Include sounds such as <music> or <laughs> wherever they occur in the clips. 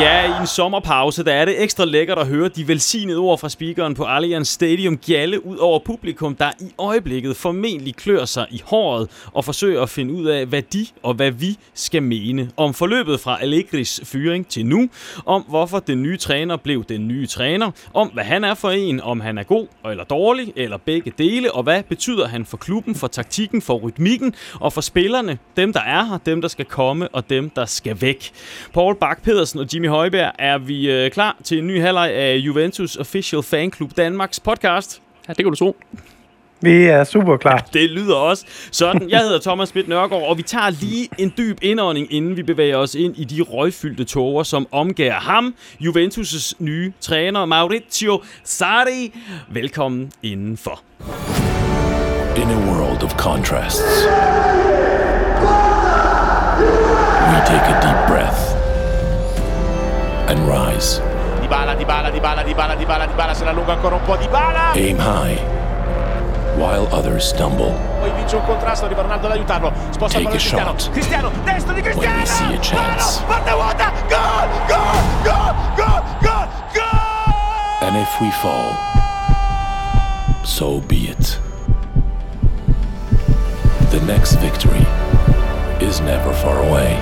ja, i en sommerpause, der er det ekstra lækkert at høre de velsignede ord fra speakeren på Allianz Stadium gjalle ud over publikum, der i øjeblikket formentlig klør sig i håret og forsøger at finde ud af, hvad de og hvad vi skal mene om forløbet fra Allegris fyring til nu, om hvorfor den nye træner blev den nye træner, om hvad han er for en, om han er god eller dårlig, eller begge dele, og hvad betyder han for klubben, for taktikken, for rytmikken og for spillerne, dem der er her, dem der skal komme og dem der skal væk. Paul Bak Pedersen og Jimmy Højberg, er vi øh, klar til en ny halvleg af Juventus Official Fan Club Danmarks podcast? Ja, det kan du tro. Vi er super klar. Ja, det lyder også sådan. Jeg hedder Thomas Schmidt Nørgaard, og vi tager lige en dyb indånding, inden vi bevæger os ind i de røgfyldte tåger, som omgiver ham, Juventus' nye træner, Maurizio Sarri. Velkommen indenfor. In a world of contrasts, we take a deep breath and rise. Dybala, Dybala, Dybala, Dybala, Dybala, Dybala, se la allunga ancora un po' Dybala. Aim high, while others stumble. Poi vince un contrasto, arriva Ronaldo ad aiutarlo. Sposta Take a Cristiano. shot. Cristiano, destro di Cristiano. When we see a chance. Palo, parte vuota. Gol, gol, gol, gol, gol, gol. And if we fall, so be it. The next victory is never far away.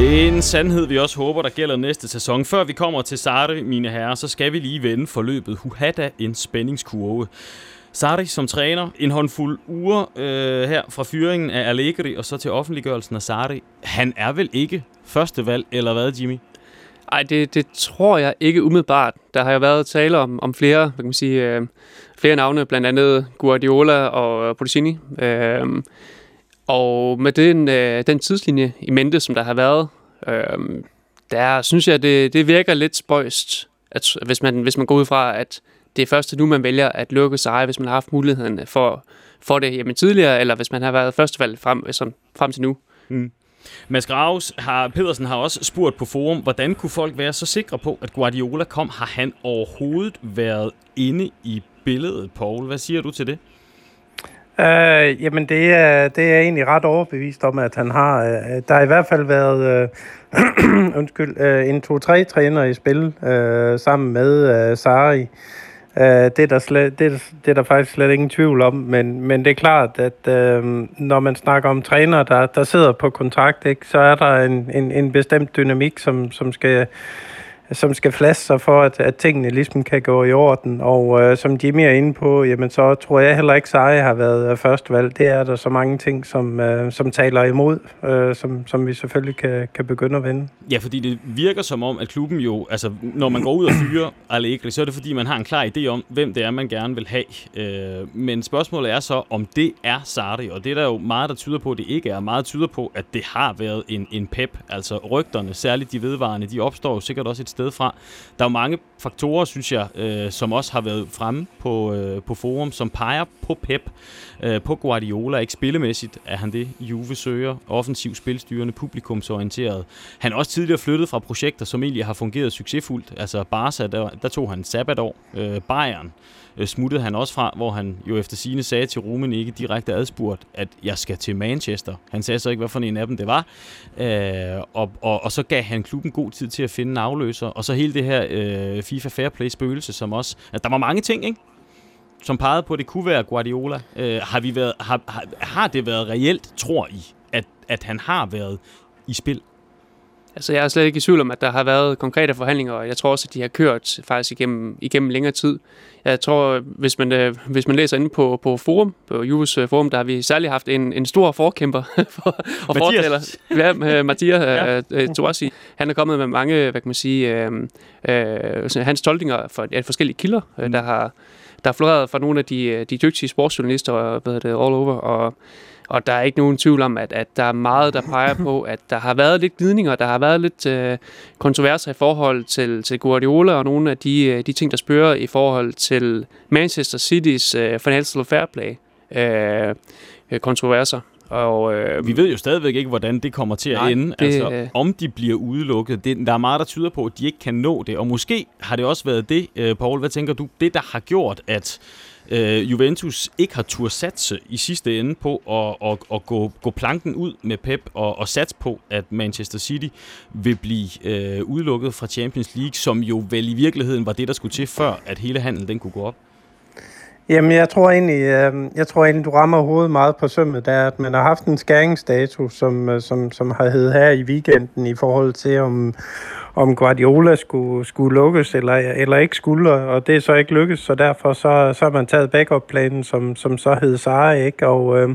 En sandhed, vi også håber, der gælder næste sæson. Før vi kommer til Sarri, mine herrer, så skal vi lige vende forløbet. Huhada en spændingskurve. Sarri som træner, en håndfuld uger øh, her fra fyringen af Allegri og så til offentliggørelsen af Sarri. Han er vel ikke første valg, eller hvad, Jimmy? Ej, det, det tror jeg ikke umiddelbart. Der har jo været tale om, om flere, hvad kan man sige, øh, flere navne, blandt andet Guardiola og Puccini. Pochettino. Øh, og med den, øh, den tidslinje i mente, som der har været, øh, der synes jeg, det, det virker lidt spøjst, at hvis man, hvis man går ud fra, at det er først nu, man vælger at lukke sig, hvis man har haft muligheden for, for det jamen, tidligere, eller hvis man har været førstevalg frem, som, frem til nu. Mm. Mads Graves har, Pedersen har også spurgt på forum, hvordan kunne folk være så sikre på, at Guardiola kom? Har han overhovedet været inde i billedet, Paul? Hvad siger du til det? Øh, jamen, det er, det er jeg egentlig ret overbevist om, at han har. Øh, der har i hvert fald været øh, <clears throat> undskyld, øh, en to-tre træner i spil øh, sammen med øh, Sari. Øh, det, er der slet, det, er, det er der faktisk slet ingen tvivl om, men, men det er klart, at øh, når man snakker om træner, der, der sidder på kontrakt, ikke, så er der en, en, en bestemt dynamik, som, som skal som skal flaske sig for, at, at tingene ligesom kan gå i orden. Og øh, som Jimmy er inde på, jamen så tror jeg heller ikke, Sarri har været øh, første valg. Det er der så mange ting, som, øh, som taler imod, øh, som, som vi selvfølgelig kan, kan begynde at vende. Ja, fordi det virker som om, at klubben jo, altså når man går ud og fyrer <clears throat> Allegri, så er det fordi, man har en klar idé om, hvem det er, man gerne vil have. Øh, men spørgsmålet er så, om det er Sarri, og det er der jo meget, der tyder på, at det ikke er. Meget tyder på, at det har været en, en pep. Altså rygterne, særligt de vedvarende, de opstår jo sikkert også et sted fra. Der er jo mange faktorer, synes jeg, øh, som også har været fremme på, øh, på forum, som peger på Pep, øh, på Guardiola. Ikke spillemæssigt er han det, Juve søger. Offensiv spilstyrende, publikumsorienteret. Han er også tidligere flyttet fra projekter, som egentlig har fungeret succesfuldt. Altså Barca, der, der tog han sabbatår. Øh, Bayern øh, smuttede han også fra, hvor han jo efter sine sagde til Rumen ikke direkte adspurgt, at jeg skal til Manchester. Han sagde så ikke, hvad for en af dem det var. Øh, og, og, og så gav han klubben god tid til at finde en afløser. Og så hele det her øh, FIFA Fair Play spøgelse, som også... Altså, der var mange ting, ikke? som pegede på, at det kunne være Guardiola. Øh, har, vi været, har, har, har det været reelt, tror I, at, at han har været i spil? Altså, jeg er slet ikke i tvivl om, at der har været konkrete forhandlinger, og jeg tror også, at de har kørt faktisk igennem, igennem længere tid. Jeg tror, hvis man, øh, hvis man læser inde på, på forum, på Juves øh, forum, der har vi særligt haft en, en stor forkæmper <laughs> for, og Mathias. fortaler. Ja, øh, Mathias ja. øh, Toasi. Han er kommet med mange, hvad kan man sige, øh, øh, hans tolkninger fra ja, forskellige kilder, mm. der har der er floreret fra nogle af de, de dygtige sportsjournalister, hvad det, all over, og og der er ikke nogen tvivl om, at, at der er meget, der peger på, <laughs> at der har været lidt glidninger, der har været lidt øh, kontroverser i forhold til, til Guardiola, og nogle af de, øh, de ting, der spørger i forhold til Manchester City's øh, financial fair play øh, øh, kontroverser. Og, øh, Vi ved jo stadigvæk ikke, hvordan det kommer til at Nej, ende. det, altså, øh, om de bliver udelukket. Det, der er meget, der tyder på, at de ikke kan nå det. Og måske har det også været det, øh, Paul, hvad tænker du, det der har gjort, at øh, Juventus ikke har tur satse i sidste ende på at, at, at gå, gå planken ud med Pep og, og satse på, at Manchester City vil blive øh, udelukket fra Champions League, som jo vel i virkeligheden var det, der skulle til før, at hele handlen den kunne gå op. Jamen, jeg tror egentlig, øh, jeg tror egentlig, du rammer hovedet meget på sømmet, der at man har haft en skæringsdato, som, øh, som, som har heddet her i weekenden i forhold til, om, om Guardiola skulle, skulle lukkes eller, eller ikke skulle, og det er så ikke lykkes, så derfor så, så har man taget backup-planen, som, som så hed Sara, ikke? Og øh,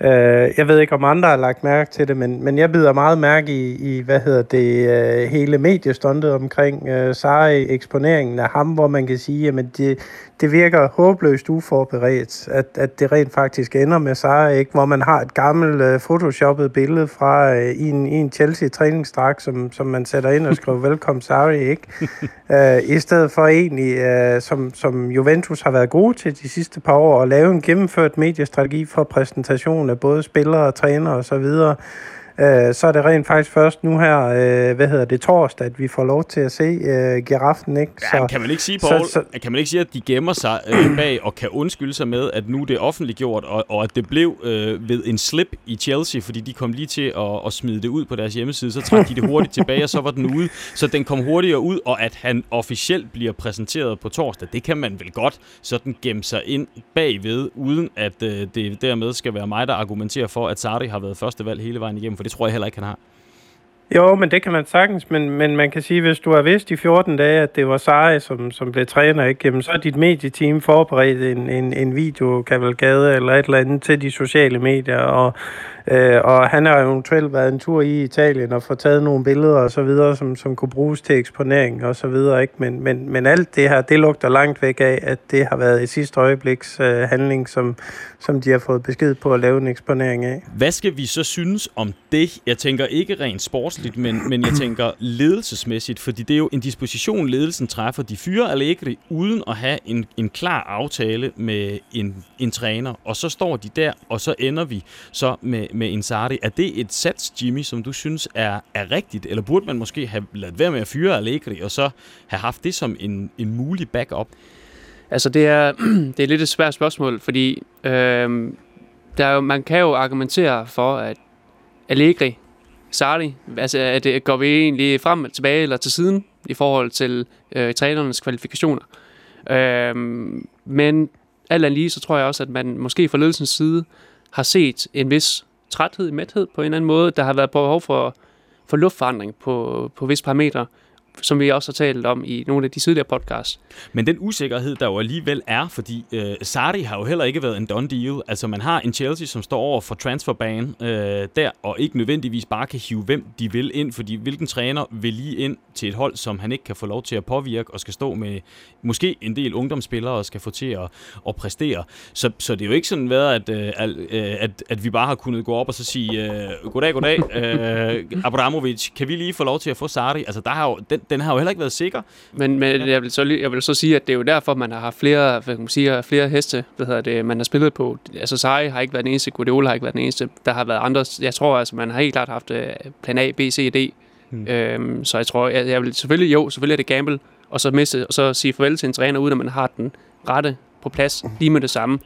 øh, jeg ved ikke, om andre har lagt mærke til det, men, men jeg bider meget mærke i, i hvad hedder det, øh, hele mediestundet omkring øh, Sara eksponeringen af ham, hvor man kan sige, at det, det virker håbløst uforberedt, at, at det rent faktisk ender med Sara, ikke? hvor man har et gammelt uh, photoshoppet billede fra uh, i en, i en Chelsea-træningsdragt, som, som man sætter ind og skriver velkommen Sari, ikke? Uh, <laughs> I stedet for egentlig, uh, som, som Juventus har været gode til de sidste par år, at lave en gennemført mediestrategi for præsentation af både spillere og trænere osv., øh, så er det rent faktisk først nu her, øh, hvad hedder det, torsdag, at vi får lov til at se øh, giraffen, ikke? Ja, kan man ikke sige, Paul, så- så, kan man ikke sige, at de gemmer sig øh, <clears throat> bag og kan undskylde sig med, at nu det er offentliggjort, og, og at det blev øh, ved en slip i Chelsea, fordi de kom lige til at, at smide det ud på deres hjemmeside, så trak de det hurtigt tilbage, og så var den ude, så den kom hurtigere ud, og at han officielt bliver præsenteret på torsdag, det kan man vel godt sådan gemme sig ind bagved, uden at øh, det dermed skal være mig, der argumenterer for, at Sarri har været første valg hele vejen igennem, for det tror jeg heller ikke, han har. Jo, men det kan man sagtens, men, men man kan sige, hvis du har vidst i 14 dage, at det var Sarri, som, som blev træner, ikke? Jamen, så er dit medieteam forberedt en, en, en videokavalgade eller et eller andet til de sociale medier, og, øh, og han har eventuelt været en tur i Italien og fået taget nogle billeder og så videre, som, som kunne bruges til eksponering og så videre, ikke? Men, men, men alt det her, det lugter langt væk af, at det har været i sidste øjebliks øh, handling, som, som de har fået besked på at lave en eksponering af. Hvad skal vi så synes om det? Jeg tænker ikke rent sport sportsligt, men, men jeg tænker ledelsesmæssigt, fordi det er jo en disposition, ledelsen træffer. De fyrer Allegri uden at have en, en klar aftale med en, en træner, og så står de der, og så ender vi så med, med Inzaghi. Er det et sats, Jimmy, som du synes er, er rigtigt, eller burde man måske have ladet være med at fyre Allegri, og så have haft det som en, en mulig backup? Altså, det er, <clears throat> det er lidt et svært spørgsmål, fordi øh, der er jo, man kan jo argumentere for, at Allegri, Sarri, altså at det, går vi egentlig frem eller tilbage eller til siden i forhold til øh, trænernes kvalifikationer. Øh, men alt andet lige, så tror jeg også, at man måske fra ledelsens side har set en vis træthed, mæthed på en eller anden måde. Der har været behov for, for luftforandring på, på visse parametre, som vi også har talt om i nogle af de tidligere podcasts. Men den usikkerhed, der jo alligevel er, fordi øh, Sarri har jo heller ikke været en done deal. Altså man har en Chelsea, som står over for transferbanen øh, der, og ikke nødvendigvis bare kan hive hvem de vil ind, fordi hvilken træner vil lige ind til et hold, som han ikke kan få lov til at påvirke, og skal stå med måske en del ungdomsspillere, og skal få til at, at præstere. Så, så det er jo ikke sådan været, at, øh, at, øh, at, at vi bare har kunnet gå op og så sige, øh, goddag, goddag, øh, Abramovic, kan vi lige få lov til at få Sarri? Altså der har jo, den, den har jo heller ikke været sikker. Men, men jeg, vil så, lige- jeg vil så sige, at det er jo derfor, man har haft flere, hvad kan man sige, flere heste, hvad hedder det, man har spillet på. Altså Sarri har ikke været den eneste, Guardiola har ikke været den eneste. Der har været andre, jeg tror altså, man har helt klart haft øh, plan A, B, C og D. Hmm. Øhm, så jeg tror, jeg, jeg vil selvfølgelig, jo, selvfølgelig er det gamble, og så, miste, og så sige farvel til en træner, uden at man har den rette på plads lige med det samme.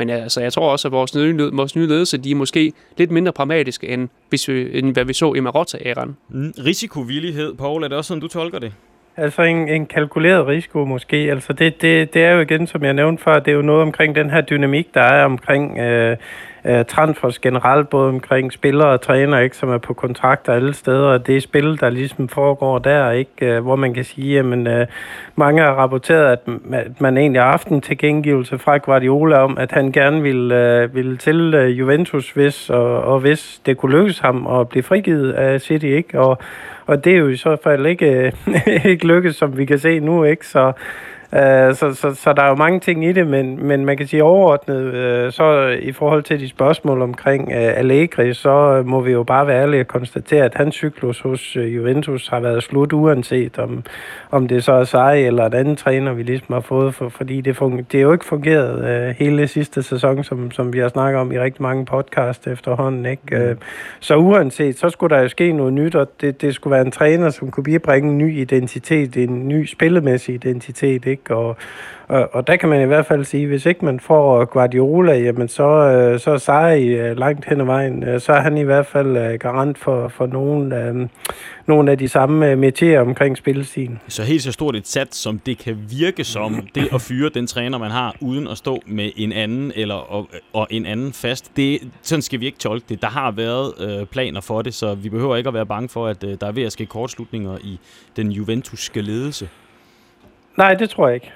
Men altså, jeg tror også, at vores nye, vores nye ledelse, de er måske lidt mindre pragmatiske, end, hvis vi, end hvad vi så i Marotta-æraen. Mm. Risikovillighed, Paul, er det også sådan, du tolker det? Altså en, en kalkuleret risiko måske. Altså det, det, det er jo igen, som jeg nævnte før, det er jo noget omkring den her dynamik, der er omkring øh, øh, transfers generelt, både omkring spillere og træner, ikke, som er på kontrakter alle steder, og det er spil, der ligesom foregår der, ikke, øh, hvor man kan sige, at øh, mange har rapporteret, at, at man egentlig har haft en tilgængivelse fra Guardiola om, at han gerne ville, øh, ville til øh, Juventus, hvis, og, og hvis det kunne lykkes ham at blive frigivet af City, ikke, og og det er jo i så fald ikke, <laughs> ikke lykkes, som vi kan se nu, ikke? Så Øh, så, så, så der er jo mange ting i det, men, men man kan sige overordnet, øh, så i forhold til de spørgsmål omkring øh, Allegri, så må vi jo bare være ærlige og konstatere, at hans cyklus hos øh, Juventus har været slut, uanset om, om det så er sig eller en anden træner, vi ligesom har fået, for, fordi det, funger, det er jo ikke fungeret øh, hele sidste sæson, som, som vi har snakket om i rigtig mange podcast efterhånden. Ikke? Øh, så uanset, så skulle der jo ske noget nyt, og det, det skulle være en træner, som kunne bibringe en ny identitet, en ny spillemæssig identitet, ikke? Og, og, og der kan man i hvert fald sige, hvis ikke man får Guardiola, jamen så, øh, så er Sarri øh, langt hen ad vejen. Øh, så er han i hvert fald garant for, for nogle, nogle af de samme metier omkring spillestilen. Så helt så stort et sat, som det kan virke som, <clears throat> det at fyre den træner, man har, uden at stå med en anden eller og, og en anden fast, det, sådan skal vi ikke tolke det. Der har været øh, planer for det, så vi behøver ikke at være bange for, at øh, der er ved at ske kortslutninger i den juventuske ledelse. Nej, det tror jeg ikke.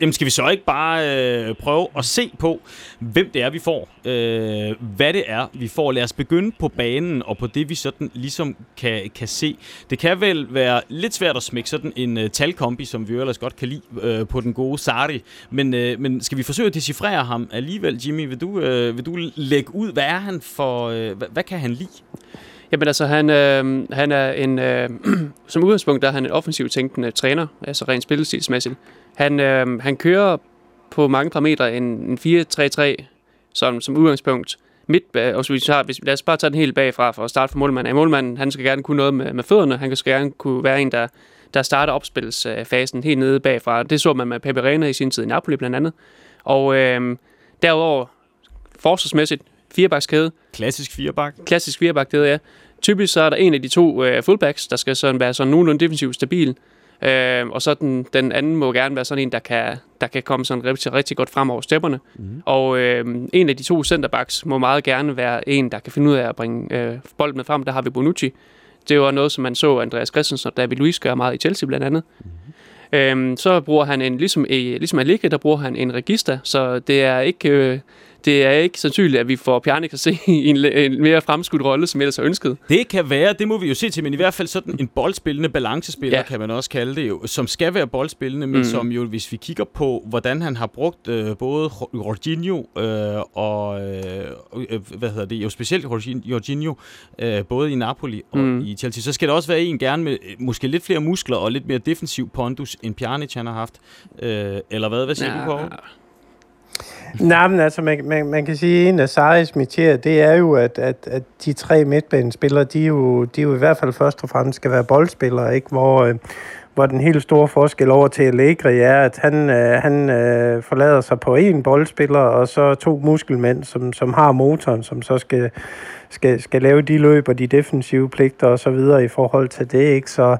Jamen skal vi så ikke bare øh, prøve at se på, hvem det er, vi får? Øh, hvad det er, vi får. Lad os begynde på banen og på det, vi sådan ligesom kan, kan se. Det kan vel være lidt svært at smække sådan en øh, talkombi, som vi jo ellers godt kan lide øh, på den gode Sari. Men, øh, men skal vi forsøge at decifrere ham alligevel, Jimmy? Vil du, øh, vil du lægge ud, hvad er han for... Øh, hvad, hvad kan han lide? Jamen altså, han, øh, han er en, øh, <clears throat> som udgangspunkt der er han en offensivt tænkende træner, altså rent spillestilsmæssigt. Han, øh, han kører på mange parametre en, en 4-3-3, som, som udgangspunkt. Midt, øh, og hvis vi tager, hvis, lad os bare tage den helt bagfra for at starte for målmanden. Målmanden, han skal gerne kunne noget med, med fødderne. Han skal gerne kunne være en, der, der starter opspilsfasen helt nede bagfra. Det så man med Pepe Reina i sin tid i Napoli blandt andet. Og øh, derudover, forsvarsmæssigt, firebakskæde. Klassisk firebak. Klassisk firebakskæde, ja. Typisk så er der en af de to øh, fullbacks, der skal sådan være sådan nogenlunde defensivt stabil. Øh, og så den, den anden må gerne være sådan en, der kan, der kan komme sådan rigtig, rigtig godt frem over stepperne. Mm. Og øh, en af de to centerbacks må meget gerne være en, der kan finde ud af at bringe øh, bolden med frem. Der har vi Bonucci. Det var noget, som man så Andreas Christensen og David Luiz gøre meget i Chelsea blandt andet. Mm. Øh, så bruger han en, ligesom, ligesom Allegri, der bruger han en register, så det er ikke... Øh, det er ikke sandsynligt, at vi får Pjernik at se <laughs> i en, en mere fremskudt rolle, som ellers er ønsket. Det kan være, det må vi jo se til, men i hvert fald sådan en boldspillende balancespiller, ja. kan man også kalde det jo, som skal være boldspillende, men mm. som jo, hvis vi kigger på, hvordan han har brugt øh, både Jorginho øh, og, øh, øh, hvad hedder det, jo specielt Jorginho, øh, både i Napoli og mm. i Chelsea, så skal der også være en gerne med øh, måske lidt flere muskler og lidt mere defensiv pondus, end Pjanic han har haft. Øh, eller hvad, hvad siger ja. du på? Nej, men altså, man, man, man kan sige, at en af Saris metier, det er jo, at, at, at de tre midtbanespillere, de jo, de jo i hvert fald først og fremmest skal være boldspillere, ikke? Hvor, øh, hvor den helt store forskel over til Allegri er, at han, øh, han øh, forlader sig på en boldspiller, og så to muskelmænd, som, som har motoren, som så skal, skal, skal lave de løb og de defensive pligter og så videre i forhold til det, ikke? Så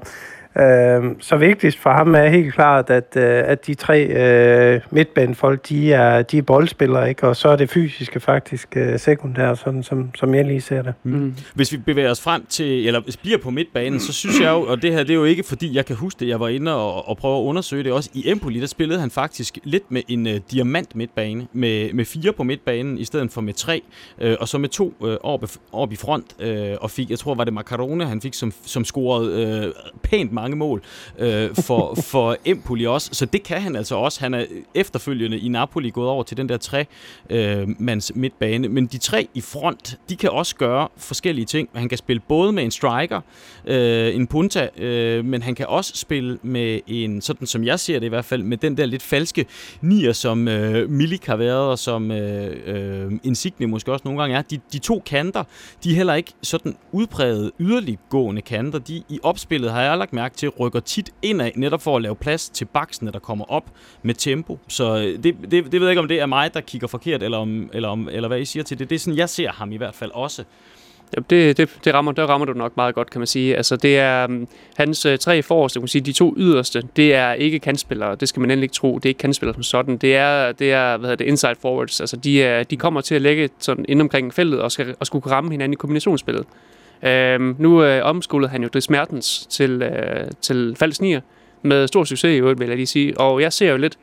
Øh, så vigtigst for ham er helt klart, at, øh, at de tre øh, midtbanefolk, de er, de er boldspillere, ikke? og så er det fysiske faktisk øh, sekundær, sådan som, som jeg lige ser det. Mm. Hvis vi bevæger os frem til, eller bliver på midtbanen, så synes jeg jo, og det her det er jo ikke fordi, jeg kan huske det, jeg var inde og, og prøve at undersøge det også. I Empoli, der spillede han faktisk lidt med en uh, diamant midtbane, med, med fire på midtbanen, i stedet for med tre, uh, og så med to uh, oppe, op i front, uh, og fik, jeg tror, var det Macarone, han fik, som, som scorede uh, pænt mange mange mål øh, for, for Empoli også. Så det kan han altså også. Han er efterfølgende i Napoli gået over til den der tre øh, mands midtbane. Men de tre i front, de kan også gøre forskellige ting. Han kan spille både med en striker, øh, en punta, øh, men han kan også spille med en, sådan som jeg ser det i hvert fald, med den der lidt falske nier, som øh, Milik har været, og som øh, øh, Insigne måske også nogle gange er. De, de to kanter, de er heller ikke sådan udpræget yderliggående kanter. De i opspillet har jeg lagt mærke til, rykker tit indad, netop for at lave plads til baksene, der kommer op med tempo. Så øh, det, det, det ved jeg ikke, om det er mig, der kigger forkert, eller, om, eller, om, eller hvad I siger til det. Det er sådan, jeg ser ham i hvert fald også. Ja, det, det, det rammer, der rammer du nok meget godt, kan man sige. Altså, det er um, hans øh, tre forreste, kan man sige, de to yderste, det er ikke kantspillere, det skal man endelig ikke tro, det er ikke kantspillere som sådan, det er, det er hvad hedder det, inside forwards, altså de, er, de kommer til at lægge sådan ind omkring feltet og, skal, og skulle ramme hinanden i kombinationsspillet. Øhm, nu øh, omskolede han jo Dries Mertens til, øh, til falsk nier, med stor succes i øvrigt, vil jeg lige sige. Og jeg ser jo lidt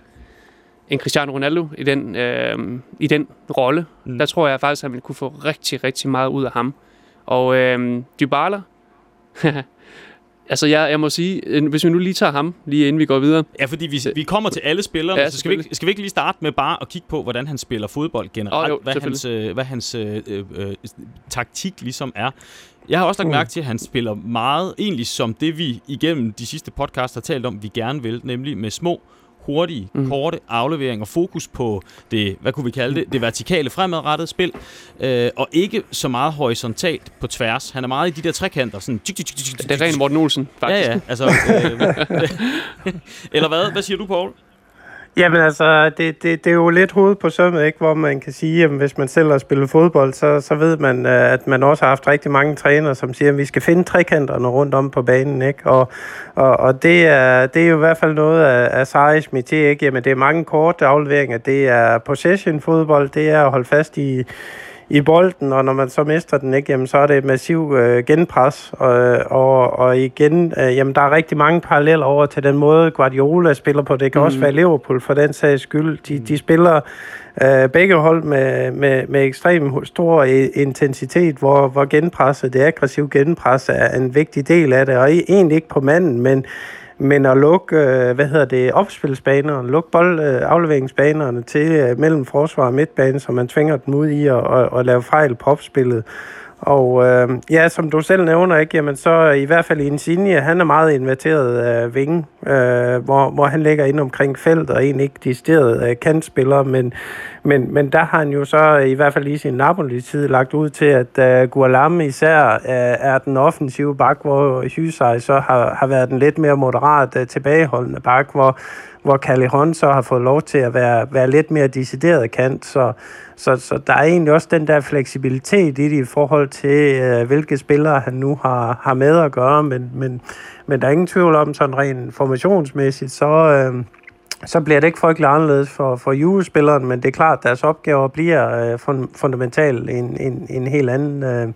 en Cristiano Ronaldo i den, øh, i den rolle. Mm. Der tror jeg faktisk, at han ville kunne få rigtig, rigtig meget ud af ham. Og øh, Dybala, <laughs> Altså, jeg, jeg må sige, hvis vi nu lige tager ham, lige inden vi går videre. Ja, fordi vi, vi kommer til alle spillere, Ja, så skal vi, ikke, skal vi ikke lige starte med bare at kigge på, hvordan han spiller fodbold generelt, Åh, jo, hvad hans, øh, hvad hans øh, øh, øh, taktik ligesom er. Jeg har også lagt mærke til, at han spiller meget, egentlig som det vi igennem de sidste podcasts har talt om, vi gerne vil, nemlig med små, hurtige, mm. korte afleveringer, fokus på det, hvad kunne vi kalde det, det vertikale fremadrettede spil, øh, og ikke så meget horisontalt på tværs. Han er meget i de der trekanter, sådan... tsk, tsk, tsk, tsk, Det er ren Morten Olsen, faktisk. Ja, ja, altså... Øh, <laughs> eller hvad? Hvad siger du, Paul? Jamen altså, det, det, det er jo lidt hoved på sømmet, ikke? hvor man kan sige, at hvis man selv har spillet fodbold, så, så ved man, øh, at man også har haft rigtig mange trænere, som siger, at vi skal finde trekanterne rundt om på banen. Ikke? Og, og, og det, er, det er jo i hvert fald noget af, af Saris métier. Ikke? Jamen, det er mange korte afleveringer. Det er possession-fodbold, det er at holde fast i, i bolden, og når man så mister den, ikke, jamen, så er det et massiv øh, genpres. Og, og, og igen, øh, jamen, der er rigtig mange paralleller over til den måde, Guardiola spiller på. Det kan mm. også være Liverpool for den sags skyld. De, de spiller øh, begge hold med, med, med ekstrem stor i- intensitet, hvor, hvor genpresset, det aggressive genpres er en vigtig del af det, og egentlig ikke på manden, men men at lukke, øh, hvad hedder det, opspilsbanerne, lukke boldafleveringsbanerne øh, afleveringsbanerne til øh, mellem forsvar og midtbane, så man tvinger dem ud i at, at, at lave fejl på opspillet. Og øh, ja, som du selv nævner, ikke, jamen så i hvert fald i Insigne, han er meget inverteret øh, vinge, øh, hvor, hvor han ligger ind omkring felt og egentlig ikke decideret øh, kantspiller, men, men, men der har han jo så i hvert fald i sin Napoli-tid lagt ud til, at øh, Gualam især øh, er den offensive bak, hvor Hysaj så har, har været den lidt mere moderat øh, tilbageholdende bak, hvor hvor Callejon så har fået lov til at være, være lidt mere decideret kant. Så, så, så der er egentlig også den der fleksibilitet i det i forhold til, øh, hvilke spillere han nu har, har med at gøre. Men, men, men der er ingen tvivl om, sådan rent formationsmæssigt, så, øh, så bliver det ikke frygtelig anderledes for, for Juve-spilleren, men det er klart, at deres opgaver bliver øh, fun, fundamentalt en, en, en helt anden... Øh,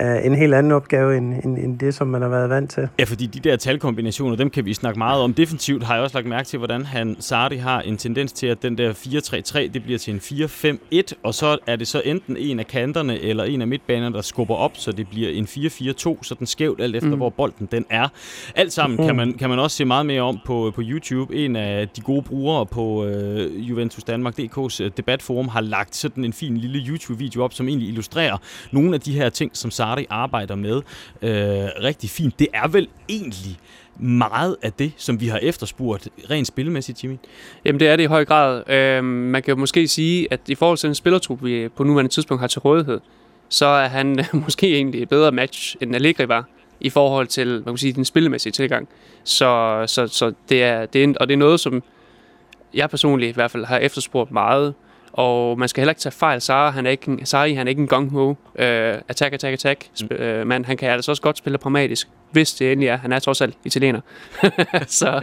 øh, en helt anden opgave end, end, end det, som man har været vant til. Ja, fordi de der talkombinationer, dem kan vi snakke meget om. Defensivt har jeg også lagt mærke til, hvordan han Sardi har en tendens til, at den der 4-3-3, det bliver til en 4-5-1, og så er det så enten en af kanterne eller en af midtbanerne, der skubber op, så det bliver en 4-4-2, så den skævt alt efter, mm. hvor bolden den er. Alt sammen mm. kan, man, kan man også se meget mere om på, på YouTube. En af de gode brugere på øh, Juventus Danmark DK's øh, debatforum har lagt sådan en fin lille YouTube-video op, som egentlig illustrerer nogle af de her ting, som Sardi arbejder med øh, rigtig fint. Det er vel egentlig meget af det, som vi har efterspurgt rent spillemæssigt, Jimmy? Jamen, det er det i høj grad. Øh, man kan jo måske sige, at i forhold til den spillertrup, vi på nuværende tidspunkt har til rådighed, så er han <laughs> måske egentlig et bedre match, end Allegri var, i forhold til, man kan sige, den spillemæssige tilgang. Så, så, så det er, det er, og det er noget, som jeg personligt i hvert fald har efterspurgt meget, og man skal heller ikke tage fejl. Sara, han er ikke en, Sarri, han er ikke en gung ho uh, attack, attack, attack. Mm. Uh, men han kan altså også godt spille pragmatisk, hvis det endelig er. Han er trods alt italiener. <laughs> så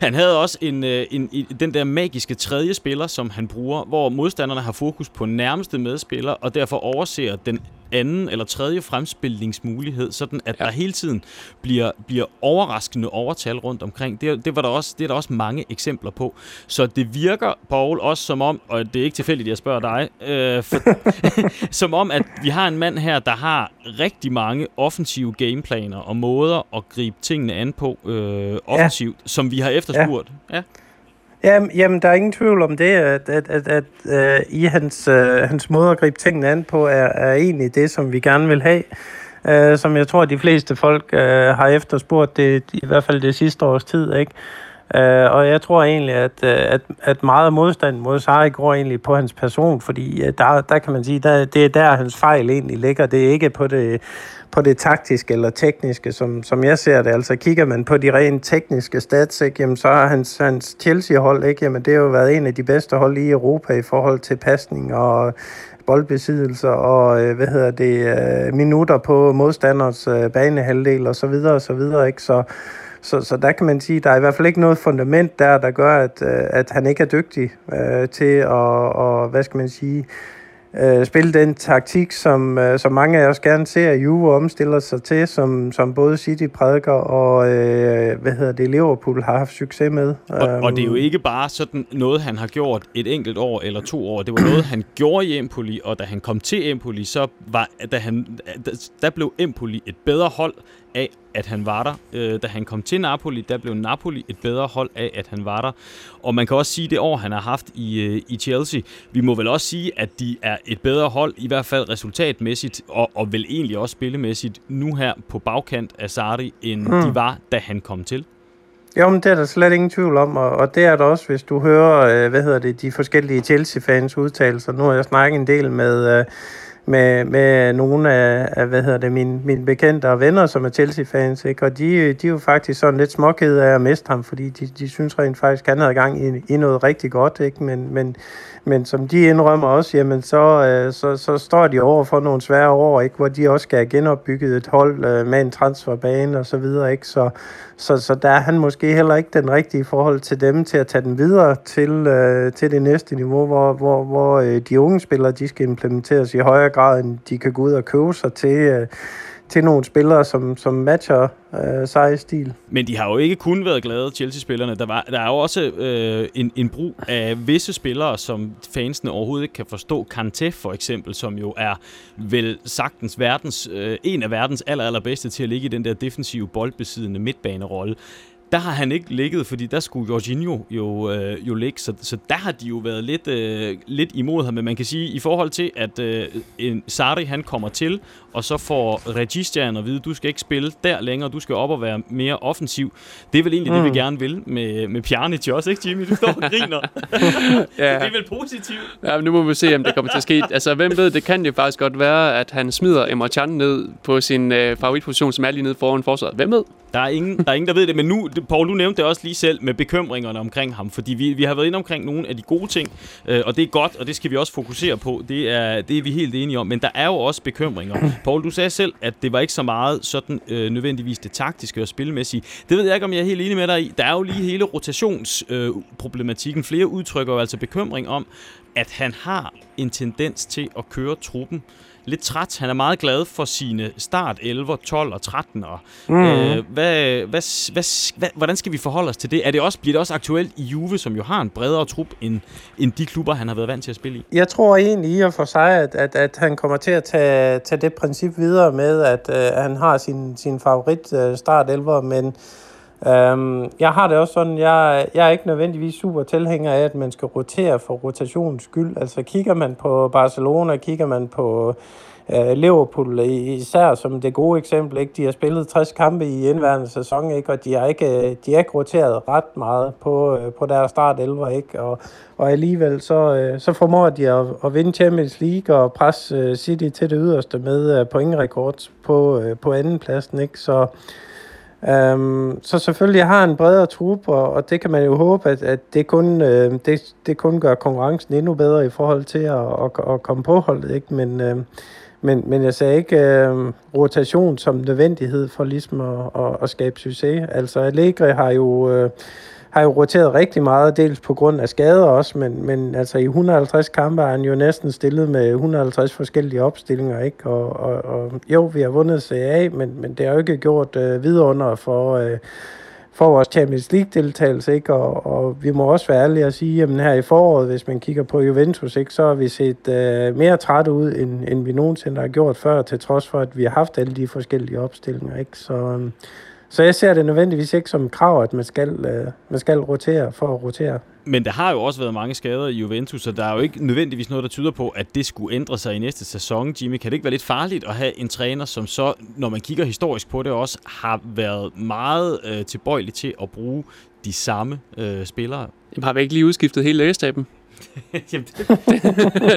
Han havde også en, øh, en, en, den der magiske tredje spiller, som han bruger, hvor modstanderne har fokus på nærmeste medspiller, og derfor overser den anden eller tredje fremspilningsmulighed, sådan at ja. der hele tiden bliver, bliver overraskende overtal rundt omkring. Det, det, var der også, det er der også mange eksempler på. Så det virker, Paul, også som om, og det er ikke tilfældigt, jeg spørger dig, øh, for, <laughs> som om, at vi har en mand her, der har rigtig mange offensive gameplaner og måder at gribe tingene an på øh, offensivt, ja. som vi har efterspurgt. Ja. ja. Jamen, jamen, der er ingen tvivl om det, at, at, at, at uh, i hans, uh, hans måde at gribe tingene an på, er, er egentlig det, som vi gerne vil have. Uh, som jeg tror, de fleste folk uh, har efterspurgt det, i hvert fald det sidste års tid, ikke? Uh, og jeg tror egentlig, at, uh, at, at meget af modstanden mod Sarri går egentlig på hans person, fordi uh, der, der kan man sige, der, det er der, hans fejl egentlig ligger. Det er ikke på det, på det taktiske eller tekniske, som, som jeg ser det. Altså kigger man på de rent tekniske stats, ikke, jamen, så har hans, hans Chelsea-hold, ikke, jamen, det har jo været en af de bedste hold i Europa i forhold til pasning og boldbesiddelser og øh, hvad hedder det øh, minutter på modstanders øh, banehalvdel og så videre og så videre, ikke? Så så, så der kan man sige, der er i hvert fald ikke noget fundament der, der gør, at, øh, at han ikke er dygtig øh, til at, og, hvad skal man sige, øh, spille den taktik, som, øh, som mange af os gerne ser, at Juve omstiller sig til, som, som både City prædiker og øh, hvad hedder det, Liverpool har haft succes med. Og, og det er jo ikke bare sådan noget, han har gjort et enkelt år eller to år. Det var noget, han <clears throat> gjorde i Empoli, og da han kom til Empoli, så var, da han, der blev Empoli et bedre hold, af, at han var der. Øh, da han kom til Napoli, der blev Napoli et bedre hold af, at han var der. Og man kan også sige, det år, han har haft i, øh, i Chelsea, vi må vel også sige, at de er et bedre hold, i hvert fald resultatmæssigt, og, og vel egentlig også spillemæssigt, nu her på bagkant af Sarri, end mm. de var, da han kom til. Jo, men det er der slet ingen tvivl om, og, og det er der også, hvis du hører, øh, hvad hedder det, de forskellige Chelsea-fans udtalelser. Nu har jeg snakket en del med, øh, med, med nogle af, af, hvad hedder det, mine, mine bekendte og venner, som er Chelsea-fans, ikke? og de, de er jo faktisk sådan lidt småkede af at miste ham, fordi de, de synes rent faktisk, at han havde gang i, i noget rigtig godt, ikke? Men, men, men som de indrømmer også, jamen så, øh, så, så står de over for nogle svære år, ikke? hvor de også skal have genopbygget et hold øh, med en transferbane og så videre, ikke? Så, så, så der er han måske heller ikke den rigtige forhold til dem til at tage den videre til, øh, til det næste niveau, hvor, hvor, hvor øh, de unge spillere de skal implementeres i højere grad, end de kan gå ud og købe sig til, øh, til nogle spillere, som, som matcher øh, sig stil. Men de har jo ikke kun været glade, Chelsea-spillerne. Der, var, der er jo også øh, en, en brug af visse spillere, som fansene overhovedet ikke kan forstå. Kanté for eksempel, som jo er vel sagtens verdens, øh, en af verdens aller, allerbedste til at ligge i den der defensive boldbesiddende midtbanerolle der har han ikke ligget, fordi der skulle Jorginho jo, øh, jo ligge, så, så der har de jo været lidt, øh, lidt imod ham. Men man kan sige, i forhold til, at øh, en Sarri han kommer til, og så får Registian at vide, du skal ikke spille der længere, du skal op og være mere offensiv. Det er vel egentlig mm. det, vi mm. gerne vil med, med Pjanic også, ikke Jimmy? Du står og griner. <laughs> ja. det er vel positivt. Ja, men nu må vi se, om det kommer til at ske. Altså, hvem ved, det kan jo faktisk godt være, at han smider Emre Can ned på sin øh, favoritposition, som er lige nede foran forsvaret. Hvem ved? Der er, ingen, der er ingen, der ved det, men nu, Paul, du nævnte det også lige selv med bekymringerne omkring ham, fordi vi, vi har været inde omkring nogle af de gode ting, øh, og det er godt, og det skal vi også fokusere på. Det er, det er vi helt enige om, men der er jo også bekymringer. <clears throat> Paul, du sagde selv, at det var ikke så meget sådan øh, nødvendigvis det taktiske og spilmæssige. Det ved jeg ikke, om jeg er helt enig med dig i. Der er jo lige hele rotationsproblematikken. Øh, Flere udtrykker jo altså bekymring om, at han har en tendens til at køre truppen lidt træt. Han er meget glad for sine start 11, 12 og 13. Og, mm. øh, hvad, hvad, hvad, hvad, hvordan skal vi forholde os til det? Er det også, bliver det også aktuelt i Juve, som jo har en bredere trup end, end de klubber, han har været vant til at spille i? Jeg tror egentlig i og for sig, at, at, at han kommer til at tage, tage det princip videre med, at øh, han har sin, sin favorit øh, start 11, men Øhm, jeg har det også sådan, jeg, jeg er ikke nødvendigvis super tilhænger af, at man skal rotere for rotationens skyld. Altså kigger man på Barcelona, kigger man på øh, Liverpool især som det gode eksempel, ikke? de har spillet 60 kampe i indværende sæson, ikke? og de har ikke, de har ikke roteret ret meget på, øh, på deres start 11, ikke? Og, og alligevel så, øh, så formår de at, at vinde Champions League og presse øh, City til det yderste med øh, pointrekord på, øh, på anden pladsen. Ikke? Så Øhm, så selvfølgelig har en bredere trup, og, og det kan man jo håbe, at, at det, kun, øh, det, det kun gør konkurrencen endnu bedre i forhold til at, at, at komme på holdet. Ikke? Men, øh, men, men jeg sagde ikke øh, rotation som nødvendighed for ligesom at, at, at skabe succes. Altså Allegri har jo... Øh, har jo roteret rigtig meget, dels på grund af skader også, men, men altså i 150 kampe er han jo næsten stillet med 150 forskellige opstillinger, ikke? Og, og, og jo, vi har vundet CA, men, men det har jo ikke gjort øh, vidunder for, øh, for vores Champions League-deltagelse, ikke? Og, og vi må også være ærlige at sige, at her i foråret, hvis man kigger på Juventus, ikke, så har vi set øh, mere trætte ud, end, end vi nogensinde har gjort før, til trods for, at vi har haft alle de forskellige opstillinger, ikke? Så... Øh, så jeg ser det nødvendigvis ikke som et krav, at man skal, øh, man skal rotere for at rotere. Men der har jo også været mange skader i Juventus, så der er jo ikke nødvendigvis noget, der tyder på, at det skulle ændre sig i næste sæson. Jimmy, kan det ikke være lidt farligt at have en træner, som så, når man kigger historisk på det også, har været meget øh, tilbøjelig til at bruge de samme øh, spillere? Jamen, har vi ikke lige udskiftet hele lægestaben? <laughs> Jamen, det, det,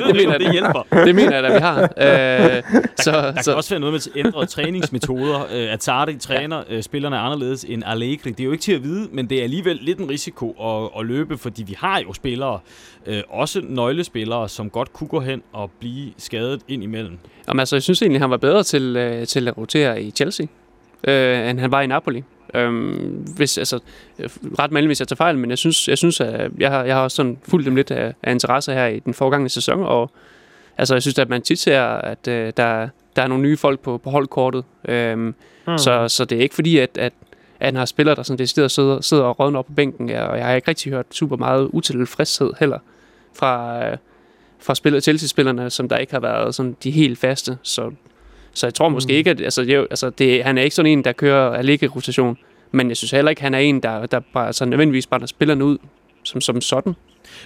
det, mener det hjælper. Det mener jeg da, vi har. <laughs> Øh, der, så, der så. kan også være noget med ændrede træningsmetoder. Øh, at Sardi træner ja. øh, spillerne anderledes end Allegri. Det er jo ikke til at vide, men det er alligevel lidt en risiko at, at løbe, fordi vi har jo spillere, øh, også nøglespillere, som godt kunne gå hen og blive skadet ind imellem. Jamen, altså, jeg synes egentlig, han var bedre til, øh, til at rotere i Chelsea, øh, end han var i Napoli. Øhm, hvis, altså, ret mellem, hvis jeg tager fejl, men jeg synes, jeg synes at jeg har, jeg har også sådan fulgt dem lidt af, af interesse her i den forgangne sæson, og altså, jeg synes, at man tit ser, at øh, der, der er nogle nye folk på, på holdkortet. Øhm, hmm. så, så det er ikke fordi, at, at, at han har spillere, der sådan decideret sidder, sidder og rådner op på bænken, og jeg har ikke rigtig hørt super meget utilfredshed heller fra, øh, fra spiller, Chelsea-spillerne, som der ikke har været sådan de helt faste. Så Så jeg tror måske mm. ikke, at altså, jo, altså, det, han er ikke sådan en, der kører Allegri-rotation. Men jeg synes heller ikke, han er en, der, der bare, så nødvendigvis bare spillerne ud som, som sådan.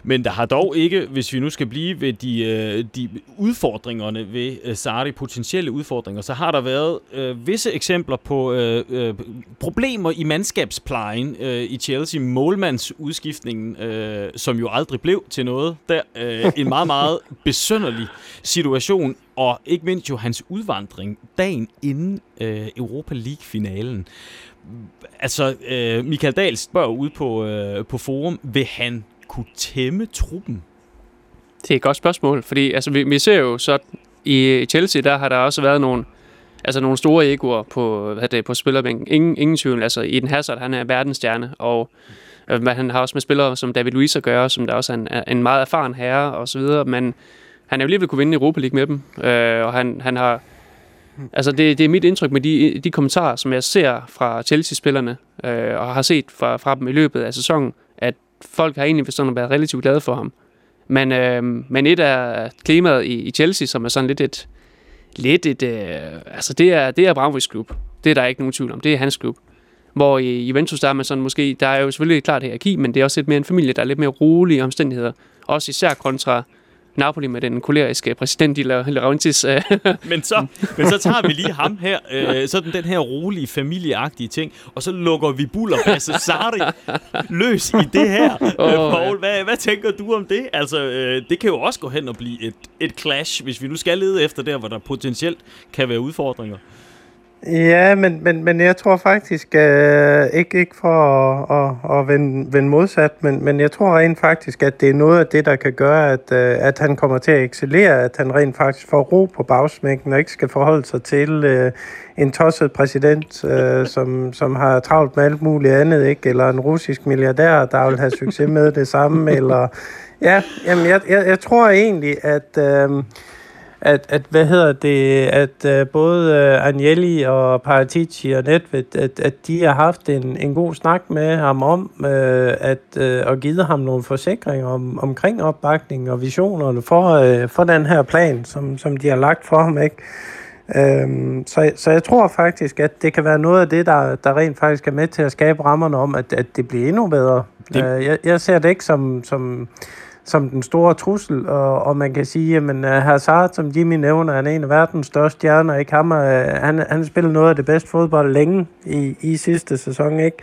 Men der har dog ikke, hvis vi nu skal blive ved de, øh, de udfordringerne ved øh, Sarri, potentielle udfordringer, så har der været øh, visse eksempler på øh, øh, problemer i mandskabsplejen øh, i Chelsea. Målmandsudskiftningen, øh, som jo aldrig blev til noget. Der øh, en meget, meget <laughs> besønderlig situation, og ikke mindst jo hans udvandring dagen inden øh, Europa League-finalen. Altså, øh, Michael Dahl spørger ud på, øh, på forum, vil han kunne tæmme truppen? Det er et godt spørgsmål, fordi altså, vi, vi ser jo så i Chelsea, der har der også været nogle, altså nogle store egoer på, hvad det, på spillerbænken. Ingen, ingen tvivl. Altså, den Hazard, han er verdensstjerne, og øh, han har også med spillere som David Luiz at gøre, som der også er en, en meget erfaren herre og så videre, men han er jo alligevel kunne vinde Europa League med dem, øh, og han, han har Altså, det, det er mit indtryk med de, de kommentarer, som jeg ser fra Chelsea-spillerne, øh, og har set fra, fra dem i løbet af sæsonen, folk har egentlig sådan været relativt glade for ham. Men, øh, men et af klimaet i, i Chelsea, som er sådan lidt et, lidt et, øh, altså det er, det er Abramovics klub. Det er der ikke nogen tvivl om. Det er hans klub. Hvor i Juventus, der er man sådan måske, der er jo selvfølgelig et klart hierarki, men det er også lidt mere en familie, der er lidt mere rolige omstændigheder. Også især kontra Napoli med den koleriske præsident i Laurentiis. Øh. men, så, men så tager vi lige ham her, øh, sådan den her rolige, familieagtige ting, og så lukker vi Buller Basse Sarri løs i det her. Oh, øh, Paul, ja. hvad, hvad tænker du om det? Altså, øh, det kan jo også gå hen og blive et, et clash, hvis vi nu skal lede efter der, hvor der potentielt kan være udfordringer. Ja, men, men, men jeg tror faktisk, øh, ikke, ikke for at, at, at vende, vende modsat, men, men jeg tror rent faktisk, at det er noget af det, der kan gøre, at, øh, at han kommer til at excellere, at han rent faktisk får ro på bagsmækken og ikke skal forholde sig til øh, en tosset præsident, øh, <laughs> som, som har travlt med alt muligt andet, ikke? eller en russisk milliardær, der vil have succes med det samme, eller ja, jamen jeg, jeg, jeg tror egentlig, at... Øh, at, at hvad hedder det, at uh, både uh, Agnelli og Paratici og Nedved, at, at de har haft en, en god snak med ham om uh, at uh, og givet ham nogle forsikringer om, omkring opbakningen og visionerne for, uh, for den her plan, som, som de har lagt for ham, ikke? Øhm, så, så jeg tror faktisk, at det kan være noget af det, der, der rent faktisk er med til at skabe rammerne om, at, at det bliver endnu bedre. Det... Uh, jeg, jeg ser det ikke som, som som den store trussel, og, og man kan sige, at øh, Hazard, som Jimmy nævner, han er en af verdens største stjerner, ikke? Øh, han, han, han spiller noget af det bedste fodbold længe i, i sidste sæson, ikke?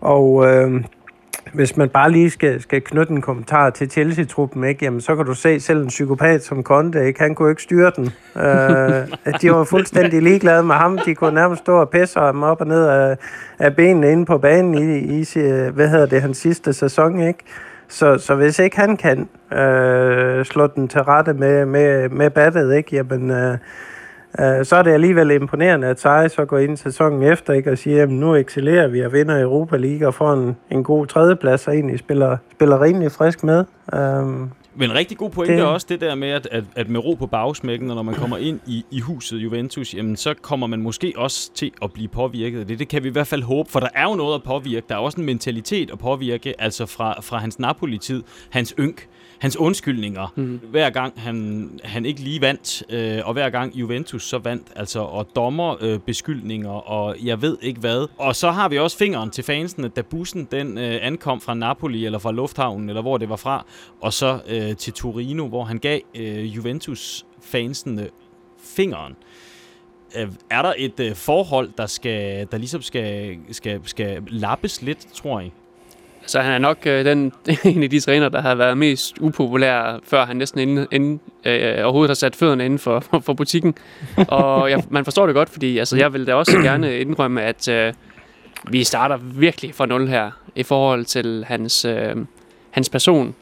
Og øh, hvis man bare lige skal, skal knytte en kommentar til Chelsea-truppen, ikke? Jamen, så kan du se selv en psykopat som Conte, ikke? han kunne ikke styre den. Øh, de var fuldstændig ligeglade med ham. De kunne nærmest stå og pisse ham op og ned af, af benene inde på banen i, i hvad hedder det, hans sidste sæson. Ikke? Så, så hvis ikke han kan øh, slå den til rette med, med, med battet, ikke, jamen, øh, øh, så er det alligevel imponerende, at Sarri så går ind sæsonen efter ikke, og siger, at nu excellerer vi og vinder Europa League og får en, en god tredjeplads og egentlig spiller, spiller rimelig frisk med. Øh, men en rigtig god pointe det... er også det der med, at, at, at med ro på bagsmækken, og når man kommer ind i, i huset Juventus, jamen, så kommer man måske også til at blive påvirket af det. Det kan vi i hvert fald håbe, for der er jo noget at påvirke. Der er også en mentalitet at påvirke, altså fra, fra hans Napoli-tid, hans ynk, hans undskyldninger, mm. hver gang han, han ikke lige vandt, øh, og hver gang Juventus så vandt, altså, og dommer øh, beskyldninger, og jeg ved ikke hvad. Og så har vi også fingeren til fansene, da bussen den øh, ankom fra Napoli, eller fra Lufthavnen, eller hvor det var fra, og så øh, til Torino, hvor han gav øh, Juventus-fansene fingeren. Øh, er der et øh, forhold, der skal der ligesom skal, skal, skal lappes lidt, tror jeg? Så han er nok øh, den, <laughs> en af de træner, der har været mest upopulær, før han næsten inden, inden, øh, overhovedet har sat fødderne inden for, for, for butikken. Og jeg, man forstår det godt, fordi altså, jeg vil da også <clears throat> gerne indrømme, at øh, vi starter virkelig fra nul her i forhold til hans, øh, hans person.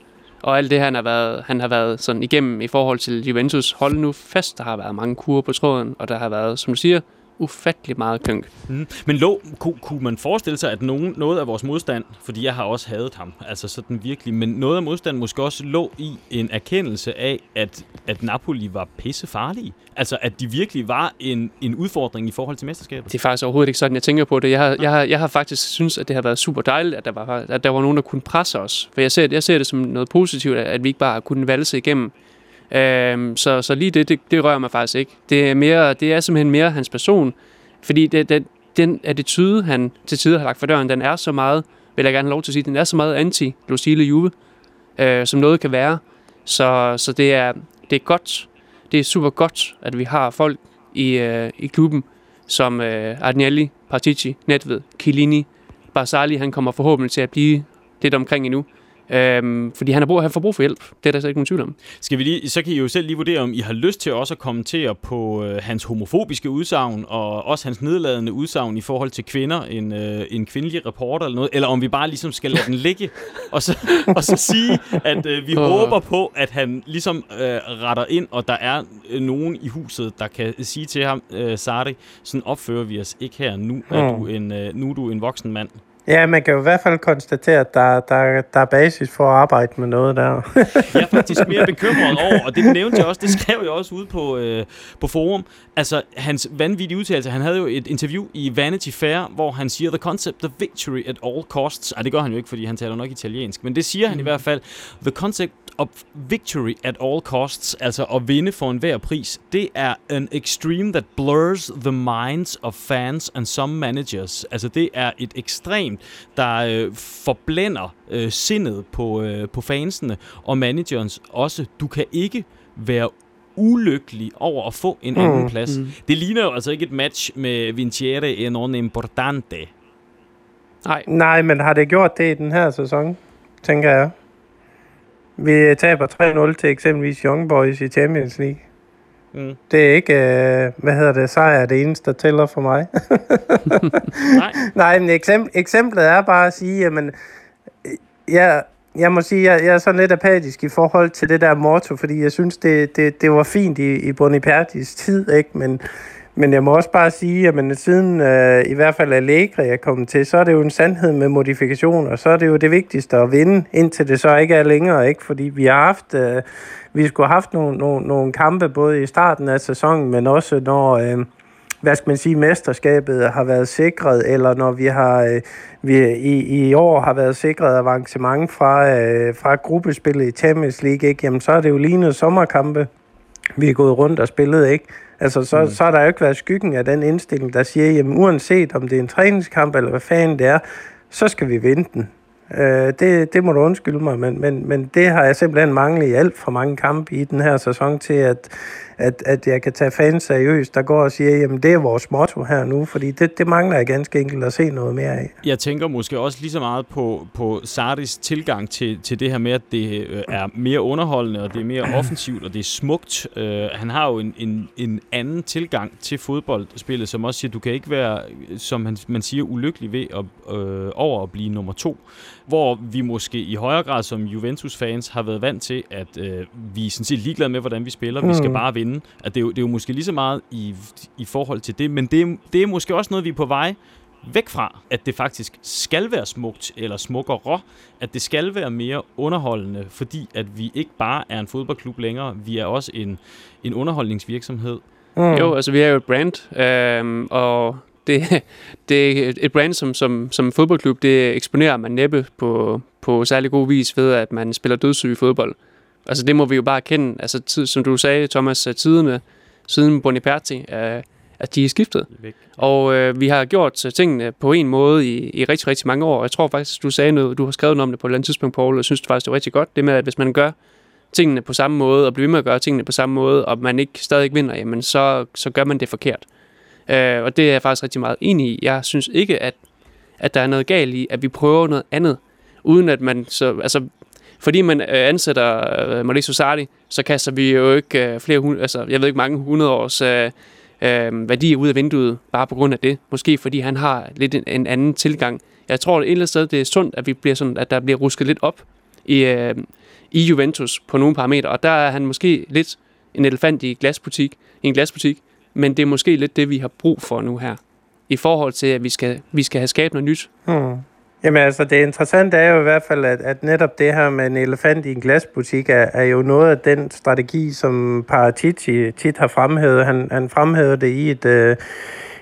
Og alt det, han har været, han har været sådan igennem i forhold til Juventus. Hold nu fast, der har været mange kurer på tråden, og der har været, som du siger, ufattelig meget kynk. Mm. Men lå, kunne, kunne man forestille sig, at nogen, noget af vores modstand, fordi jeg har også hadet ham, altså sådan virkelig, men noget af modstanden måske også lå i en erkendelse af, at, at Napoli var pisse farlige. Altså, at de virkelig var en, en udfordring i forhold til mesterskabet. Det er faktisk overhovedet ikke sådan, jeg tænker på det. Jeg har, jeg har, jeg har faktisk synes, at det har været super dejligt, at der var, at der var nogen, der kunne presse os. For jeg ser, jeg ser det som noget positivt, at vi ikke bare kunne valse igennem Øhm, så, så lige det, det, det rører mig faktisk ikke. Det er, mere, det er simpelthen mere hans person. Fordi det, det, den attitude, han til tider har lagt for døren, den er så meget, vil jeg gerne have lov til at sige, den er så meget anti-Lucille Juve, øh, som noget kan være. Så, så det, er, det er godt, det er super godt, at vi har folk i, øh, i klubben, som øh, Agnelli, Partici, Nedved, Chiellini, Barzali, han kommer forhåbentlig til at blive lidt omkring endnu. Øhm, fordi han har brug, han får brug for hjælp. Det er der slet ikke nogen tvivl om. Skal vi lige, så kan I jo selv lige vurdere, om I har lyst til også at kommentere på øh, hans homofobiske udsagn, og også hans nedladende udsagn i forhold til kvinder, en, øh, en kvindelig reporter eller noget, eller om vi bare ligesom skal lade den ligge, og så, og så sige, at øh, vi Åh. håber på, at han ligesom øh, retter ind, og der er øh, nogen i huset, der kan sige til ham, øh, Sari, sådan opfører vi os ikke her. Nu er, Mm. du en, øh, nu er du en voksen mand. Ja, man kan jo i hvert fald konstatere, at der, der, der er basis for at arbejde med noget der. Jeg er faktisk mere bekymret over, og det nævnte jeg også, det skrev jeg også ude på, øh, på forum. Altså, hans vanvittige udtalelse, han havde jo et interview i Vanity Fair, hvor han siger, the concept of victory at all costs. Ej, det gør han jo ikke, fordi han taler nok italiensk, men det siger han i hvert fald. The concept of victory at all costs, altså at vinde for enhver pris, det er an extreme that blurs the minds of fans and some managers. Altså det er et ekstremt, der øh, forblænder øh, sindet på, øh, på fansene og managerens også. Du kan ikke være ulykkelig over at få en anden plads. Mm. Det ligner jo altså ikke et match med Vinciere e non importante. Nej, Nej, men har det gjort det i den her sæson, tænker jeg. Vi taber 3-0 til eksempelvis Young Boys i Champions League. Mm. Det er ikke, øh, hvad hedder det, sejr er det eneste, der tæller for mig. <laughs> Nej. Nej, men eksempl, eksemplet er bare at sige, jamen, øh, jeg, jeg må sige, jeg, jeg er sådan lidt apatisk i forhold til det der motto, fordi jeg synes, det, det, det var fint i, i Bonipertis tid, ikke? Men, men jeg må også bare sige, at siden øh, i hvert fald Allegri er kommet til, så er det jo en sandhed med modifikationer. Så er det jo det vigtigste at vinde, indtil det så ikke er længere, ikke? Fordi vi har haft, øh, vi skulle have haft nogle, nogle, nogle kampe både i starten af sæsonen, men også når... Øh, hvad skal man sige, mesterskabet har været sikret, eller når vi har øh, vi i, i år har været sikret avancement fra, øh, fra gruppespillet i Champions League, ikke? Jamen, så er det jo lignet sommerkampe, vi er gået rundt og spillet, ikke? Altså, så, mm. så har der jo ikke været skyggen af den indstilling, der siger, jamen uanset om det er en træningskamp, eller hvad fanden det er, så skal vi vinde den. Øh, det, det må du undskylde mig, men, men, men det har jeg simpelthen manglet i alt for mange kampe i den her sæson til, at, at, at jeg kan tage fans seriøst, der går og siger, jamen det er vores motto her nu, fordi det, det mangler jeg ganske enkelt at se noget mere af. Jeg tænker måske også lige så meget på, på Sardis tilgang til, til det her med, at det øh, er mere underholdende, og det er mere offensivt, og det er smukt. Øh, han har jo en, en, en anden tilgang til fodboldspillet, som også siger, du kan ikke være, som man, man siger, ulykkelig ved at, øh, over at blive nummer to. Hvor vi måske i højere grad som Juventus-fans har været vant til, at øh, vi er sådan set ligeglade med, hvordan vi spiller. Vi skal Mm. bare vinde. At det, er jo, det er jo måske lige så meget i, i forhold til det, men det, er- det er måske også noget, vi er på vej væk fra, at det faktisk skal være smukt eller smukkere, at det skal være mere underholdende, fordi at vi ikke bare er en fodboldklub længere, vi er også en, en underholdningsvirksomhed. Mm. Jo, altså vi er jo et brand, øhm, og det, <laughs> det er et brand som, som, som fodboldklub, det eksponerer man næppe på, på særlig god vis ved, at man spiller dødssyg fodbold. Altså det må vi jo bare erkende. Altså tid, som du sagde, Thomas, tiderne siden Boniperti, øh, at de er skiftet. Væk. Og øh, vi har gjort øh, tingene på en måde i, i rigtig, rigtig mange år. Jeg tror faktisk, du sagde noget, du har skrevet noget om det på et eller andet tidspunkt, Paul, og jeg synes det faktisk, det var rigtig godt. Det med, at hvis man gør tingene på samme måde, og bliver ved med at gøre tingene på samme måde, og man ikke stadig vinder, jamen så, så gør man det forkert. Øh, og det er jeg faktisk rigtig meget enig i. Jeg synes ikke, at, at der er noget galt i, at vi prøver noget andet, uden at man så... Altså, fordi man øh, ansætter øh, Mauricio Sarri, så kaster vi jo ikke øh, flere, hund, altså jeg ved ikke mange hundrede års øh, øh, værdier ud af vinduet, bare på grund af det. Måske fordi han har lidt en, en anden tilgang. Jeg tror et eller andet sted, det er sundt, at, vi bliver sådan, at der bliver rusket lidt op i, øh, i Juventus på nogle parametre, og der er han måske lidt en elefant i, glasbutik, i en glasbutik, men det er måske lidt det, vi har brug for nu her, i forhold til, at vi skal, vi skal have skabt noget nyt. Hmm. Jamen altså, det interessante er jo i hvert fald, at, at netop det her med en elefant i en glasbutik er, er jo noget af den strategi, som Paratici tit har fremhævet. Han, han fremhævede det i et, øh,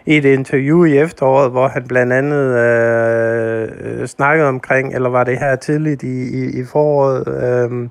i et interview i efteråret, hvor han blandt andet øh, øh, snakkede omkring, eller var det her tidligt i, i, i foråret, øh,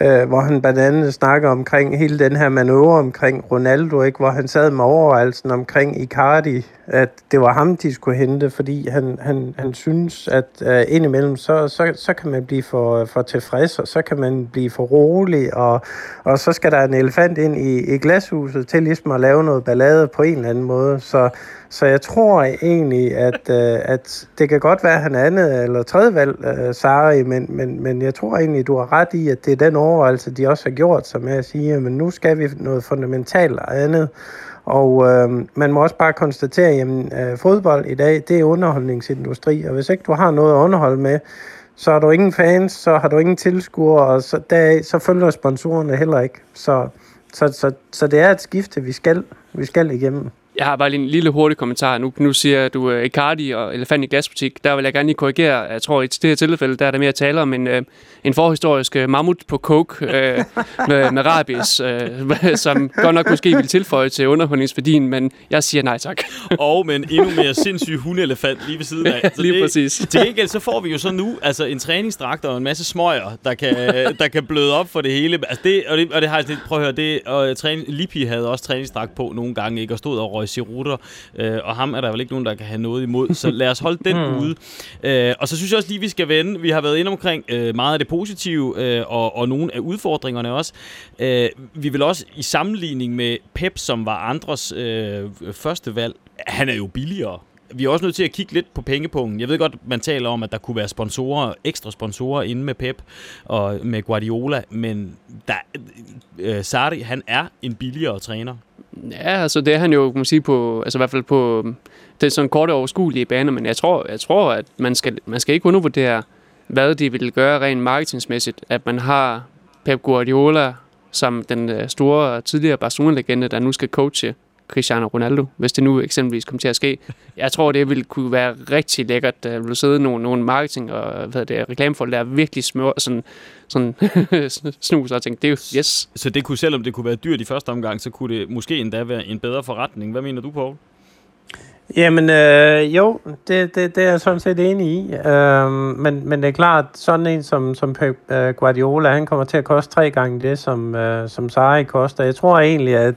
øh, hvor han blandt andet snakker omkring hele den her manøvre omkring Ronaldo, ikke? hvor han sad med overvejelsen omkring Icardi, at det var ham, de skulle hente, fordi han, han, han synes, at øh, indimellem, så, så, så kan man blive for, for tilfreds, og så kan man blive for rolig, og, og så skal der en elefant ind i, i glashuset til ligesom at lave noget ballade på en eller anden måde. Så, så jeg tror egentlig, at, øh, at det kan godt være, at han er andet eller tredje valg, øh, Sari, men, men, men jeg tror egentlig, du har ret i, at det er den overvejelse, de også har gjort sig med at sige, at nu skal vi noget fundamentalt andet. Og øh, man må også bare konstatere, at øh, fodbold i dag, det er underholdningsindustri, og hvis ikke du har noget at underholde med, så har du ingen fans, så har du ingen tilskuere, og så, der, så følger sponsorerne heller ikke. Så, så, så, så det er et skifte, vi skal, vi skal igennem. Jeg har bare lige en lille hurtig kommentar. Nu, nu siger du uh, Icardi og Elefant i Glasbutik. Der vil jeg gerne lige korrigere. Jeg tror, i det her tilfælde, der er der mere at tale om en, uh, en forhistorisk uh, mammut på coke uh, <laughs> med, med rabies, uh, som godt nok måske vil tilføje til underholdningsværdien, men jeg siger nej tak. <laughs> og med en endnu mere sindssyg hundeelefant lige ved siden af. <laughs> Så lige det, præcis. Til gengæld så får vi jo så nu altså en træningsdragt og en masse smøger, der kan, der kan bløde op for det hele. Altså det, og, det, og det har jeg lidt, prøv at høre, det, og træning, Lippi havde også træningsdragt på nogle gange, ikke, og stod og røg cirutter, øh, og ham er der vel ikke nogen, der kan have noget imod, så lad os holde den <laughs> ude. Øh, og så synes jeg også lige, vi skal vende, vi har været inde omkring øh, meget af det positive, øh, og, og nogle af udfordringerne også. Øh, vi vil også i sammenligning med Pep, som var andres øh, første valg, han er jo billigere vi er også nødt til at kigge lidt på pengepungen. Jeg ved godt, man taler om, at der kunne være sponsorer, ekstra sponsorer inde med Pep og med Guardiola, men der, øh, Sarri, han er en billigere træner. Ja, altså det er han jo, kan man sige, på, altså i hvert fald på øhm, det er sådan korte overskuelige baner, men jeg tror, jeg tror at man skal, man skal ikke undervurdere, hvad de vil gøre rent marketingsmæssigt, at man har Pep Guardiola som den øh, store tidligere Barcelona-legende, der nu skal coache Cristiano Ronaldo, hvis det nu eksempelvis kommer til at ske. Jeg tror, det vil kunne være rigtig lækkert. Der vil sidde nogle, nogle marketing og hvad det, reklamefolk, der er virkelig smør, sådan, sådan <laughs> snus og tænke, det er jo yes. Så det kunne, selvom det kunne være dyrt i første omgang, så kunne det måske endda være en bedre forretning. Hvad mener du, Paul? Jamen, øh, jo, det, det, det er jeg sådan set enig i. Øh, men, men det er klart, sådan en som, som Pep øh, Guardiola, han kommer til at koste tre gange det, som, øh, som Sarri koster. Jeg tror egentlig, at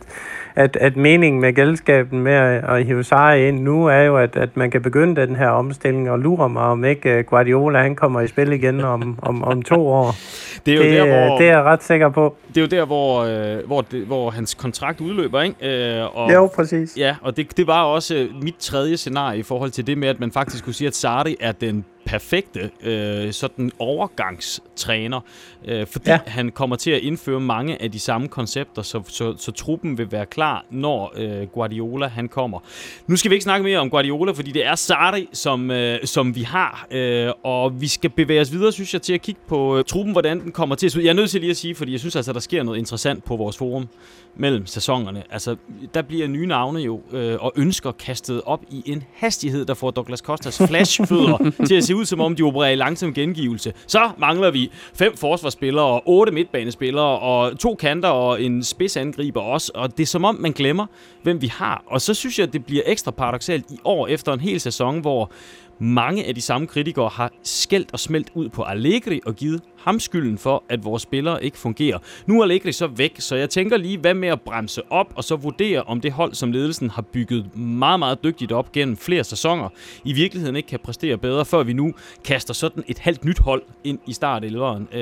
at, at meningen med gældskaben med at, at hive sig ind nu er jo, at, at man kan begynde den her omstilling og lure mig, om ikke øh, Guardiola han kommer i spil igen om, om, om to år. <laughs> Det er jo det, der, hvor, det er jeg ret sikker på. Det er jo der, hvor, øh, hvor, det, hvor hans kontrakt udløber, ikke? Øh, og, jo, præcis. Ja, og det, det var også mit tredje scenarie i forhold til det med, at man faktisk kunne sige, at Sarri er den perfekte øh, sådan overgangstræner, øh, fordi ja. han kommer til at indføre mange af de samme koncepter, så, så, så truppen vil være klar, når øh, Guardiola han kommer. Nu skal vi ikke snakke mere om Guardiola, fordi det er Sarri, som, øh, som vi har, øh, og vi skal bevæge os videre, synes jeg, til at kigge på øh, truppen, hvordan den kommer til at se ud. Jeg er nødt til lige at sige, fordi jeg synes altså, der sker noget interessant på vores forum mellem sæsonerne. Altså, der bliver nye navne jo, øh, og ønsker kastet op i en hastighed, der får Douglas Costas <laughs> flashfødder til at se ud, som om de opererer i langsom gengivelse. Så mangler vi fem forsvarsspillere, otte midtbanespillere, og to kanter og en spidsangriber også. Og det er som om, man glemmer, hvem vi har. Og så synes jeg, at det bliver ekstra paradoxalt i år efter en hel sæson, hvor mange af de samme kritikere har skældt og smelt ud på Allegri og givet ham skylden for, at vores spillere ikke fungerer. Nu er Allegri så væk, så jeg tænker lige, hvad med at bremse op og så vurdere, om det hold, som ledelsen har bygget meget, meget dygtigt op gennem flere sæsoner, i virkeligheden ikke kan præstere bedre, før vi nu kaster sådan et halvt nyt hold ind i startelveren. Øh,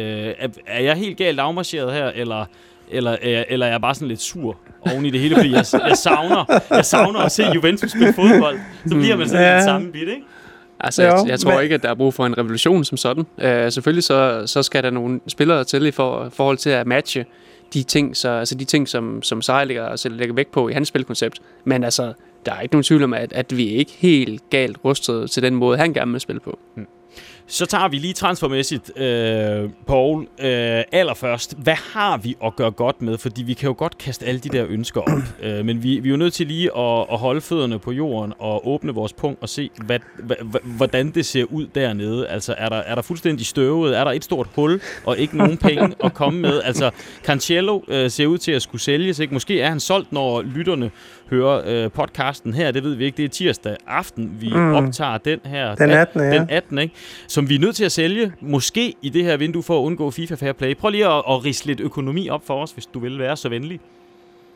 er jeg helt galt afmarcheret her, eller eller, eller er jeg bare sådan lidt sur oven i det hele, fordi jeg, jeg, savner, jeg savner at se Juventus spille fodbold. Så bliver man sådan ja. lidt samme bit, ikke? Altså, jeg, jeg tror men... ikke, at der er brug for en revolution som sådan. Uh, selvfølgelig så, så skal der nogle spillere til i for, forhold til at matche de ting, så, altså de ting som, som Sejl lægger, altså lægger vægt på i hans spilkoncept. Men altså, der er ikke nogen tvivl om, at, at vi er ikke helt galt rustet til den måde, han gerne vil spille på. Hmm. Så tager vi lige transfermæssigt, øh, Paul, øh, allerførst. Hvad har vi at gøre godt med? Fordi vi kan jo godt kaste alle de der ønsker op. <clears throat> øh, men vi, vi er jo nødt til lige at, at holde fødderne på jorden og åbne vores punkt og se, hvad, hvad, hvordan det ser ud dernede. Altså, er der, er der fuldstændig støvet? Er der et stort hul og ikke nogen penge at komme med? Altså, Cancelo øh, ser ud til at skulle sælges. Ikke? Måske er han solgt, når lytterne hører øh, podcasten her, det ved vi ikke, det er tirsdag aften, vi mm. Optager den her. Den 18., ja. Den 18, ikke? Som vi er nødt til at sælge, måske i det her vindue, for at undgå FIFA Fair Play. Prøv lige at, at rise lidt økonomi op for os, hvis du vil være så venlig.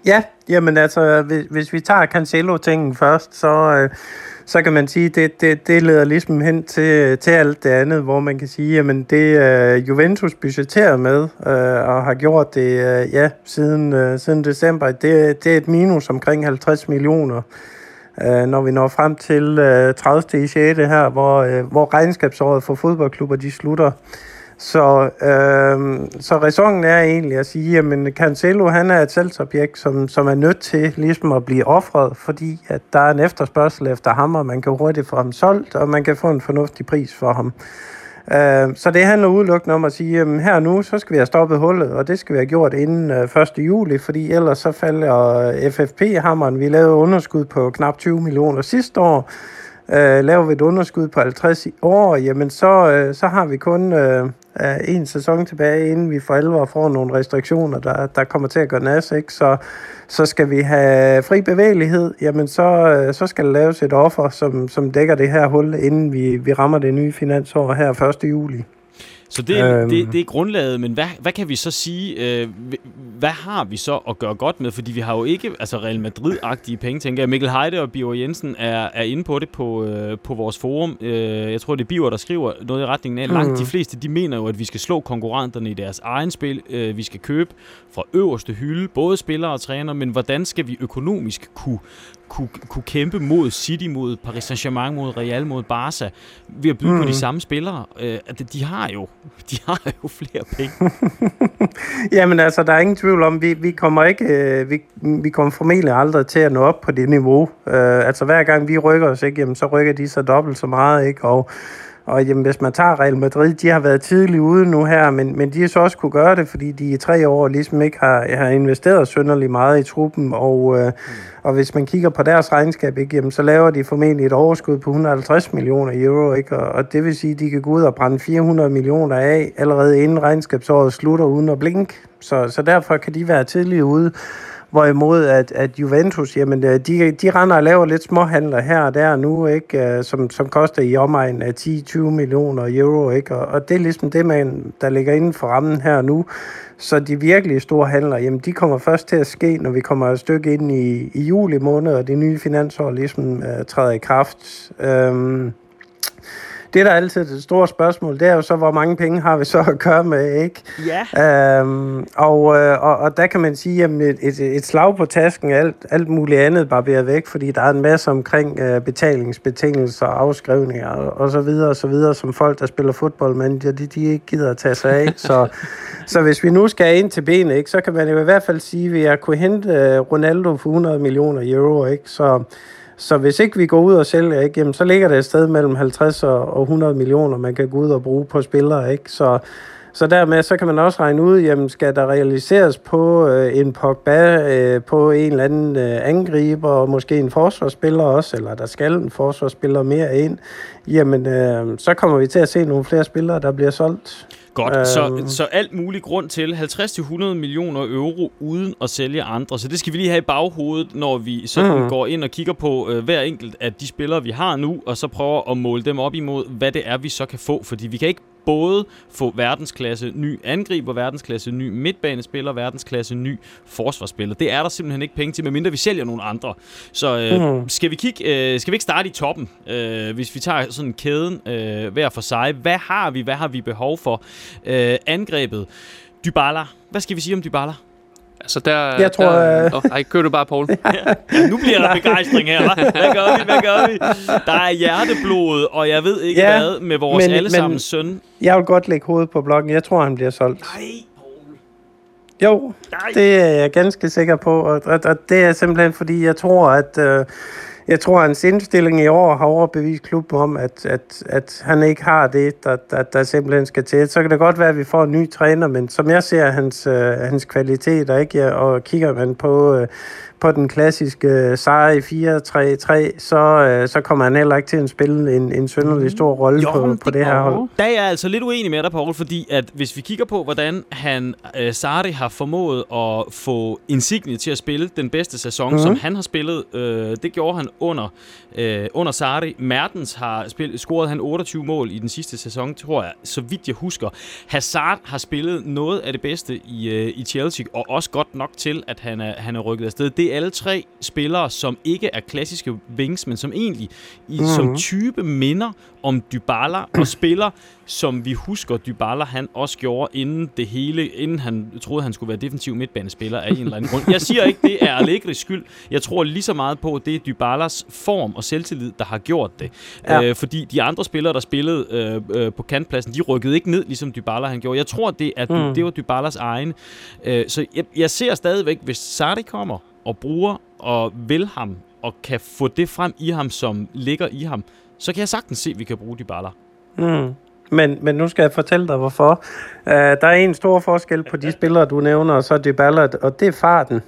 Ja, jamen altså, hvis, hvis vi tager Cancelo-tingen først, så, øh, så kan man sige, det, det, det leder ligesom hen til, til alt det andet, hvor man kan sige, jamen det øh, Juventus budgetterer med, øh, og har gjort det øh, ja, siden, øh, siden december, det, det er et minus omkring 50 millioner, øh, når vi når frem til øh, 30. i 6. her, hvor, øh, hvor regnskabsåret for fodboldklubber, de slutter. Så, øh, så ræsonen er egentlig at sige, at Cancelo han er et salgsobjekt, som, som er nødt til ligesom at blive offret, fordi at der er en efterspørgsel efter ham, og man kan hurtigt få ham solgt, og man kan få en fornuftig pris for ham. Øh, så det handler udelukkende om at sige, at her nu, så skal vi have stoppet hullet, og det skal vi have gjort inden øh, 1. juli, fordi ellers så falder FFP-hammeren. Vi lavede underskud på knap 20 millioner sidste år, øh, laver vi et underskud på 50 år, jamen så, øh, så har vi kun øh, øh, en sæson tilbage, inden vi for alvor får nogle restriktioner, der, der kommer til at gøre nas, ikke? Så, så skal vi have fri bevægelighed, jamen så, øh, så skal der laves et offer, som, som dækker det her hul, inden vi, vi rammer det nye finansår her 1. juli. Så det, øhm. Det, det er grundlaget, men hvad, hvad kan vi så sige, øh, hvad har vi så at gøre godt med? Fordi vi har jo ikke altså Real Madrid-agtige penge, tænker jeg. Mikkel Heide og Biver Jensen er, er inde på det på, øh, på vores forum. Øh, jeg tror, det er Biver, der skriver noget i retningen af. Langt Mm. de fleste, de mener jo, at vi skal slå konkurrenterne i deres egen spil. Øh, vi skal købe fra øverste hylde, både spillere og træner, men hvordan skal vi økonomisk kunne, kunne, kunne kæmpe mod City, mod Paris Saint-Germain, mod Real, mod Barca, ved at byde mm. på Mm. de samme spillere? Øh, at de har jo <laughs> de har jo flere penge. <laughs> Jamen altså, der er ingen tvivl om, vi, vi kommer ikke, øh, vi, vi kommer formentlig aldrig til at nå op på det niveau. Øh, altså hver gang vi rykker os, ikke, jamen, så rykker de så dobbelt så meget, ikke? Og, og jamen, hvis man tager Real Madrid, de har været tidligt ude nu her, men, men de har så også kunne gøre det, fordi de i tre år ligesom ikke har, har investeret synderligt meget i truppen, og, øh, mm. og hvis man kigger på deres regnskab, ikke, jamen, så laver de formentlig et overskud på 150 millioner euro, ikke? Og, og det vil sige, at de kan gå ud og brænde 400 millioner af, allerede inden regnskabsåret slutter uden at blinke. Så, så derfor kan de være tidligt ude. Hvorimod at, at Juventus, jamen, øh, de, de render og laver lidt småhandler her og der nu, ikke, øh, som, som koster i omegn af 10-20 millioner euro. Ikke? Og, og det er ligesom det, man, der ligger inden for rammen her nu. Så de virkelig store handler, jamen, de kommer først til at ske, når vi kommer et stykke ind i, i juli måned, og det nye finansår ligesom uh, træder i kraft. Um, det, der er altid det store spørgsmål, det er jo så, hvor mange penge har vi så at gøre med, ikke? Ja. Øhm, og, øh, og, og der kan man sige, at et, et, et slag på tasken, alt, alt muligt andet barberer væk, fordi der er en masse omkring øh, betalingsbetingelser, afskrivninger og, og så videre og så videre, som folk, der spiller fodbold, men de, de ikke gider at tage sig af. Så, <laughs> så hvis vi nu skal ind til benet, ikke, så kan man jo i hvert fald sige, at vi har kunne hente øh, Ronaldo for 100 millioner euro, ikke? Så så hvis ikke vi går ud og sælger, ikke, jamen, så ligger det et sted mellem 50 og og 100 millioner, man kan gå ud og bruge på spillere. Ikke? Så, så dermed så kan man også regne ud, jamen, skal der realiseres på øh, en Pogba, øh, på en eller anden øh, angriber, og måske en forsvarsspiller også, eller der skal en forsvarsspiller mere ind, jamen øh, så kommer vi til at se nogle flere spillere, der bliver solgt. Godt, så, Øhm. så alt mulig grund til 50-100 millioner euro uden at sælge andre. Så det skal vi lige have i baghovedet, når vi sådan Mhm. går ind og kigger på øh, hver enkelt af de spillere, vi har nu, og så prøver at måle dem op imod, hvad det er, vi så kan få. Fordi vi kan ikke både få verdensklasse ny angriber, verdensklasse ny midtbanespiller, verdensklasse ny forsvarsspiller. Det er der simpelthen ikke penge til, medmindre vi sælger nogle andre. Så øh, Mhm. skal, vi kigge, øh, skal vi ikke starte i toppen, øh, hvis vi tager sådan kæden øh, hver for sig. Hvad har vi? Hvad har vi behov for? Øh, angrebet. Dybala. Hvad skal vi sige om Dybala? Altså der... Jeg tror, Der, øh, oh, ej, kør du bare, Paul. <laughs> Ja, nu bliver der begejstring her, hva'? Hvad gør vi? Hvad gør vi? Der er hjerteblod, og jeg ved ikke Ja, hvad, med vores men- allesammens men- søn. Jeg vil godt lægge hovedet på blokken. Jeg tror, han bliver solgt. Nej, Poul. Jo, Nej. det er jeg ganske sikker på, og, og, og det er simpelthen fordi, jeg tror, at øh, jeg tror, at hans indstilling i år har overbevist klubben om, at, at, at han ikke har det, der, der, der simpelthen skal til. Så kan det godt være, at vi får en ny træner, men som jeg ser hans, øh, hans kvaliteter, ikke, ja, og kigger man på, øh, på den klassiske øh, seje 4-3-3, så, øh, så kommer han heller ikke til at spille en, en synderlig stor rolle på, på det det her hold. Der er jeg altså lidt uenig med dig, Paul, fordi at hvis vi kigger på, hvordan han, øh, Sarri har formået at få Insigne til at spille den bedste sæson, mm-hmm. som han har spillet, øh, det gjorde han under, øh, under Sarri. Mertens har spillet, scoret han 28 mål i den sidste sæson, tror jeg, så vidt jeg husker. Hazard har spillet noget af det bedste i, øh, i Chelsea, og også godt nok til, at han er, han er rykket afsted. Det er alle tre spillere, som ikke er klassiske wings, men som egentlig i, mm-hmm. som type minder om Dybala og <clears throat> spiller, som vi husker Dybala han også gjorde inden det hele, inden han troede, han skulle være defensiv midtbanespiller af en eller anden grund. Jeg siger ikke, det er Allegris skyld. Jeg tror lige så meget på, at det er Dybalas form og selvtillid, der har gjort det. Ja. Øh, fordi de andre spillere, der spillede øh, øh, på kantpladsen, de rykkede ikke ned, ligesom Dybala han gjorde. Jeg tror, det, er, mm. det var Dybalas egen. Øh, så jeg, jeg ser stadigvæk, hvis Sarri kommer og bruger og vil ham, og kan få det frem i ham, som ligger i ham, så kan jeg sagtens se, at vi kan bruge Baller. Mm. Men, men nu skal jeg fortælle dig, hvorfor. Uh, der er en stor forskel på de spillere, du nævner, og så Dybala, og det er farten.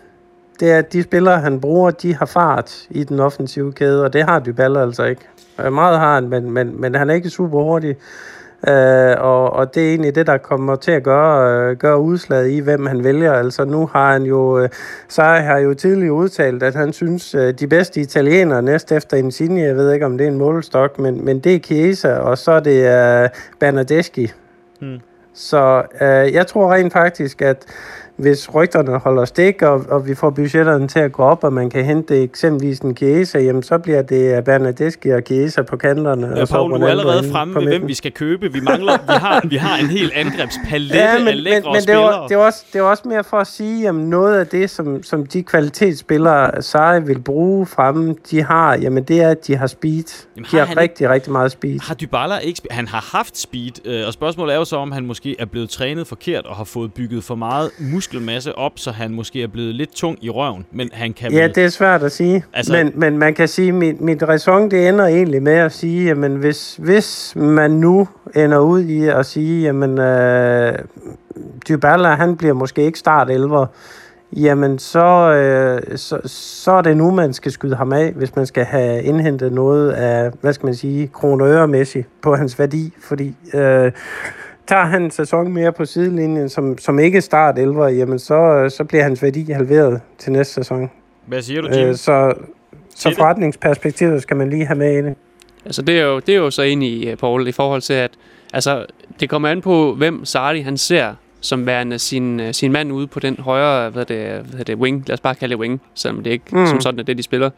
Det er, at de spillere, han bruger, de har fart i den offensive kæde, og det har Dybala altså ikke. Uh, meget har han, men, men, men han er ikke super hurtig. Uh, og, og det er egentlig det, der kommer til at gøre, uh, gøre udslaget i, hvem han vælger. Altså nu har han jo, uh, Sarri har jo tidligere udtalt, at han synes, uh, de bedste italienere næst efter Insigne, jeg ved ikke, om det er en målestok, men, men det er Chiesa, og så er det uh, Bernardeschi. Hmm. Så uh, jeg tror rent faktisk, at hvis rygterne holder stik, og, og vi får budgetterne til at gå op, og man kan hente eksempelvis en Chiesa, jamen så bliver det Bernardeschi og Chiesa på kanterne. Ja, og så Paul, du er allerede fremme ved, hvem vi skal købe. Vi mangler, vi har, vi har en hel angrebspalette Ja, af men, men, lækre men det, spillere. var, det, var også, det var også mere for at sige, at noget af det, som, som de kvalitetsspillere, Sarri vil bruge fremme, de har, jamen det er, at de har speed. Jamen, de har har rigtig, rigtig meget speed. Har Dybala ikke Han har haft speed, øh, og spørgsmålet er jo så, om han måske er blevet trænet forkert og har fået bygget for meget muskelmasse op, så han måske er blevet lidt tung i røven. Men han kan Ja, vel... det er svært at sige. Altså- men, men man kan sige, at mit, mit ræson, det ender egentlig med at sige, jamen hvis, hvis man nu ender ud i at sige, jamen øh, Dybala, han bliver måske ikke start 11, jamen så, øh, så, så er det nu, man skal skyde ham af, hvis man skal have indhentet noget af, hvad skal man sige, kroner på hans værdi, fordi øh, tager han en sæson mere på sidelinjen, som, som ikke start 11, jamen så, så bliver hans værdi halveret til næste sæson. Hvad siger du, Jim? Øh, så, så forretningsperspektivet skal man lige have med i det. Altså, det er jo, det er jo så enig i, øh, Paul, i forhold til, at altså, det kommer an på, hvem Sardi han ser som værende sin, øh, sin mand ude på den højre hvad det, hvad det, wing. Lad os bare kalde det wing, selvom det ikke. Mm. som sådan er det, de spiller.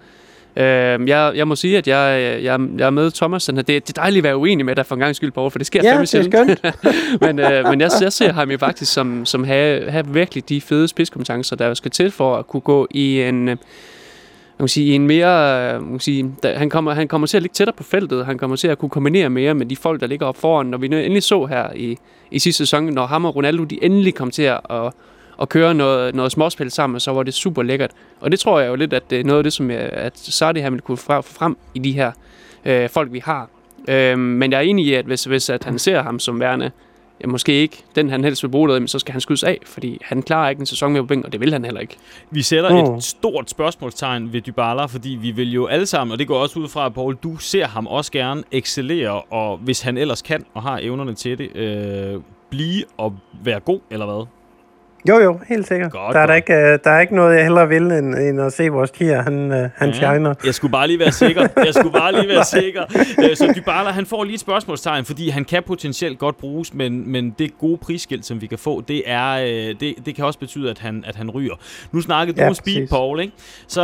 Øh, jeg, jeg må sige, at jeg, jeg, jeg er med Thomas. Sådan, at det, det er dejligt at være uenig med dig for en gang skyld, Paul, for det sker Ja, fandme det er skønt. <laughs> men øh, men jeg, jeg ser ham jo faktisk som, som have, have virkelig de fede spidskompetencer, der skal til for at kunne gå i en... øh, man kan sige, en mere, øh, man kan sige, der, han, kommer, han kommer til at ligge tættere på feltet, han kommer til at kunne kombinere mere med de folk, der ligger op foran. Når vi nu endelig så her i, i sidste sæson, når ham og Ronaldo, de endelig kom til at, at, at køre noget, noget småspil sammen, så var det super lækkert. Og det tror jeg jo lidt, at det er noget af det, som jeg, at Sardi han vil kunne få frem i de her øh, folk, vi har. Øh, men jeg er enig i, at hvis, hvis at han ser ham som værende, ja, måske ikke den, han helst vil bruge noget, så skal han skydes af, fordi han klarer ikke en sæson med på bænken, og det vil han heller ikke. Vi sætter Mm. et stort spørgsmålstegn ved Dybala, fordi vi vil jo alle sammen, og det går også ud fra, at Paul, du ser ham også gerne excellere, og hvis han ellers kan og har evnerne til det, øh, blive og være god, eller hvad? Jo, jo, helt sikkert. Godt, der, er der, godt. ikke, øh, der er ikke noget, jeg hellere vil, end, end at se vores tier, han, øh, han ja. shiner. Jeg skulle bare lige være sikker. Jeg skulle bare lige være <laughs> sikker. Øh, Så Dybala, han får lige et spørgsmålstegn, fordi han kan potentielt godt bruges, men, men det gode prisskilt, som vi kan få, det, er, øh, det, det kan også betyde, at han, at han ryger. Nu snakkede du Ja, om speed, præcis. Paul, ikke? Så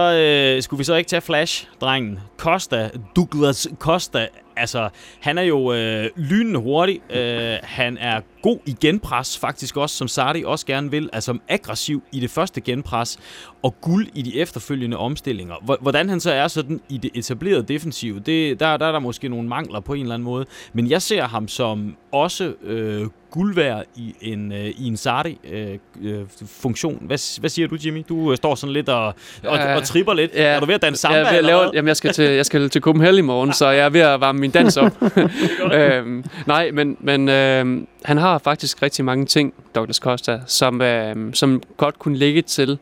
øh, skulle vi så ikke tage Flash-drengen. Costa, Douglas Costa, altså, han er jo øh, lynende hurtig. Øh, han er god i genpres, faktisk også, som Sardi også gerne vil. Altså aggressiv i det første genpres, og guld i de efterfølgende omstillinger. Hvor- Hvordan han så er sådan i det etablerede defensiv, det, der, der er der måske nogle mangler på en eller anden måde. Men jeg ser ham som også øh, guld værd i en, øh, i en Sardi-funktion. hvad, hvad siger du, Jimmy? Du øh, står sådan lidt og, og, Ja. og tripper lidt. Ja. Er du ved at danse samba, jeg, ved at lave, jamen, jeg skal til, jeg skal til Copenhagen i morgen, så jeg er ved at varme min dans op. <laughs> øhm, nej, men, men øhm, han har faktisk rigtig mange ting, Douglas Costa, som, øh, som godt kunne ligge til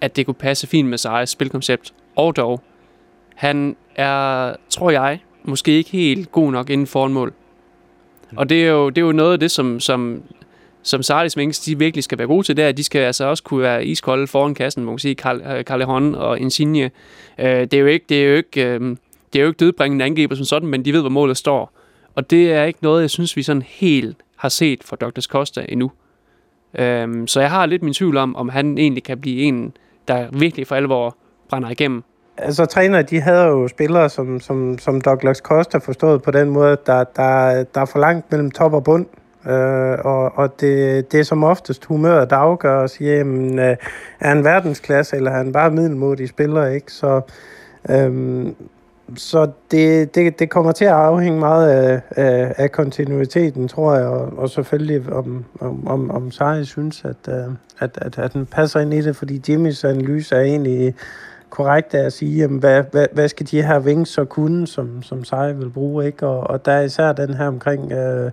at det kunne passe fint med Sarris spilkoncept. Og dog, han er, tror jeg, måske ikke helt god nok inden for mål. Og det er jo, det er jo noget af det, som, som, som Sardis Minks, de virkelig skal være gode til, det er, at de skal altså også kunne være iskolde foran kassen, må man sige, Callejon øh, og Insigne. Øh, det er jo ikke, det er jo ikke, øh, det er jo ikke dødbringende angriber som sådan, men de ved, hvor målet står. Og det er ikke noget, jeg synes, vi sådan helt har set fra Dr. Costa endnu. Øhm, så jeg har lidt min tvivl om, om han egentlig kan blive en, der virkelig for alvor brænder igennem. Altså træner, de havde jo spillere som, som, som Douglas Costa forstået på den måde, der, der, der er for langt mellem top og bund. Øh, og og det, det er som oftest humøret, der afgør og siger, jamen, øh, er han verdensklasse, eller er han bare middelmodig spiller, ikke? Så, øh, så det, det, det kommer til at afhænge meget af, af, af kontinuiteten, tror jeg, og, og selvfølgelig om, om, om, om Sarri synes, at, øh, at, at, at den passer ind i det, fordi Jimmys analyse er egentlig korrekt af at sige, jamen, hvad, hvad, hvad skal de her wings så kunne, som, som Sarri vil bruge, ikke? Og, og der er især den her omkring... Øh,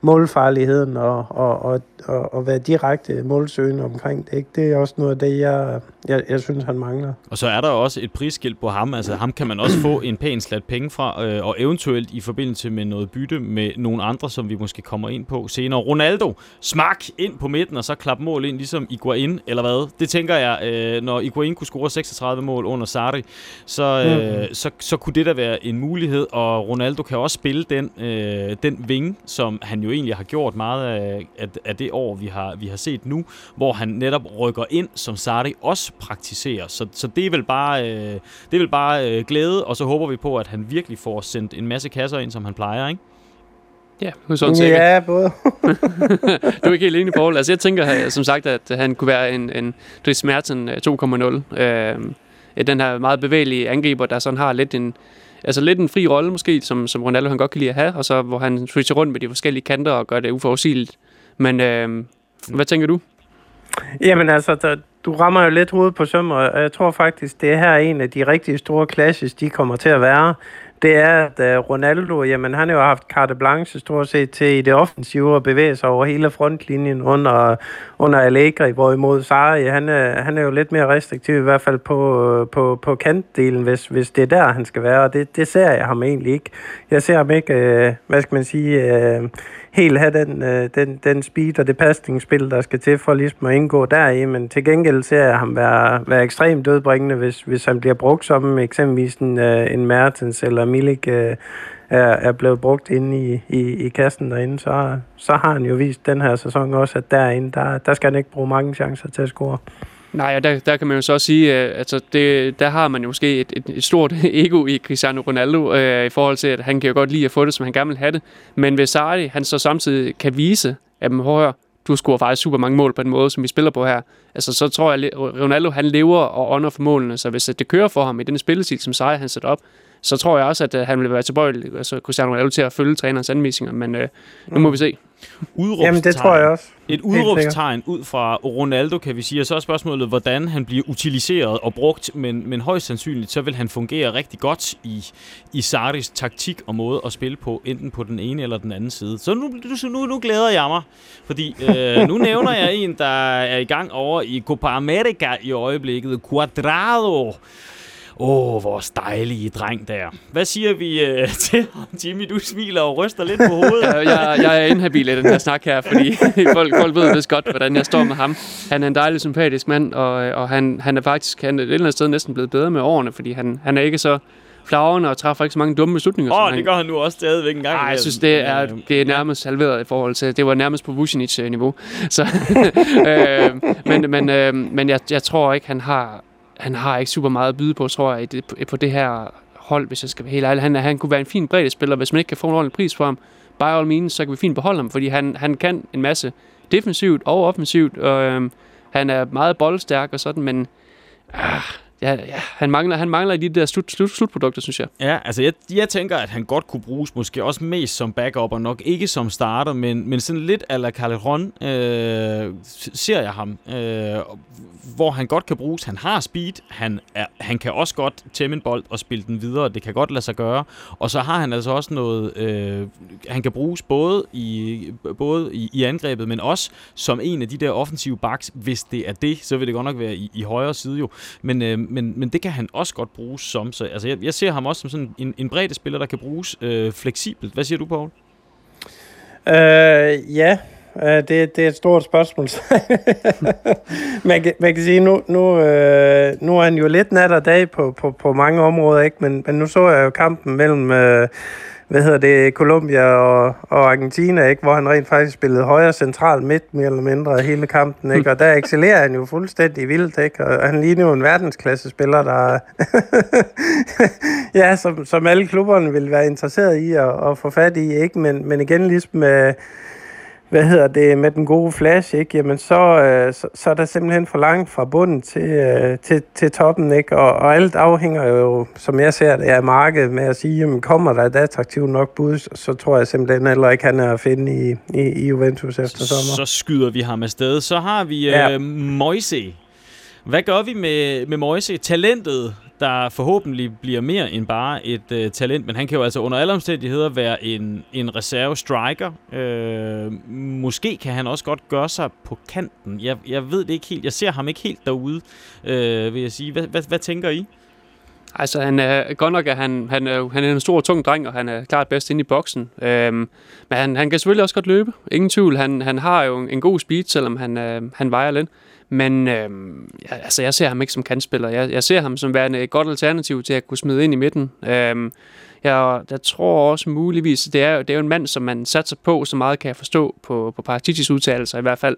målfarligheden og, og, og, og, og være direkte målsøgende omkring det. Ikke? Det er også noget af det, jeg, jeg, jeg synes, han mangler. Og så er der også et prisskilt på ham. Altså ham kan man også få en pæn slat penge fra, øh, og eventuelt i forbindelse med noget bytte med nogle andre, som vi måske kommer ind på senere. Ronaldo, smak ind på midten, og så klap mål ind, ligesom Iguain, eller hvad? Det tænker jeg, øh, når Iguain kunne score 36 mål under Sarri, så, øh, mm. så, så kunne det da være en mulighed, og Ronaldo kan også spille den, øh, den vinge, som han jo egentlig har gjort meget af, af, af det år, vi har, vi har set nu, hvor han netop rykker ind, som Sarri også praktiserer. Så, så det er vel bare, øh, det er vel bare øh, glæde, og så håber vi på, at han virkelig får sendt en masse kasser ind, som han plejer, ikke? Ja, sådan Ja, både. <laughs> du er ikke helt enig, Paul. Altså, jeg tænker som sagt, at han kunne være en, en Dries Merten 2.0. Øh, den her meget bevægelige angriber, der sådan har lidt en, altså lidt en fri rolle måske, som, som Ronaldo han godt kan lide at have, og så hvor han switcher rundt med de forskellige kanter og gør det uforudsigeligt. Men øh, hvad tænker du? Jamen altså, der, du rammer jo lidt hovedet på søm, og jeg tror faktisk, det er her en af de rigtig store clashes, de kommer til at være det er, at øh, Ronaldo, jamen han har jo haft carte blanche stort set til i det offensive at bevæge sig over hele frontlinjen under, under Allegri, hvorimod Sarri, han er, han er jo lidt mere restriktiv, i hvert fald på, øh, på, på kantdelen, hvis, hvis det er der, han skal være, og det, det ser jeg ham egentlig ikke. Jeg ser ham ikke, øh, hvad skal man sige, øh, helt have den, øh, den, den speed og det pasningsspil, der skal til for ligesom at indgå deri, men til gengæld ser jeg ham være, være ekstremt dødbringende, hvis, hvis han bliver brugt som eksempelvis en, øh, en Mertens eller Milik øh, er, er blevet brugt inde i, i, i kassen derinde, så, så har han jo vist den her sæson også, at derinde, der, der skal han ikke bruge mange chancer til at score. Nej, og der, der kan man jo så også sige, at altså det, der har man jo måske et, et, et stort <laughs> ego i Cristiano Ronaldo, øh, i forhold til, at han kan jo godt lide at få det, som han gerne vil have det. Men hvis Sarri, han så samtidig kan vise, at man hører, du scorer faktisk super mange mål på den måde, som vi spiller på her. Altså, så tror jeg, at Ronaldo han lever og ånder for målene, så hvis det kører for ham i den spillestil, som Sarri han sætter op, så tror jeg også, at øh, han vil være tilbøjelig, altså Cristiano Ronaldo, til at følge trænerens anvisninger, men øh, nu må vi se. Jamen, det tror jeg også. Et udråbstegn ud fra Ronaldo, kan vi sige. Og så er spørgsmålet, hvordan han bliver utiliseret og brugt, men, men højst sandsynligt, så vil han fungere rigtig godt i, i Saris taktik og måde at spille på, enten på den ene eller den anden side. Så nu, nu, nu glæder jeg mig, fordi øh, nu nævner jeg en, der er i gang over i Copa America i øjeblikket, Quadrado. Åh, oh, vores dejlige dreng der. Hvad siger vi uh, <laughs> til ham, Jimmy? Du smiler og ryster lidt på hovedet. ja, jeg, jeg er inhabil i den her snak her, fordi <laughs> folk, folk ved vist godt, hvordan jeg står med ham. Han er en dejlig, sympatisk mand, og, og han, han er faktisk han er et eller andet sted næsten blevet bedre med årene, fordi han, han er ikke så flagrende og træffer ikke så mange dumme beslutninger. Åh, oh, det gør han nu også stadigvæk en gang. Nej, jeg synes, det er, det er nærmest halveret i forhold til, det var nærmest på Vucinic-niveau. <laughs> Så, øh, men men, øh, men jeg, jeg tror ikke, han har han har ikke super meget at byde på, tror jeg, på det her hold, hvis jeg skal være helt ærlig. Han, han kunne være en fin bredde spiller, hvis man ikke kan få en ordentlig pris for ham. By all means, så kan vi fint beholde ham, fordi han, han kan en masse defensivt og offensivt, og øh, han er meget boldstærk og sådan, men øh, ja, ja, han mangler, han mangler i de der slut, slut, slutprodukter, synes jeg. Ja, altså jeg, jeg tænker, at han godt kunne bruges måske også mest som backup, og nok ikke som starter, men, men sådan lidt ala Calderon øh, ser jeg ham, øh, hvor han godt kan bruges. Han har speed, han, er, han kan også godt tæmme en bold og spille den videre, det kan godt lade sig gøre. Og så har han altså også noget, øh, han kan bruges både i, både i, i angrebet, men også som en af de der offensive backs, hvis det er det, så vil det godt nok være i, i højre side jo. Men, øh, men, men det kan han også godt bruges som. Så, altså, jeg, jeg ser ham også som sådan en, en bredde spiller, der kan bruges øh, fleksibelt. Hvad siger du, Paul? Øh, ja, øh, det, det er et stort spørgsmål. <laughs> man, kan, man kan sige, nu, nu, øh, nu er han jo lidt nat og dag på, på, på mange områder, ikke? Men, men nu så jeg jo kampen mellem... Øh, hvad hedder det, Colombia og, og Argentina, ikke? hvor han rent faktisk spillede højre central midt, mere eller mindre, hele kampen. Ikke? Og der excellerer han jo fuldstændig vildt, ikke? og han ligner jo en verdensklasse spiller, der <laughs> ja, som, som alle klubberne vil være interesseret i at, at få fat i. Ikke? Men, men igen, ligesom med, hvad hedder det, med den gode flash, ikke? Jamen så, øh, så, så er der simpelthen for langt fra bunden til, øh, til, til toppen, ikke? Og, og alt afhænger jo, som jeg ser det, af markedet med at sige, jamen kommer der et attraktivt nok bud, så tror jeg simpelthen heller ikke, han er at finde i, i, i Juventus efter sommer. Så skyder vi ham afsted. Så har vi ja. øh, Moise. Hvad gør vi med, med Moise? Talentet, der forhåbentlig bliver mere end bare et øh, talent, men han kan jo altså under alle omstændigheder være en, en reserve striker. Øh, måske kan han også godt gøre sig på kanten. Jeg, jeg ved det ikke helt. Jeg ser ham ikke helt derude, øh, vil jeg sige. Hvad, hvad, hvad tænker I? Altså, han er godt nok, er han, han, er, han er en stor, tung dreng, og han er klart bedst inde i boksen. Øhm, men han, han kan selvfølgelig også godt løbe. Ingen tvivl. Han, han har jo en, en god speed, selvom han, øh, han vejer lidt. Men øh, jeg, altså, jeg ser ham ikke som kantspiller. Jeg, jeg ser ham som værende et godt alternativ til at kunne smide ind i midten. Øh, jeg, jeg tror også muligvis, det er, det er jo en mand, som man satser på, så meget kan jeg forstå på, på Paraticis udtalelser i hvert fald.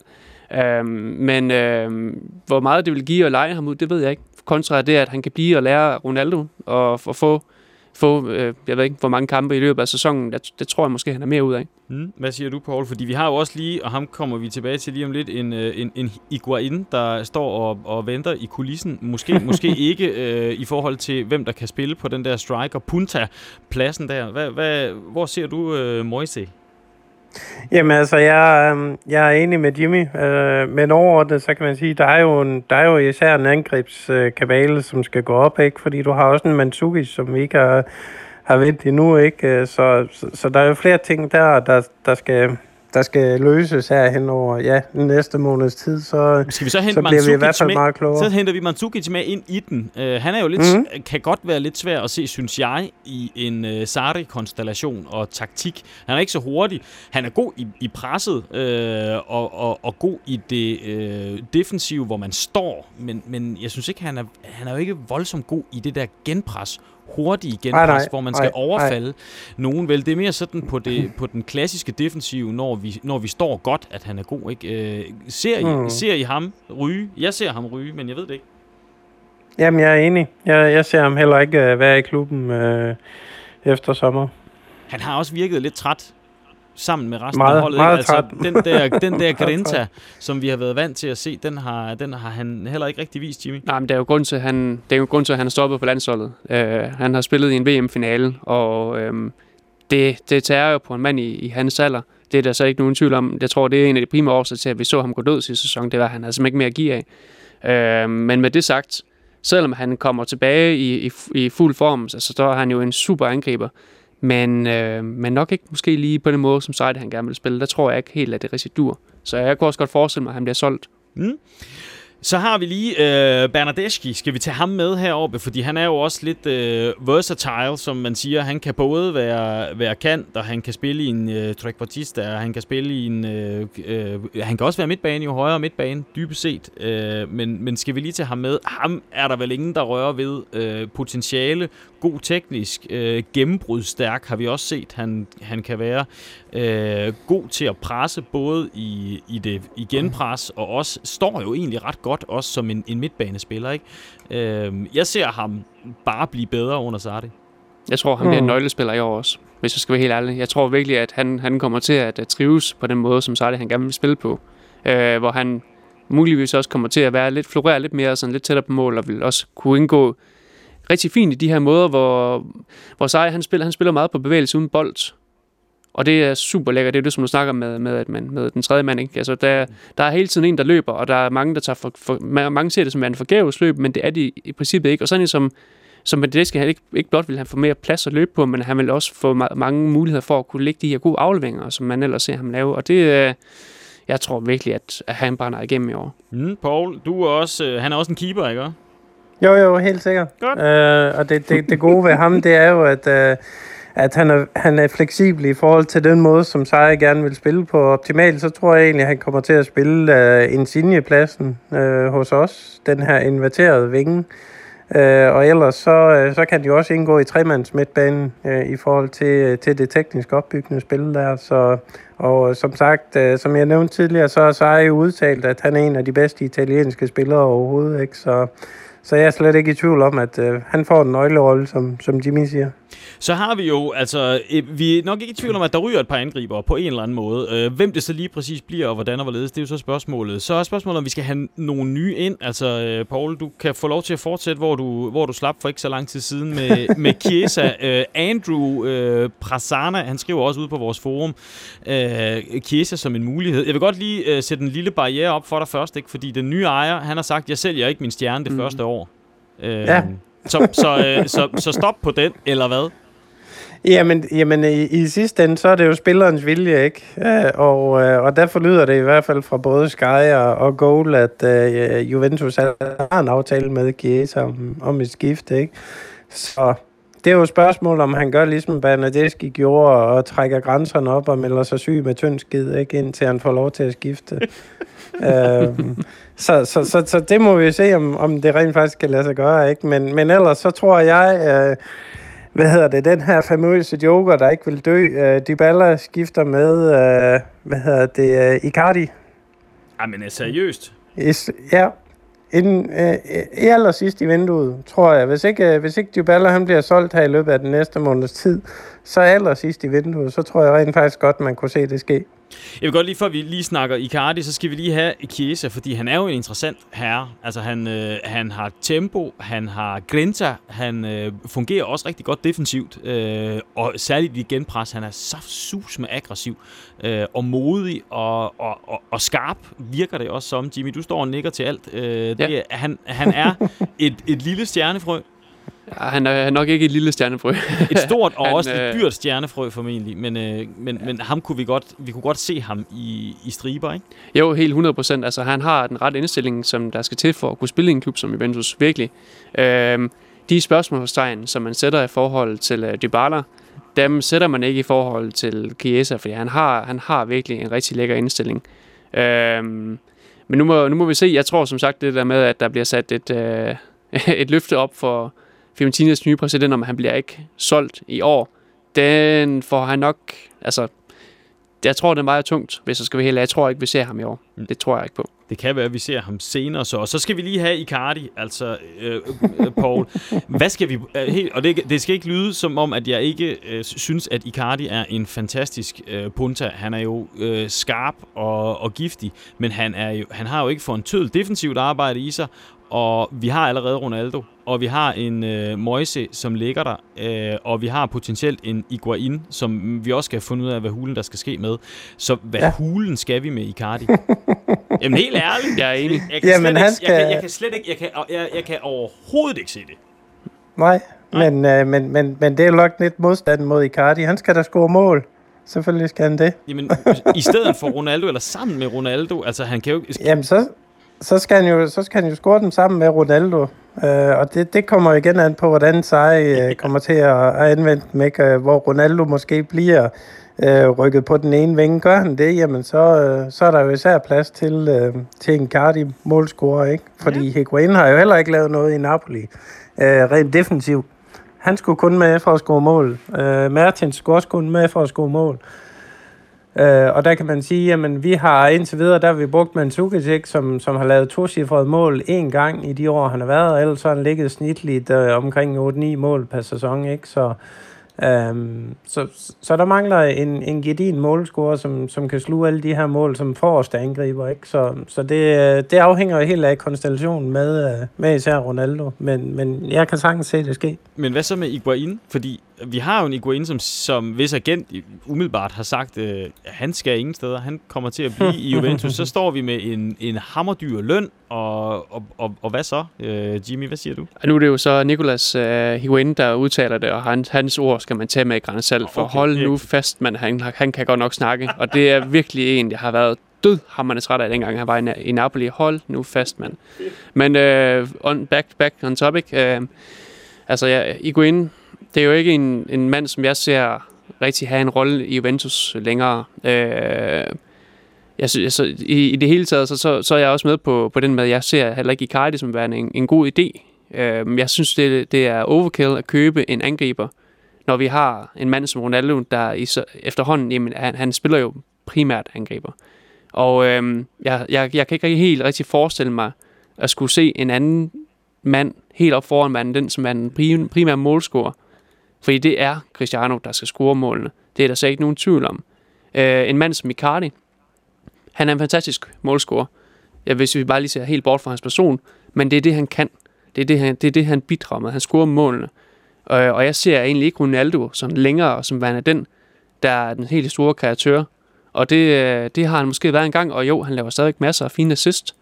Øh, men øh, hvor meget det vil give at lege ham ud, det ved jeg ikke. Kontra det, at han kan blive og lære Ronaldo og, og få få, øh, jeg ved ikke, hvor mange kampe i løbet af sæsonen. Det, det tror jeg måske, han er mere ud af. Mm. Hvad siger du, Paul? Fordi vi har jo også lige, og ham kommer vi tilbage til lige om lidt, en, øh, en, en Iguain, der står og, og venter i kulissen. Måske, <laughs> måske ikke øh, i forhold til, hvem der kan spille på den der striker Punta-pladsen der. Hvad, hvad, hvor ser du øh, Moise? Jamen altså, jeg, øhm, jeg er enig med Jimmy, øh, men overordnet, så kan man sige, der er jo, en, der er jo især en angrebskabale, øh, som skal gå op, ikke? Fordi du har også en Mandzuki, som ikke har, har vendt endnu, ikke? Øh, så, så, så der er jo flere ting der, der, der skal der skal løses her hen over ja, næste måneds tid, så, skal vi så, hente så bliver vi i hvert fald med, meget klogere. Så henter vi Mandzukic med ind i den. Uh, han er jo lidt, mm-hmm. kan godt være lidt svær at se, synes jeg, i en uh, Sarri-konstellation og taktik. Han er ikke så hurtig. Han er god i, i presset uh, og, og, og god i det uh, defensive, hvor man står, men, men jeg synes ikke, han er, han er jo ikke voldsomt god i det der genpres hurtige genpres, nej, nej, hvor man skal nej, overfalde nej. nogen. Vel, det er mere sådan på, det, på den klassiske defensive, når vi, når vi står godt, at han er god. Ikke? Øh, ser, I, mm. ser I ham ryge? Jeg ser ham ryge, men jeg ved det ikke. Jamen, jeg er enig. Jeg, jeg ser ham heller ikke uh, være i klubben uh, efter sommer. Han har også virket lidt træt sammen med resten meget, af holdet. Meget altså, den der, <laughs> den der grinta, som vi har været vant til at se, den har, den har han heller ikke rigtig vist, Jimmy. Nej, men det er jo grund til, at han, det er jo grund til, at han er stoppet på landsholdet. Uh, han har spillet i en VM-finale, og uh, det, det tager jo på en mand i, i hans alder. Det er der så ikke nogen tvivl om. Jeg tror, det er en af de primære årsager til, at vi så ham gå død sidste sæson. Det var, at han havde simpelthen ikke mere at give af. Uh, men med det sagt, selvom han kommer tilbage i, i, i fuld form, så, så er han jo en super angriber. Men, øh, men nok ikke måske lige på den måde, som Seide han gerne vil spille. Der tror jeg ikke helt, at det residur. Så jeg kunne også godt forestille mig, at han bliver solgt. Mm. Så har vi lige øh, Bernardeschi. Skal vi tage ham med heroppe? Fordi han er jo også lidt øh, versatile, som man siger. Han kan både være, være kant, og han kan spille i en øh, trekvartista, og han kan spille i en... Øh, øh, han kan også være midtbane, jo højere midtbane, dybest set. Øh, men, men skal vi lige tage ham med? Ham er der vel ingen, der rører ved. Øh, potentiale, god teknisk, øh, gennembrudsstærk har vi også set, han, han kan være. Øh, god til at presse, både i, i det i genpres, og også står jo egentlig ret godt, også som en, en midtbanespiller. Ikke? Øh, jeg ser ham bare blive bedre under Sardi. Jeg tror, han bliver en nøglespiller i år også, hvis jeg skal være helt ærlig. Jeg tror virkelig, at han, han kommer til at trives på den måde, som Sardi han gerne vil spille på. Øh, hvor han muligvis også kommer til at være lidt, florere lidt mere, sådan lidt tættere på mål, og vil også kunne indgå rigtig fint i de her måder, hvor, hvor Sej, han spiller, han spiller meget på bevægelse uden bold. Og det er super lækkert. Det er det, som du snakker med, med, at man, med den tredje mand. Ikke? Altså, der, der er hele tiden en, der løber, og der er mange, der tager for, for, mange ser det som en forgæves løb, men det er de i princippet ikke. Og sådan en som, som Medeski, han ikke, ikke blot vil han få mere plads at løbe på, men han vil også få mange muligheder for at kunne lægge de her gode afleveringer, som man ellers ser ham lave. Og det, øh, jeg tror virkelig, at, at han brænder igennem i år. Mm, Paul, du er også, øh, han er også en keeper, ikke? Jo, jo, helt sikkert. Godt. Øh, og det, det, det gode ved ham, det er jo, at, øh, at han, er, han er fleksibel i forhold til den måde, som Seje gerne vil spille på. Optimalt, så tror jeg egentlig, at han kommer til at spille øh, Insigne-pladsen øh, hos os. Den her inverterede vinge. Øh, og ellers så, øh, så kan de også indgå i tremands midtbanen øh, i forhold til, til det teknisk opbyggende spil der. Så, og som sagt, øh, som jeg nævnte tidligere, så har Seje udtalt, at han er en af de bedste italienske spillere overhovedet. Ikke? Så, så jeg er slet ikke i tvivl om, at øh, han får en nøglerolle, som, som Jimmy siger. Så har vi jo, altså, øh, vi er nok ikke i tvivl om, at der ryger et par angriber på en eller anden måde. Øh, hvem det så lige præcis bliver, og hvordan og hvorledes, det er jo så spørgsmålet. Så er spørgsmålet, om vi skal have nogle nye ind. Altså, øh, Paul, du kan få lov til at fortsætte, hvor du, hvor du slap for ikke så lang tid siden med, <laughs> med Chiesa. Andrew Prassana, han skriver også ud på vores forum, Chiesa som en mulighed. Jeg vil godt lige sætte en lille barriere op for dig først, ikke? fordi den nye ejer, han har sagt, jeg sælger ikke min stjerne det mm. første år. Øh, Ja. Så, så, øh, så, så stop på den, eller hvad? Jamen, jamen i, i sidste ende, så er det jo spillerens vilje, ikke? Øh, og, øh, og derfor lyder det i hvert fald fra både Sky og, og Goal, at øh, Juventus har en aftale med Chiesa om, om et skifte, ikke? Så det er jo et spørgsmål, om han gør ligesom Bernadeschi gjorde, og trækker grænserne op og melder sig syg med tynd skid, ikke? Indtil han får lov til at skifte øhm, så, så, så, så det må vi se, om, om det rent faktisk kan lade sig gøre, ikke? Men, men ellers så tror jeg... Øh, hvad hedder det, den her famøse joker, der ikke vil dø. Øh, Dybala skifter med, øh, hvad hedder det, øh, Icardi. Ej, men er seriøst? Is, ja, inden, øh, i allersidst i vinduet, tror jeg. Hvis ikke, øh, hvis ikke Dybala han bliver solgt her i løbet af den næste måneds tid, så allersidst i vinduet, så tror jeg rent faktisk godt, man kunne se det ske. Jeg vil godt lige, før vi lige snakker Icardi, så skal vi lige have Chiesa, fordi han er jo en interessant herre. Altså, han, øh, han har tempo, han har grinta, han øh, fungerer også rigtig godt defensivt, øh, og særligt i genpres, han er så sus med aggressiv øh, og modig og, og, og, og skarp, virker det også som. Jimmy, du står og nikker til alt. Øh, det, Ja. han, han er <laughs> et, et lille stjernefrø, han er nok ikke et lille stjernefrø. et stort og <laughs> Han, også et øh, dyrt stjernefrø formentlig, men, øh, men, men ham kunne vi godt, vi kunne godt se ham i, i striber, ikke? Jo, helt 100 procent. Altså, han har den rette indstilling, som der skal til for at kunne spille i en klub som Juventus. Virkelig. Øhm, de spørgsmålstegn, som man sætter i forhold til uh, Dybala, dem sætter man ikke i forhold til Chiesa, fordi han har, han har virkelig en rigtig lækker indstilling. Øhm, men nu må, nu må vi se. Jeg tror som sagt det der med, at der bliver sat et, øh, <laughs> et løfte op for Fiorentinas nye præsident, om han bliver ikke solgt i år. Den får han nok... Altså, jeg tror, det er meget tungt, hvis jeg skal være helt. Jeg tror ikke, vi ser ham i år. Det tror jeg ikke på. Det kan være, at vi ser ham senere så. Og så skal vi lige have Icardi, altså øh, øh, Paul. Hvad skal vi... Øh, helt, og det, det skal ikke lyde som om, at jeg ikke øh, synes, at Icardi er en fantastisk øh, punta. Han er jo øh, skarp og, og giftig, men han, er jo, han har jo ikke for en tødel defensivt arbejde i sig, og vi har allerede Ronaldo, og vi har en øh, Moise, som ligger der, øh, og vi har potentielt en Iguain, som vi også skal have fundet ud af, hvad hulen der skal ske med. Så hvad ja. Hulen skal vi med Icardi? <laughs> Jamen helt ærligt. Jeg er enig. Jeg kan, Jamen, ikke, jeg, kan, skal- jeg kan slet ikke, jeg kan, jeg, jeg kan overhovedet ikke se det. Nej, men, øh, men, men, men det er jo nok lidt modstand mod Icardi. Han skal da score mål. Selvfølgelig skal han det. Jamen, i stedet for Ronaldo, eller sammen med Ronaldo, altså han kan jo ikke... Jamen, så, så, skal han jo, så skal han jo score dem sammen med Ronaldo. Øh, og det, det kommer igen an på, hvordan Sai øh, <laughs> kommer til at, at anvende dem, ikke? Øh, hvor Ronaldo måske bliver øh, rykket på den ene vinge. Gør han det, jamen så, øh, så er der jo især plads til, øh, til en Cardi målscorer, ikke? Fordi ja. Higuain har jo heller ikke lavet noget i Napoli. Øh, rent defensivt. Han skulle kun med for at score mål. Øh, Mertens skulle også kun med for at score mål. Øh, Øh, og der kan man sige, jamen vi har indtil videre, der har vi brugt Mandzukic, som, som har lavet to mål en gang i de år, han har været, og ellers har han ligget snitligt øh, omkring 8-9 mål per sæson, ikke? Så, Um, så, så der mangler en, en gedin målscorer, som, som kan sluge alle de her mål som forreste angriber. Ikke? Så, så det, øh, det afhænger helt af konstellationen med, med især Ronaldo. Men, men jeg kan sagtens se det ske. Men hvad så med Iguain? Fordi vi har jo en Iguain, som, som hvis agent umiddelbart har sagt, øh, at han skal ingen steder. Han kommer til at blive i <laughs> Juventus. Så står vi med en, en hammerdyr løn. Og, og, og, og hvad så, øh, Jimmy? Hvad siger du? Og nu er det jo så Nicolas øh, Higuain, der udtaler det, og hans, hans ord skal man tage med i grænsalt. For okay, hold nu fast, man, han, han kan godt nok snakke. Og det er virkelig en, jeg har været død hammerne træt af, dengang han var i, i Napoli. Hold nu fast, mand. Men øh, on, back, back on topic. Øh, altså, ja, Higuain, det er jo ikke en, en mand, som jeg ser rigtig have en rolle i Juventus længere. Øh, jeg, synes, altså, i, i det hele taget, så, så, så er jeg også med på, på den med, jeg ser heller ikke Icardi som værende en, en god idé. Øh, jeg synes, det, det er overkill at købe en angriber, når vi har en mand som Ronaldo, der i, så, efterhånden, jamen, han, han spiller jo primært angriber. Og øh, jeg, jeg, jeg kan ikke helt rigtig forestille mig at skulle se en anden mand helt op foran manden, den som er den primære målscorer. Fordi det er Cristiano, der skal score målene. Det er der slet ikke nogen tvivl om. Øh, en mand som Icardi, han er en fantastisk målscorer. Ja, hvis vi bare lige ser helt bort fra hans person. Men det er det, han kan. Det er det, han, det, er det, han bidrager med. Han scorer målene. Og, og jeg ser egentlig ikke Ronaldo som længere som værende den, der er den helt store kreatør. Og det, øh, det har han måske været en gang, og jo, han laver stadig masser af fine assist.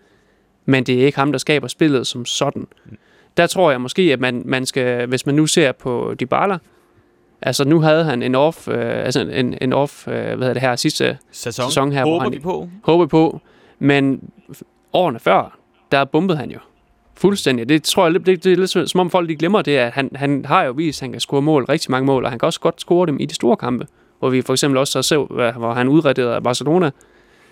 Men det er ikke ham, der skaber spillet som sådan. Mm. Der tror jeg måske, at man, man skal, hvis man nu ser på Dybala, Altså nu havde han en off, øh, altså en, en off, øh, hvad hedder det her, sidste sæson, sæson her. Håber hvor han, på. Håber på. Men årene før, der bombede han jo. Fuldstændig. Det tror jeg, det, det, det er lidt som om folk de glemmer det, at han, han har jo vist, at han kan score mål, rigtig mange mål, og han kan også godt score dem i de store kampe, hvor vi for eksempel også så hvor han udrettede af Barcelona.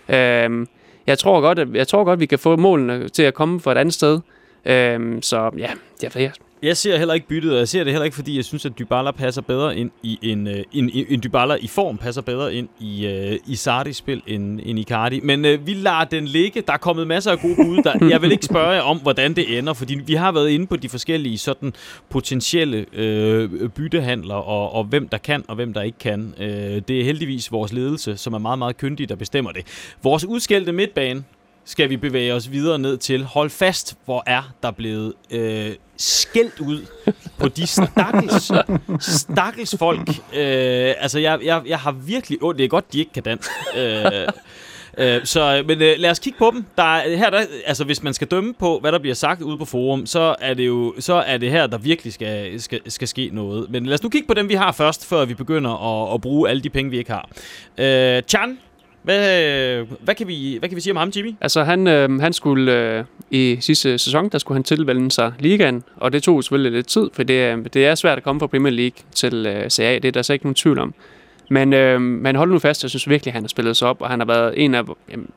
Øhm, jeg tror godt, at, jeg tror godt, vi kan få målene til at komme fra et andet sted. Øhm, så ja, jeg, jeg, jeg ser heller ikke byttet, og jeg ser det heller ikke, fordi jeg synes, at Dybala passer bedre ind i en, en, en, en Dybala i form passer bedre ind i, uh, i Sardis spil end, end Icardi. Men uh, vi lader den ligge. Der er kommet masser af gode bud. Der, <laughs> jeg vil ikke spørge jer om, hvordan det ender, fordi vi har været inde på de forskellige sådan potentielle uh, byttehandler, og, og hvem der kan, og hvem der ikke kan. Uh, det er heldigvis vores ledelse, som er meget, meget kyndig, der bestemmer det. Vores udskældte midtbane, skal vi bevæge os videre ned til. Hold fast, hvor er der blevet øh, skældt ud på de stakkels, stakkels folk. Øh, altså, jeg, jeg, jeg har virkelig... Oh, det er godt, de ikke kan dansk. Øh, øh, så, men øh, lad os kigge på dem. Der er, her, der, altså, hvis man skal dømme på, hvad der bliver sagt ude på forum, så er det jo så er det her, der virkelig skal, skal, skal ske noget. Men lad os nu kigge på dem, vi har først, før vi begynder at, at bruge alle de penge, vi ikke har. Øh, Chan, hvad, hvad, kan vi, hvad kan vi sige om ham, Jimmy? Altså, han, øh, han skulle øh, i sidste sæson, der skulle han tilvælge sig ligaen, og det tog selvfølgelig lidt tid, for det, det er svært at komme fra Premier League til øh, CA, det er der så ikke nogen tvivl om. Men, øh, men hold nu fast, jeg synes virkelig, at han har spillet sig op, og han har været en af... Jamen,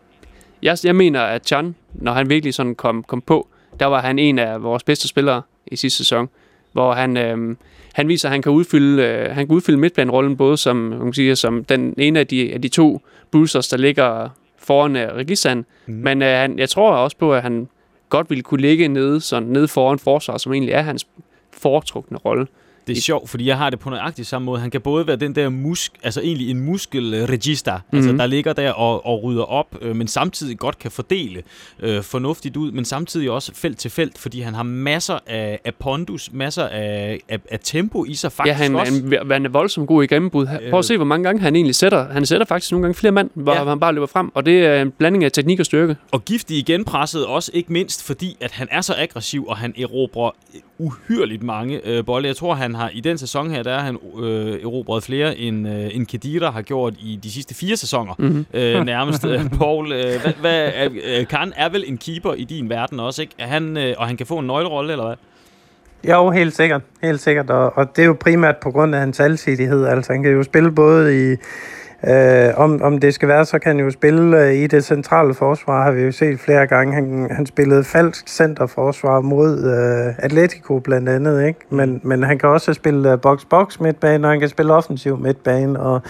jeg, jeg mener, at Chan, når han virkelig sådan kom, kom på, der var han en af vores bedste spillere i sidste sæson, hvor han, øh, han viser, at han kan udfylde, øh, han kan udfylde midtbanerollen både som, man kan sige, som den ene af de, af de to boosters, der ligger foran Regisan. Mm. Men uh, han, jeg tror også på, at han godt ville kunne ligge nede, sådan nede foran forsvar, som egentlig er hans foretrukne rolle. Det er sjovt, fordi jeg har det på nøjagtigt samme måde. Han kan både være den der musk, altså egentlig en muskelregister, mm-hmm. altså der ligger der og, og rydder op, øh, men samtidig godt kan fordele øh, fornuftigt ud, men samtidig også felt til felt, fordi han har masser af, af pondus, masser af, af, af tempo i sig faktisk Ja, han, også. han, han er voldsomt god i gennembrud. Prøv at se, hvor mange gange han egentlig sætter. Han sætter faktisk nogle gange flere mand, hvor ja. han bare løber frem, og det er en blanding af teknik og styrke. Og giftig igen presset også, ikke mindst fordi, at han er så aggressiv, og han erobrer uhyrligt mange øh, bolde. Jeg tror, han har i den sæson her, der er han øh, erobret flere, end, øh, end Kedira har gjort i de sidste fire sæsoner. Mm-hmm. Øh, nærmest. Øh, <laughs> Paul, øh, hvad, hvad, øh, Karen er vel en keeper i din verden også, ikke? Er han, øh, og han kan få en nøglerolle, eller hvad? Jo, helt sikkert. Helt sikkert. Og, og det er jo primært på grund af hans alsidighed. Altså, han kan jo spille både i Øh, om, om det skal være, så kan han jo spille øh, i det centrale forsvar, har vi jo set flere gange. Han, han spillede falsk centerforsvar mod øh, Atletico blandt andet, ikke? Men, men han kan også spille box-box midtbane, og han kan spille offensiv midtbane, og,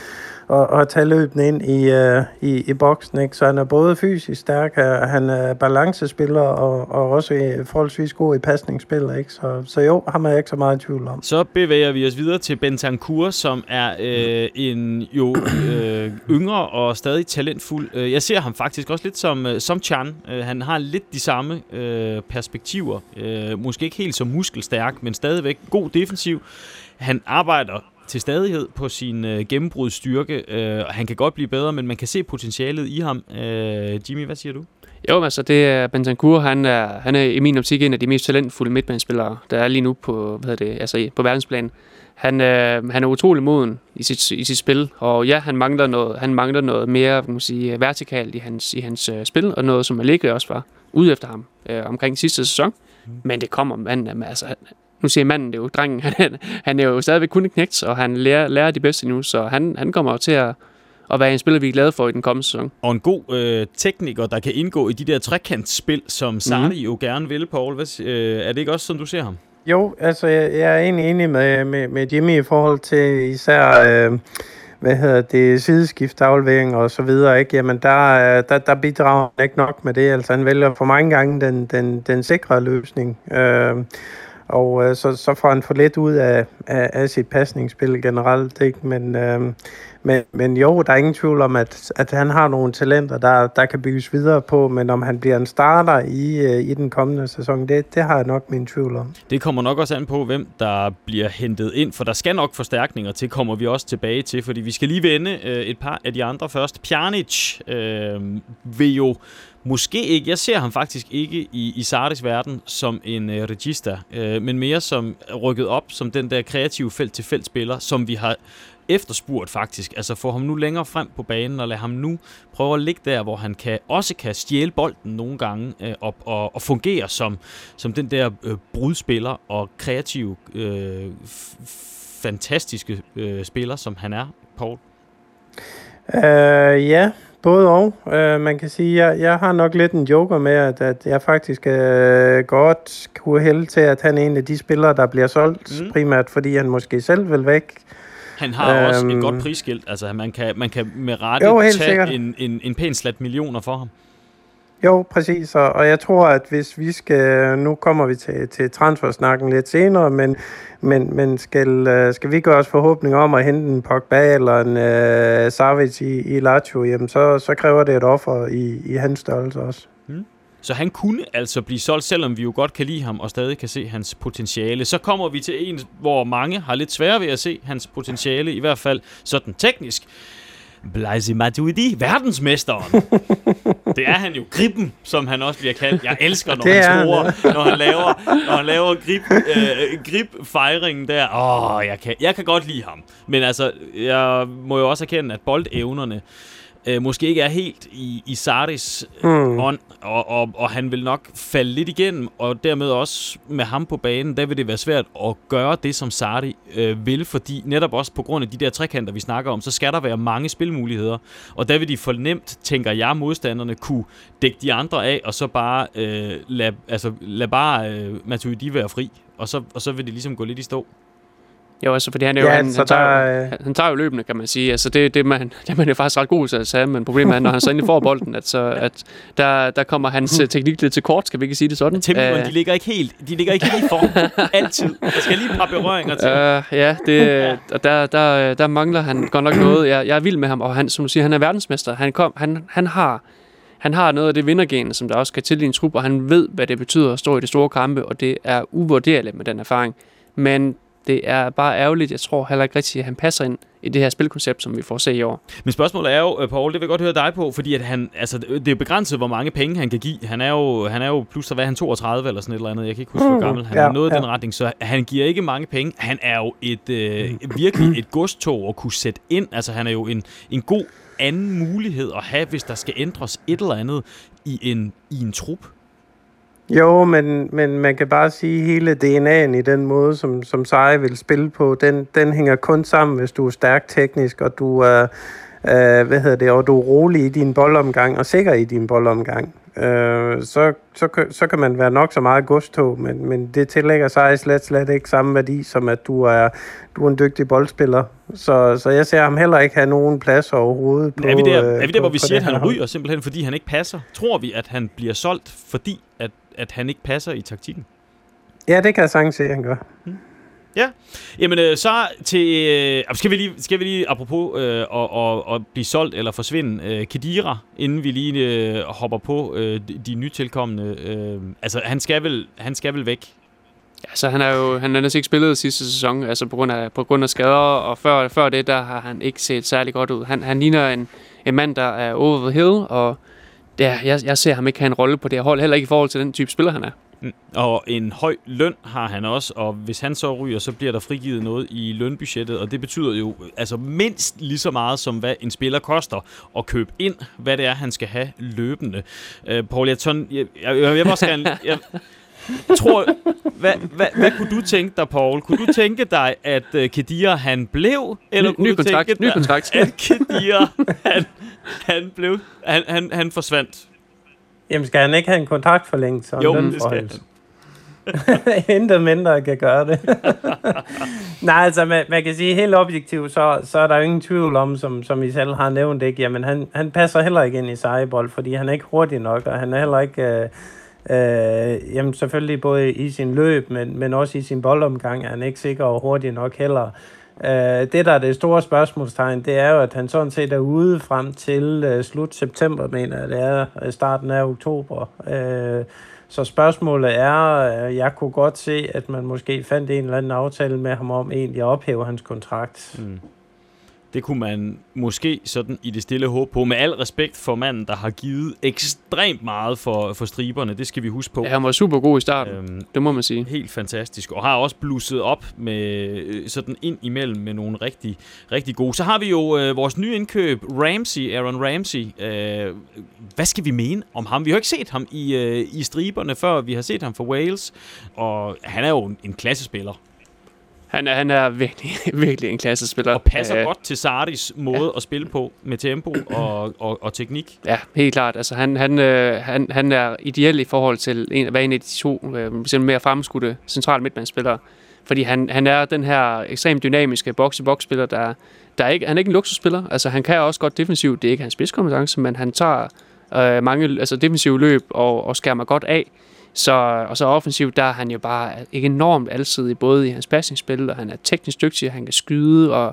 at, at tage løbende ind i, uh, i, i boksen. Ikke? Så han er både fysisk stærk, og han er balancespiller, og, og også øh, forholdsvis god i pasningsspil. Ikke? Så, så jo, ham er jeg ikke så meget i tvivl om. Så bevæger vi os videre til Bentancur, som er øh, en jo øh, yngre og stadig talentfuld. Jeg ser ham faktisk også lidt som, som Chan. Han har lidt de samme øh, perspektiver. Øh, måske ikke helt så muskelstærk, men stadigvæk god defensiv. Han arbejder til stadighed på sin øh, gennembrudstyrke. Øh, han kan godt blive bedre, men man kan se potentialet i ham. Øh, Jimmy, hvad siger du? Jo, altså det er Bentancur, han er, han er i min optik en af de mest talentfulde midtbanespillere, der er lige nu på, hvad det, altså på verdensplan. Han, øh, han er utrolig moden i sit, i sit spil, og ja, han mangler noget, han mangler noget mere kan man sige, vertikalt i hans, i hans øh, spil, og noget, som Allegri også var ude efter ham øh, omkring sidste sæson. Mm. Men det kommer manden, altså, nu siger manden, det er jo drengen, <laughs> han, han er jo stadigvæk kun knægt, og han lærer, lærer de bedste nu, så han, han kommer jo til at, at være en spiller, vi er glade for i den kommende sæson. Og en god øh, tekniker, der kan indgå i de der trekantspil, som Sarri mm. jo gerne vil, Paul. Hvad, øh, er det ikke også sådan, du ser ham? Jo, altså jeg, jeg er egentlig enig med, med, med Jimmy i forhold til især... Øh, hvad hedder det, sideskiftaflevering og så videre, ikke? Jamen, der, der, der bidrager han ikke nok med det. Altså, han vælger for mange gange den, den, den sikre løsning. Øh, og øh, så, så får han for lidt ud af, af, af sit pasningsspil generelt, ikke? Men, øh, men, men jo, der er ingen tvivl om, at, at han har nogle talenter, der, der kan bygges videre på, men om han bliver en starter i, øh, i den kommende sæson, det, det har jeg nok min tvivl om. Det kommer nok også an på, hvem der bliver hentet ind, for der skal nok forstærkninger til, kommer vi også tilbage til, fordi vi skal lige vende øh, et par af de andre først. Pjanic øh, vil jo Måske ikke. Jeg ser ham faktisk ikke i, i Sardis verden som en øh, regista, øh, men mere som rykket op som den der kreative felt-til-felt spiller, som vi har efterspurgt faktisk. Altså få ham nu længere frem på banen og lade ham nu prøve at ligge der, hvor han kan, også kan stjæle bolden nogle gange øh, og, og, og fungere som, som den der øh, brudspiller og kreative, øh, fantastiske øh, spiller, som han er, Paul. Uh, ja, Både og. Uh, man kan sige, at jeg, jeg har nok lidt en joker med, at, at jeg faktisk uh, godt kunne hælde til, at han er en af de spillere, der bliver solgt, mm. primært fordi han måske selv vil væk. Han har um, også et godt prisskilt. Altså, man kan, man kan med rette jo, tage en, en, en pæn slat millioner for ham. Jo, præcis, og, og jeg tror, at hvis vi skal, nu kommer vi til, til transfersnakken lidt senere, men, men, men skal, øh, skal vi gøre os forhåbning om at hente en Pogba eller en uh, Savic i, i Lazio, jamen så, så kræver det et offer i, i hans størrelse også. Mm. Så han kunne altså blive solgt, selvom vi jo godt kan lide ham og stadig kan se hans potentiale. Så kommer vi til en, hvor mange har lidt svære ved at se hans potentiale, i hvert fald sådan teknisk. Blaise Matuidi, verdensmesteren. <laughs> det er han jo. Griben, som han også bliver kaldt. Jeg elsker, når han scorer, når han laver, når han laver grip, øh, grip-fejringen der. Åh, oh, jeg kan, jeg kan godt lide ham. Men altså, jeg må jo også erkende, at boldevnerne øh, måske ikke er helt i, i Sardis øh, mm. ånd, og, og, og han vil nok falde lidt igennem, og dermed også med ham på banen, der vil det være svært at gøre det, som Sardi øh, vil, fordi netop også på grund af de der trekanter, vi snakker om, så skal der være mange spilmuligheder, og der vil de fornemt, tænker jeg, modstanderne kunne dække de andre af, og så bare øh, lade altså, lad bare øh, Matuidi være fri, og så, og så vil de ligesom gå lidt i stå. Jo, altså, fordi han, er jo, ja, han, han, tager, der, han, han tager jo løbende, kan man sige. Altså, det, det, man, <laughs> det man er faktisk ret god til at sige, men problemet er, når han så endelig får bolden, at, så, at der, der kommer hans uh, teknik lidt til kort, skal vi ikke sige det sådan? Tempoen, uh, de ligger ikke helt, de ligger ikke helt i form. <laughs> Altid. Der skal lige et par berøringer til. Uh, ja, det, og der, der, der mangler han godt nok noget. Jeg, jeg er vild med ham, og han, som du siger, han er verdensmester. Han, kom, han, han har han har noget af det vindergen, som der også kan til i en trup, og han ved, hvad det betyder at stå i det store kampe, og det er uvurderligt med den erfaring. Men det er bare ærgerligt. Jeg tror heller ikke rigtigt, at han passer ind i det her spilkoncept, som vi får se i år. Men spørgsmålet er jo, øh, Paul, det vil jeg godt høre dig på, fordi at han, altså, det er jo begrænset, hvor mange penge han kan give. Han er jo, han er jo plus, hvad er han, 32 eller sådan et eller andet. Jeg kan ikke huske, hvor mm, gammel. Han ja, er noget ja. den retning, så han giver ikke mange penge. Han er jo et, øh, virkelig et godstog at kunne sætte ind. Altså, han er jo en, en god anden mulighed at have, hvis der skal ændres et eller andet i en, i en trup. Jo, men, men man kan bare sige, at hele DNA'en i den måde, som, som Seje vil spille på, den, den hænger kun sammen, hvis du er stærk teknisk, og du er, øh, hvad hedder det, og du er rolig i din boldomgang og sikker i din boldomgang, øh, så, så, så kan man være nok så meget godstog, men, men det tillægger sig slet, slet ikke samme værdi, som at du er, du er en dygtig boldspiller. Så, så jeg ser ham heller ikke have nogen plads overhovedet. På, er vi der, øh, er vi der på- hvor vi siger, at han ryger simpelthen, fordi han ikke passer? Tror vi, at han bliver solgt, fordi at, at han ikke passer i taktikken? Ja, det kan jeg sagtens se, at han gør. Ja, jamen øh, så til, øh, skal, vi lige, skal vi lige, apropos øh, og, og, og blive solgt eller forsvinde, øh, Kedira, inden vi lige øh, hopper på øh, de, de nytilkommende, øh, altså han skal, vel, han skal vel væk? Altså, han er jo han har næsten ikke spillet sidste sæson, altså på grund af, på grund af skader, og før, før det, der har han ikke set særlig godt ud. Han, han ligner en, en mand, der er over the hill, og ja, jeg, jeg ser ham ikke have en rolle på det her hold, heller ikke i forhold til den type spiller, han er. Mm. Og en høj løn har han også, og hvis han så ryger, så bliver der frigivet noget i lønbudgettet, og det betyder jo altså mindst lige så meget, som hvad en spiller koster at købe ind, hvad det er, han skal have løbende. Øh, Paul, jeg, tør, jeg, jeg, jeg, jeg vil også gerne... Jeg, tror, hvad, hvad, hvad kunne du tænke dig, Paul? Kunne du tænke dig, at uh, Kedira han blev? Eller Ny- kunne ny du kontrakt, tænke ny dig, kontrakt. at Kedira han, han blev... Han, han, han forsvandt? Jamen, skal han ikke have en kontraktforlængelse og Jo, en det skal lønforhøjelse? <laughs> Intet mindre kan gøre det. <laughs> Nej, altså man, man kan sige helt objektivt, så, så er der jo ingen tvivl om, som, som I selv har nævnt, ikke? Jamen, han, han passer heller ikke ind i sejebold, fordi han er ikke hurtig nok, og han er heller ikke... Øh, øh, jamen selvfølgelig både i sin løb, men, men også i sin boldomgang er han ikke sikker og hurtig nok heller. Øh, det, der er det store spørgsmålstegn, det er jo, at han sådan set er ude frem til øh, slut september, mener jeg, det er øh, starten af oktober. Øh, så spørgsmålet er, øh, jeg kunne godt se, at man måske fandt en eller anden aftale med ham om egentlig at ophæve hans kontrakt. Mm. Det kunne man måske sådan i det stille håb på, med al respekt for manden, der har givet ekstremt meget for, for striberne. Det skal vi huske på. Ja, han var super god i starten, Øhm, det må man sige. helt fantastisk, og har også blusset op med øh, sådan ind imellem med nogle rigtig, rigtig gode. Så har vi jo øh, vores nye indkøb, Ramsey, Aaron Ramsey. Øh, hvad skal vi mene om ham? Vi har jo ikke set ham i, øh, i striberne før, vi har set ham for Wales, og han er jo en, en klassespiller, Han er, han er virkelig, <laughs> virkelig en klassespiller. og passer Øh, godt til Sardis måde ja. at spille på, med tempo og, og, og teknik. Ja, helt klart. Altså, han, han, øh, han, han er ideel i forhold til en, hvad en af de to øh, mere fremskudte central midtbandsspillere. Fordi han, han er den her ekstremt dynamiske box-i-box-spiller, der, der er ikke, han er ikke en luksusspiller. Altså, han kan også godt defensivt. Det er ikke hans spidskompetence, men han tager øh, mange altså, defensive løb og, og skærmer godt af. Så, og så offensivt, der er han jo bare ikke enormt alsidig, både i hans passningsspil, og han er teknisk dygtig, og han kan skyde, og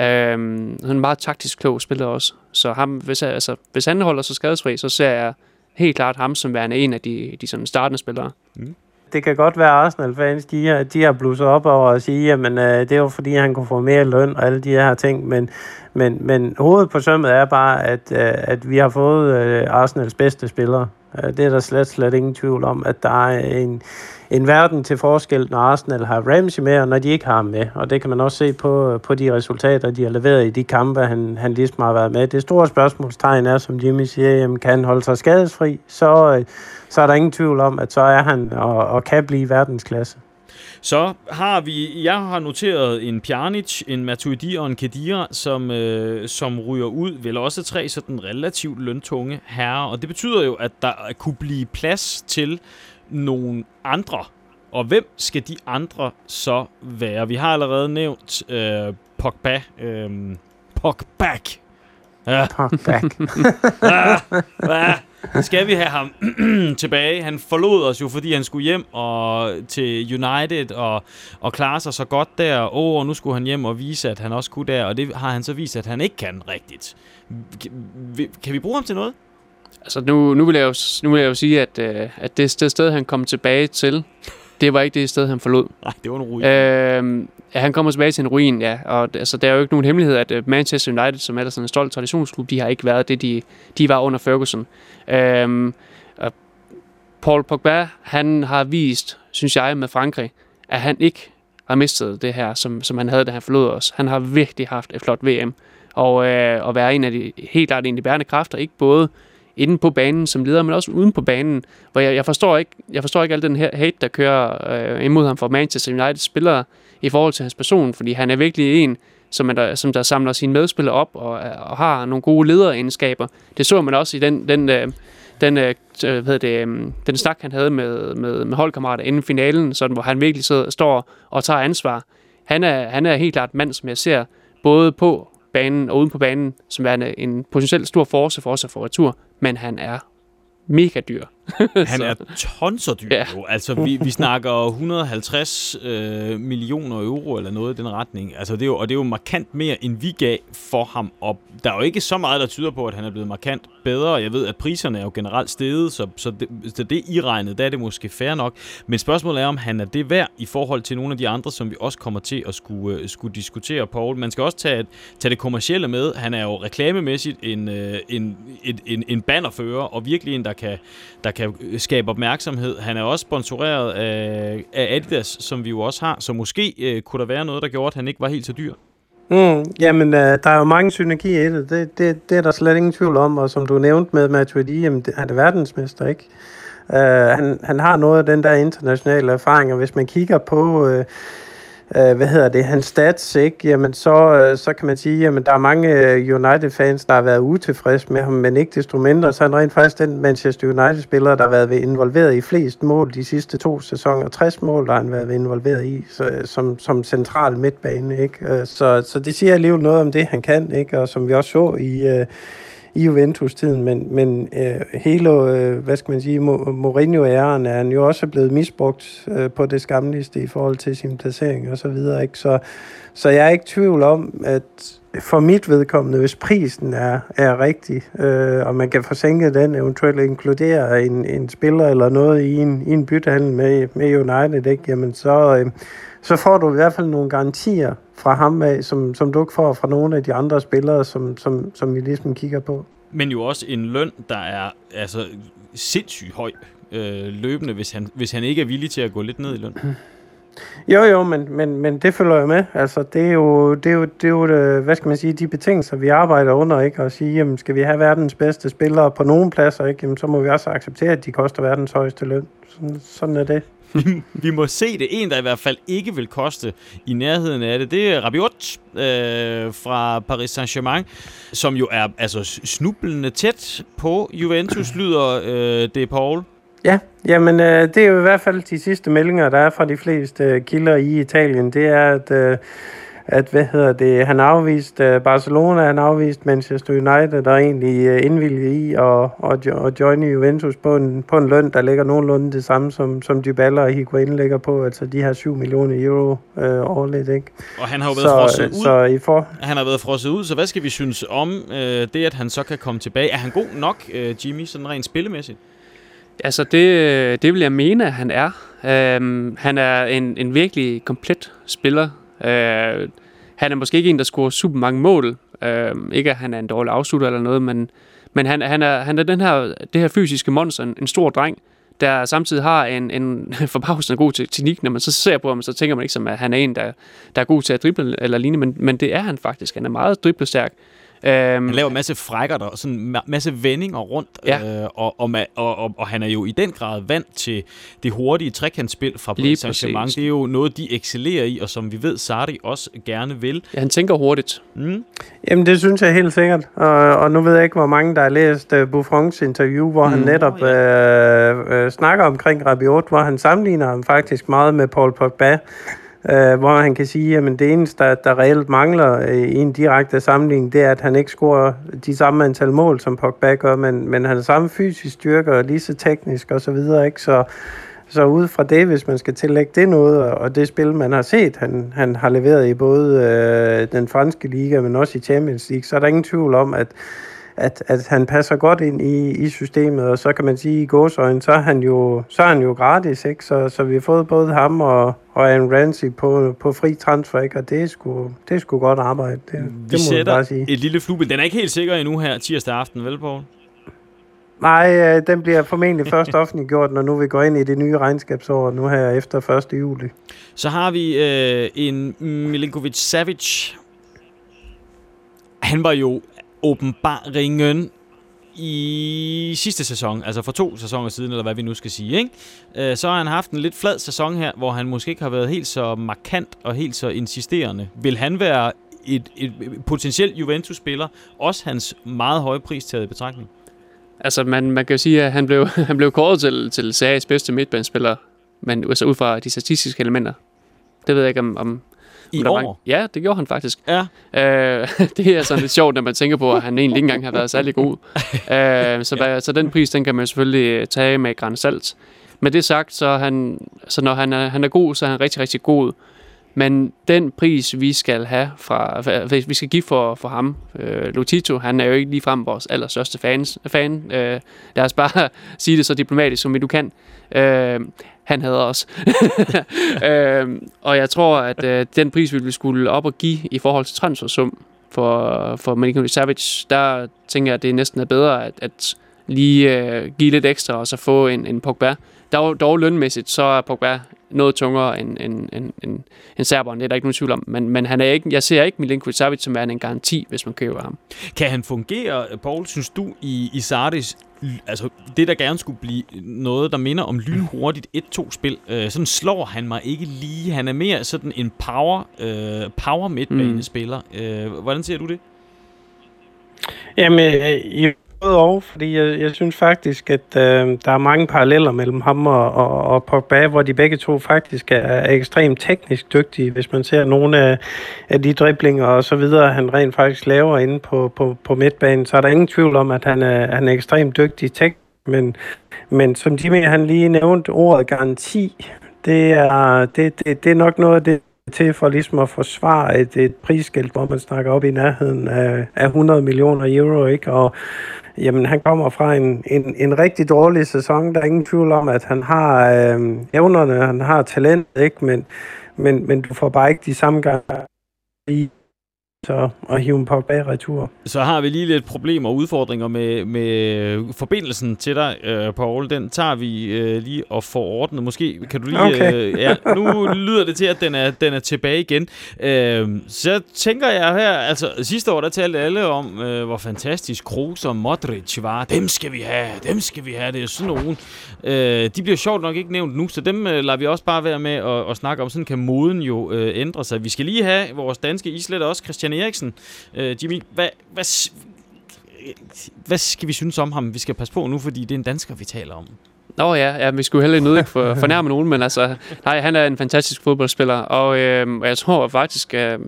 øhm, han er en meget taktisk klog spiller også. Så ham, hvis, jeg, altså, hvis han holder sig skadesfri, så ser jeg helt klart ham som værende en af de, de sådan startende spillere. Mm. Det kan godt være, at Arsenal-fans, de, har- de har blusset op over at sige, at øh, det er fordi, han kunne få mere løn og alle de her ting, men, men, men hovedet på sømmet er bare, at, øh, at vi har fået øh, Arsenals bedste spillere. Øh, Det er der slet, slet ingen tvivl om, at der er en, en verden til forskel, når Arsenal har Ramsey med, og når de ikke har ham med. Og det kan man også se på, øh, på de resultater, de har leveret i de kampe, han, han ligesom har været med. Det store spørgsmålstegn er, som Jimmy siger, jamen, kan han holde sig skadesfri, så, øh, så er der ingen tvivl om, at så er han og, og kan blive verdensklasse. Så har vi, jeg har noteret en Pjanic, en Matuidi og en Kedira, som, øh, som ryger ud, vel også tre sådan relativt løntunge herrer, og det betyder jo, at der kunne blive plads til nogle andre. Og hvem skal de andre så være? Vi har allerede nævnt øh, Pogba. Øh, Pogba. Ja, Fuck back. <laughs> ah, skal vi have ham <clears throat> tilbage? Han forlod os jo, fordi han skulle hjem og til United og, og klare sig så godt der. Åh, oh, og nu skulle han hjem og vise, at han også kunne der, og det har han så vist, at han ikke kan rigtigt. Kan, kan vi bruge ham til noget? Altså nu, nu, vil jeg jo, nu vil jeg jo sige, at, øh, at det sted, sted, han kom tilbage til, det var ikke det sted, han forlod. Nej, det var en ruin. Øh, ja, han kommer tilbage til en ruin, ja. Og altså, der er jo ikke nogen hemmelighed, at øh, Manchester United, som er sådan en stolt traditionsklub, de har ikke været det, de, de var under Ferguson. Øhm, og Paul Pogba, han har vist, synes jeg, med Frankrig, at han ikke har mistet det her, som, som han havde, da han forlod os. Han har virkelig haft et flot VM. Og, øh, at være en af de helt klart en af de bærende kræfter, ikke både inde på banen som leder, men også uden på banen. Hvor jeg, jeg, forstår, ikke, jeg forstår ikke al den her hate, der kører øh, imod ham fra Manchester United spillere i forhold til hans person, fordi han er virkelig en, som, man der, som der samler sine medspillere op og, og har nogle gode lederegenskaber. Det så man også i den, den, øh, den, øh, øh, hvad hedder det, øhm, den snak, han havde med, med, med holdkammerater inden finalen, sådan, hvor han virkelig sidder, står og tager ansvar. Han er, han er helt klart mand, som jeg ser både på banen og uden på banen, som er en, en potentielt stor force for os at få retur, men han er mega dyr. <laughs> Han er tonser dyr Ja. jo. Altså, vi, vi snakker 150 øh, millioner euro eller noget i den retning. Altså, det er jo, og det er jo markant mere, end vi gav for ham. Og der er jo ikke så meget, der tyder på, at han er blevet markant bedre. Jeg ved, at priserne er jo generelt steget, så, så, det, så det i regnet, der er det måske fair nok. Men spørgsmålet er, om han er det værd i forhold til nogle af de andre, som vi også kommer til at skulle, øh, skulle diskutere, Paul. Man skal også tage, tage det kommercielle med. Han er jo reklamemæssigt en, øh, en, en, en, en bannerfører, og virkelig en, der kan, der kan skabe opmærksomhed. Han er også sponsoreret af, af Adidas, som vi jo også har, så måske øh, kunne der være noget, der gjorde, at han ikke var helt så dyr. Mm, jamen, øh, der er jo mange synergier i det. Det, det. det er der slet ingen tvivl om, og som du nævnte med Matuidi, jamen, det, han er verdensmester, ikke? Øh, han, han har noget af den der internationale erfaring, og hvis man kigger på, Øh, øh, hvad hedder det, hans stats, ikke? Jamen, så, øh, så kan man sige, jamen, der er mange øh, United-fans, der har været utilfredse med ham, men ikke desto mindre, så er han rent faktisk den Manchester United-spiller, der har været involveret i flest mål de sidste to sæsoner. 60 mål, der har han været involveret i, så, øh, som, som central midtbane, ikke? Øh, så, så det siger alligevel noget om det, han kan, ikke? Og som vi også så i... Øh, i Juventus-tiden, men, men øh, hele, øh, hvad skal man sige, Mourinho-æren er han jo også blevet misbrugt øh, på det skamligste i forhold til sin placering og så videre, ikke? Så, så jeg er ikke i tvivl om, at for mit vedkommende, hvis prisen er, er rigtig, øh, og man kan forsænke den, eventuelt inkludere en, en spiller eller noget i en, i en byttehandel med, med United, ikke? Jamen så, øh, så får du i hvert fald nogle garantier fra ham af, som, som du ikke får fra nogle af de andre spillere, som, som, som vi ligesom kigger på. Men jo også en løn, der er altså sindssygt høj øh, løbende, hvis han, hvis han ikke er villig til at gå lidt ned i løn. <clears throat> Jo, jo, men, men, men det følger jo med. Altså, det er jo, det er jo, det er jo det, hvad skal man sige, de betingelser, vi arbejder under, ikke? Og sige, jamen, skal vi have verdens bedste spillere på nogle pladser, ikke? Jamen, så må vi også acceptere, at de koster verdens højeste løn. Sådan, sådan er det. <laughs> vi må se det. En, der i hvert fald ikke vil koste i nærheden af det, det er Rabiot øh, fra Paris Saint-Germain, som jo er altså snublende tæt på Juventus, lyder øh, det, Paul. Ja, jamen øh, det er jo i hvert fald de sidste meldinger, der er fra de fleste øh, kilder i Italien. Det er, at, øh, at hvad hedder det, han har afvist øh, Barcelona, han afvist Manchester United, der er egentlig øh, indvilget i at, at, jo- at joine Juventus på en, på en løn, der ligger nogenlunde det samme, som, som Dybala og Higuain ligger på, altså de her 7 millioner euro øh, årligt, ikke? Og han har jo været frosset Så, ud. så i for, Han har været frosset ud, så hvad skal vi synes om øh, det, at han så kan komme tilbage? Er han god nok, øh, Jimmy, sådan rent spillemæssigt? Altså, det, det vil jeg mene, at han er. Øhm, han er en, en virkelig komplet spiller. Øh, han er måske ikke en, der scorer super mange mål. Øh, ikke, at han er en dårlig afslutter eller noget, men, men han, han, er, han er den her, det her fysiske monster, en, en stor dreng, der samtidig har en, en <laughs> forbavsende god teknik. Når man så ser på ham, så tænker man ikke som, at han er en, der, der er god til at drible eller lignende, men, men det er han faktisk. Han er meget driblestærk. Øhm, Han laver en masse frækker der, sådan en ma- masse vendinger rundt, Ja. øh, og, og, og, og, og han er jo i den grad vant til det hurtige trekantspil fra Paris Saint-Germain. Det er jo noget, de excellerer i, og som vi ved, Sarri også gerne vil. ja, han tænker hurtigt. Mm. Jamen, det synes jeg helt sikkert. Og, og nu ved jeg ikke, hvor mange, der har læst uh, Buffons interview, hvor mm. han netop øh, øh, snakker omkring Rabiot, hvor han sammenligner ham faktisk meget med Paul Pogba. Øh, hvor han kan sige, at det eneste, der, der reelt mangler øh, i en direkte sammenligning, det er, at han ikke scorer de samme antal mål, som Pogba gør, men, men han har samme fysisk styrke og lige så teknisk og så videre, ikke? Så, så ud fra det, hvis man skal tillægge det noget, og- og det spil, man har set, han, han har leveret i både øh, den franske liga, men også i Champions League, så er der ingen tvivl om, at, at, at han passer godt ind i, i systemet, og så kan man sige, at i gåsøjne, så er han jo, så er han jo gratis, ikke? Så, så vi har fået både ham og, og Aaron Ramsey på, på fri transfer, ikke? Og det er sgu, det er sgu godt arbejde, det, Vi det må man sætter bare sige. et lille flueben. Den er ikke helt sikker endnu her tirsdag aften, vel, Paul? Nej, øh, den bliver formentlig <laughs> først offentliggjort, når nu vi går ind i det nye regnskabsår, nu her efter 1. juli. Så har vi øh, en Milinkovic Savic. Han var jo åbenbaringen i sidste sæson, altså for to sæsoner siden, eller hvad vi nu skal sige. Ikke? Øh, så har han haft en lidt flad sæson her, hvor han måske ikke har været helt så markant og helt så insisterende. Vil han være et, et potentielt Juventus-spiller, også hans meget høje pris taget i betragtning? Altså, man, man kan jo sige, at han blev, <laughs> han blev kåret til, til Series bedste midtbanespiller, men altså ud fra de statistiske elementer. Det ved jeg ikke, om, om i år? Var, ja, det gjorde han faktisk. Ja. Øh, <laughs> det er sådan lidt sjovt, når man tænker på, at han egentlig ikke engang har været særlig god. øh, så, <laughs> ja. så den pris, den kan man selvfølgelig tage med græn salt. Men det sagt, så, han, så når han er, han er god, så er han rigtig, rigtig god. Men den pris, vi skal have fra, vi skal give for, for ham, øh, Lotito, han er jo ikke ligefrem vores allerstørste fans, fan. Øh, lad os bare <laughs> sige det så diplomatisk, som vi du kan. Øh, han havde os. <laughs> øh, og jeg tror, at øh, den pris, vi skulle op og give i forhold til transfersum for, for Milinkovic Savage, der tænker jeg, at det næsten er bedre at, at lige øh, give lidt ekstra og så få en, en Pogba. Dog, dog lønmæssigt, så er Pogba noget tungere end, end, end, end, end serberen, det er der ikke nogen tvivl om. Men, men han er ikke, jeg ser ikke Milinkovic Savic som er en garanti, hvis man køber ham. Kan han fungere, Paul, synes du, i, i Sardis, altså det der gerne skulle blive noget, der minder om lynhurtigt 1-2-spil, øh, sådan slår han mig ikke lige. Han er mere sådan en power, øh, power midtbanespiller. Mm. Øh, hvordan ser du det? Jamen, øh, i både og, fordi jeg, jeg synes faktisk, at øh, der er mange paralleller mellem ham og, og, og Pogba, hvor de begge to faktisk er, er ekstremt teknisk dygtige, hvis man ser nogle af, af de driblinger og så videre, han rent faktisk laver inde på, på, på midtbanen, så er der ingen tvivl om, at han er, han er ekstremt dygtig teknisk, men, men som Jimmy han lige nævnte, ordet garanti, det er, det, det, det er nok noget af det, til for ligesom at forsvare et, et prisskilt, hvor man snakker op i nærheden af, af 100 millioner euro, ikke? Og jamen, han kommer fra en, en, en rigtig dårlig sæson. Der er ingen tvivl om, at han har øh, evnerne, han har talent, ikke? Men, men, men du får bare ikke de samme gange i så at hive en Pogba retur. Så har vi lige lidt problemer og udfordringer med, med forbindelsen til dig, øh, Paul. Den tager vi øh, lige og får ordnet. Måske kan du lige... Okay. Øh, ja, nu lyder det til, at den er, den er tilbage igen. Øh, så tænker jeg her... Altså, sidste år, der talte alle om, øh, hvor fantastisk Kroos og Modric var. Dem skal vi have, dem skal vi have. Det er sådan nogen. Øh, de bliver sjovt nok ikke nævnt nu, så dem øh, lader vi også bare være med at, at snakke om. Sådan kan moden jo øh, ændre sig. Vi skal lige have vores danske islet også, Christian Eriksen. Øh, Jimmy, hvad, hvad, hvad skal vi synes om ham? Vi skal passe på nu, fordi det er en dansker, vi taler om. Nå ja, ja vi skulle heller ikke for, <laughs> fornærme nogen, men altså, nej, han er en fantastisk fodboldspiller, og, øh, og jeg tror faktisk, øh,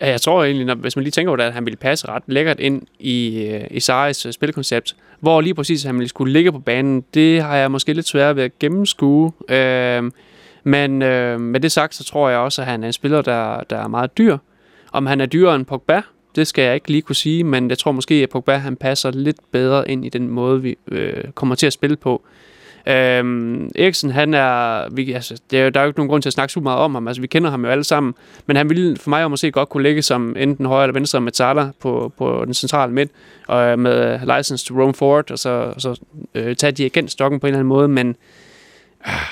jeg tror egentlig, når, hvis man lige tænker over det, at han ville passe ret lækkert ind i, øh, i Saris øh, spilkoncept, hvor lige præcis han ville skulle ligge på banen, det har jeg måske lidt svært ved at gennemskue. Øh, men øh, med det sagt, så tror jeg også, at han er en spiller, der, der er meget dyr. Om han er dyrere end Pogba, det skal jeg ikke lige kunne sige, men jeg tror måske, at Pogba han passer lidt bedre ind i den måde, vi øh, kommer til at spille på. Øhm, Eriksen, han er, vi, altså, det er, der er jo ikke nogen grund til at snakke super meget om ham, altså vi kender ham jo alle sammen, men han ville for mig jo måske godt kunne ligge som enten højre eller venstre med Tala på, på den centrale midt, og med license to roam forward, og så, og så øh, tage dirigentstokken på en eller anden måde, men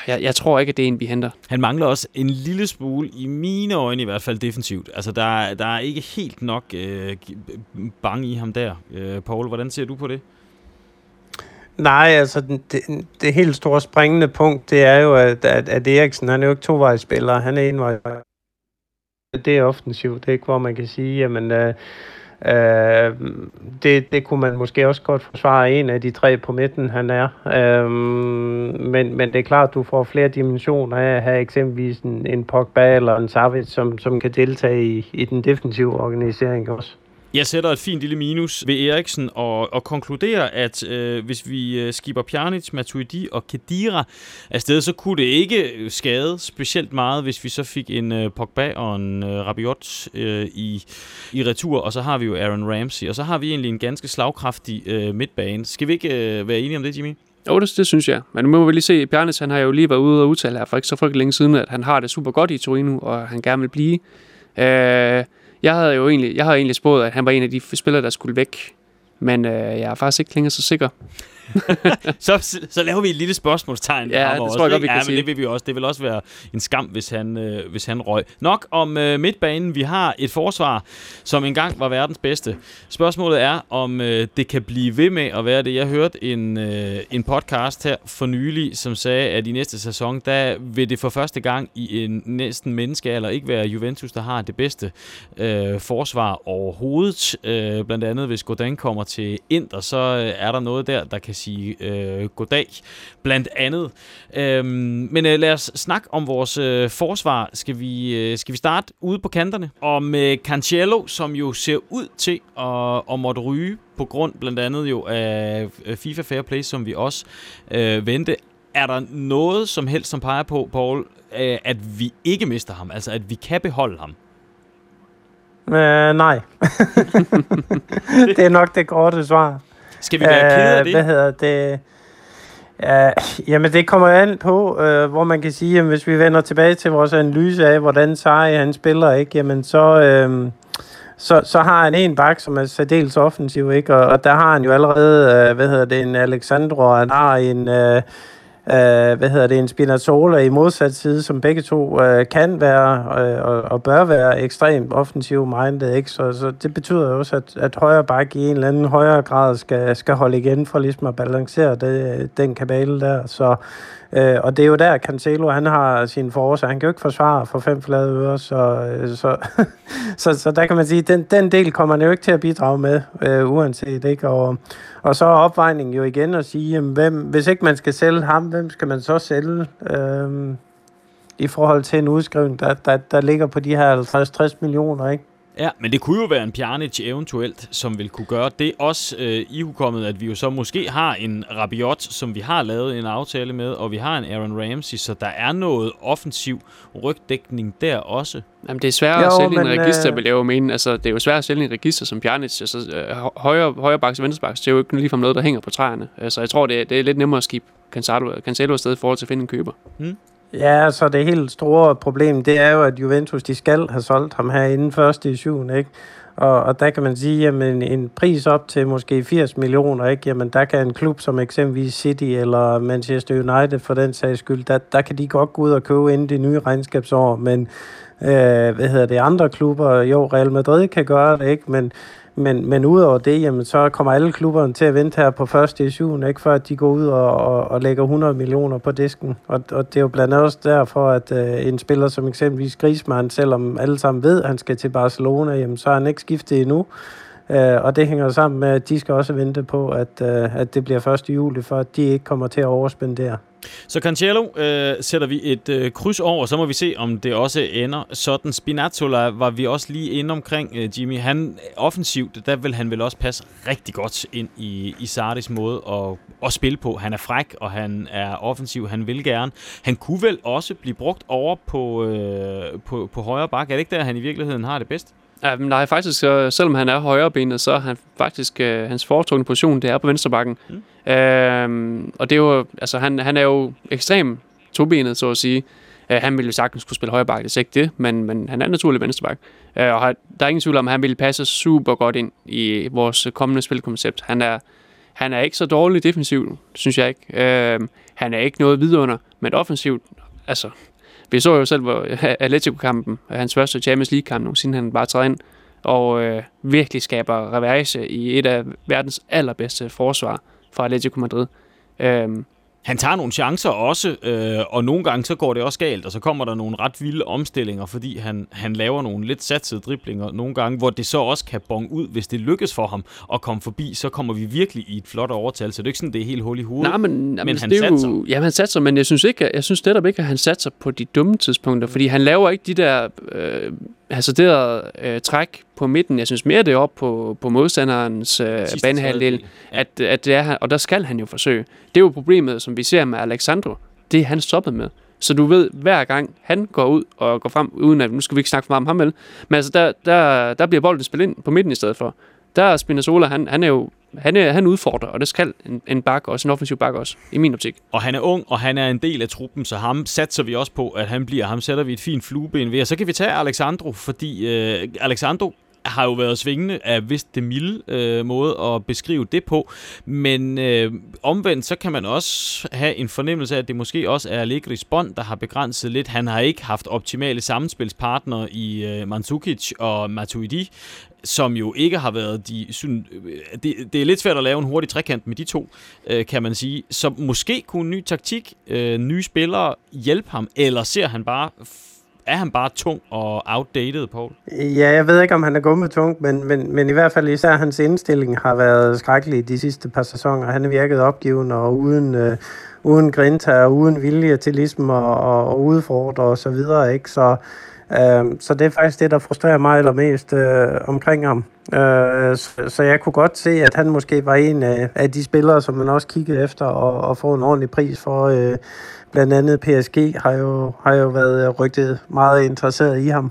jeg, jeg tror ikke, at det er en, vi henter. Han mangler også en lille smule, i mine øjne i hvert fald, defensivt. Altså, der, er- der er ikke helt nok øh, bange i ham der. Øh, Paul, hvordan ser du på det? Nej, altså det, det helt store springende punkt, det er jo, at, at, at Eriksen, han er jo ikke tovejsspiller, han er envej. Det er offensivt, det er ikke, hvor man kan sige, jamen, øh, øh, det, det kunne man måske også godt forsvare en af de tre på midten, han er. Øh, men, men det er klart, du får flere dimensioner af at have eksempelvis en, en Pogba eller en Savic, som, som kan deltage i, i den defensive organisering også. Jeg sætter et fint lille minus ved Eriksen og, og konkluderer, at øh, hvis vi øh, skipper Pjanic, Matuidi og Kedira afsted, så kunne det ikke øh, skade specielt meget, hvis vi så fik en øh, Pogba og en øh, Rabiot øh, i, i retur, og så har vi jo Aaron Ramsey, og så har vi egentlig en ganske slagkraftig øh, midtbane. Skal vi ikke øh, være enige om det, Jimmy? Jo, det, det synes jeg. Men nu må vi lige se, Pjanic han har jo lige været ude og udtale her for ikke så frygtelig længe siden, at han har det super godt i Torino, og han gerne vil blive. Øh, jeg havde jo egentlig, jeg havde egentlig spået, at han var en af de spillere, der skulle væk. Men øh, jeg er faktisk ikke længere så sikker. <laughs> så, så laver vi et lille spørgsmålstegn. Ja, det også, tror jeg godt, vi kan ja, sige. men det vil vi også. Det vil også være en skam, hvis han, øh, hvis han røg. Nok om øh, midtbanen. Vi har et forsvar, som engang var verdens bedste. Spørgsmålet er, om øh, det kan blive ved med at være det. Jeg hørte en, øh, en podcast her for nylig, som sagde, at i næste sæson, der vil det for første gang i en næsten menneskealder ikke være Juventus, der har det bedste øh, forsvar overhovedet. Øh, blandt andet, hvis Godin kommer til Inter, så øh, er der noget der, der kan sige øh, goddag, blandt andet. Øhm, men øh, lad os snakke om vores øh, forsvar. Skal vi, øh, skal vi starte ude på kanterne? Og med Cancelo, som jo ser ud til at, at måtte ryge på grund blandt andet jo af FIFA Fair Play, som vi også øh, vendte. Er der noget som helst, som peger på, Paul, øh, at vi ikke mister ham? Altså, at vi kan beholde ham? Øh, nej. <laughs> det er nok det korte svar. Skal vi være kede af Øh, Hvad det? hedder det? Uh, jamen, det kommer an på, uh, hvor man kan sige, at hvis vi vender tilbage til vores analyse af, hvordan Sarri han spiller, ikke, jamen så, uh, så, så har han en bak, som er særdeles offensiv, ikke? Og, og der har han jo allerede, uh, hvad hedder det, en Alexandro, og han har en, uh, øh, hvad hedder det, en Spinazzola i modsat side, som begge to øh, kan være øh, og, og bør være ekstremt offensiv minded, ikke? Så, så det betyder jo også, at, at højre bak i en eller anden højere grad skal, skal holde igen for ligesom at balancere det, den kabale der. Så, øh, og det er jo der, Cancelo, han har sin forårsag. Han kan jo ikke forsvare for fem flade ører, så, øh, så, <laughs> så, så der kan man sige, den, den del kommer han jo ikke til at bidrage med, øh, uanset, ikke? Og, og så er opvejningen jo igen at sige, jamen, hvem, hvis ikke man skal sælge ham, hvem skal man så sælge? Øh, i forhold til en udskrivning, der, der, der ligger på de her 50-60 millioner, ikke? Ja, men det kunne jo være en Pjanic eventuelt, som vil kunne gøre det. Også øh, i hukommet, at vi jo så måske har en Rabiot, som vi har lavet en aftale med, og vi har en Aaron Ramsey, så der er noget offensiv rygdækning der også. Jamen, det er svært at sælge en men, register, øh, vil jeg jo mene. Altså, det er jo svært at sælge en register som Pjanic. Altså, øh, hø- højre, højre baks og venstre baks, det er jo ikke ligefrem noget, der hænger på træerne. Altså, jeg tror, det er, det er lidt nemmere at skifte Cancelo, Cancelo afsted i forhold til at finde en køber. Ja, så det helt store problem, det er jo, at Juventus, de skal have solgt ham her inden første i syvende, ikke? Og, og der kan man sige, jamen en pris op til måske 80 millioner, ikke? Jamen der kan en klub som eksempelvis City eller Manchester United for den sags skyld, der, der kan de godt gå ud og købe inden det nye regnskabsår, men øh, hvad hedder det, andre klubber, jo Real Madrid kan gøre det, ikke? Men, men, men udover det, jamen, så kommer alle klubberne til at vente her på første i syvende, ikke? før de går ud og, og, og lægger 100 millioner på disken. Og, og det er jo blandt andet også derfor, at øh, en spiller som eksempelvis Griezmann, selvom alle sammen ved, at han skal til Barcelona, jamen, så er han ikke skiftet endnu. Øh, og det hænger sammen med, at de skal også vente på, at, øh, at det bliver første juli, for at de ikke kommer til at overspendere. Så Cancelo øh, sætter vi et øh, kryds over, så må vi se, om det også ender sådan. Spinazzola var vi også lige inde omkring, øh, Jimmy. Han offensivt, der vil han vel også passe rigtig godt ind i, i Sardis måde at, at spille på. Han er fræk, og han er offensiv, han vil gerne. Han kunne vel også blive brugt over på, øh, på, på højre bak. Er det ikke der, han i virkeligheden har det bedst? Ja, men nej, faktisk, så, selvom han er højrebenet, så er han faktisk, øh, hans foretrukne position, det er på venstrebakken. Mm. Øhm, og det er jo, altså han, han er jo ekstrem tobenet, så at sige. Øh, han ville jo sagtens kunne spille højreback, det er ikke det, men, men han er naturlig venstreback. Øh, og har, der er ingen tvivl om, at han ville passe super godt ind i vores kommende spilkoncept. Han er, han er ikke så dårlig defensivt, synes jeg ikke. Øh, han er ikke noget vidunder, men offensivt, altså, vi så jo selv hvor øh, Atletico-kampen, øh, hans første Champions League-kamp nogensinde, han bare træder ind og øh, virkelig skaber reverse i et af verdens allerbedste forsvar fra Atletico Madrid. Øhm, han tager nogle chancer også, øh, og nogle gange så går det også galt, og så kommer der nogle ret vilde omstillinger, fordi han, han laver nogle lidt satsede driblinger nogle gange, hvor det så også kan bonge ud, hvis det lykkes for ham at komme forbi, så kommer vi virkelig i et flot overtal, så det er ikke sådan, det er helt hul i hovedet. nej, men, men men han det er jo, satser. Jamen, han satser, men jeg synes, ikke, jeg synes netop ikke, at han satser på de dumme tidspunkter, fordi han laver ikke de der øh, hasarderede øh, træk på midten. Jeg synes mere, det er op på, på modstanderens øh, banehalvdel. Ja. at, at det er, og der skal han jo forsøge. Det er jo problemet, som vi ser med Alexandro. Det er han stoppet med. Så du ved, hver gang han går ud og går frem, uden at, nu skal vi ikke snakke for meget om ham, vel? Men altså, der, der, der bliver bolden spillet ind på midten i stedet for. Der er Spinazzola, han, han er jo, han, er, han udfordrer, og det skal en, en bak også, en offensiv bak også, i min optik. Og han er ung, og han er en del af truppen, så ham satser vi også på, at han bliver. Ham sætter vi et fint flueben ved. Og så kan vi tage Alexandro, fordi øh, Alexandro har jo været svingende af vist det milde øh, måde at beskrive det på. Men øh, omvendt, så kan man også have en fornemmelse af, at det måske også er Allegri's bånd, der har begrænset lidt. Han har ikke haft optimale samspilspartnere i øh, Mandzukic og Matuidi, som jo ikke har været de... Syn, øh, det, det er lidt svært at lave en hurtig trekant med de to, øh, kan man sige. Så måske kunne en ny taktik, øh, nye spillere hjælpe ham, eller ser han bare er han bare tung og outdated, Paul? Ja, jeg ved ikke, om han er gummet tung, men, men, men i hvert fald især hans indstilling har været skrækkelig de sidste par sæsoner. Han har virket opgivende og uden, øh, uden grinta og uden vilje til ligesom at, og, og udfordre og så videre, ikke? Så, øh, så det er faktisk det, der frustrerer mig allermest øh, omkring ham. Øh, så, så jeg kunne godt se, at han måske var en af, af de spillere, som man også kiggede efter og, og få en ordentlig pris for. Øh, blandt andet PSG har jo, har jo været rygtet meget interesseret i ham.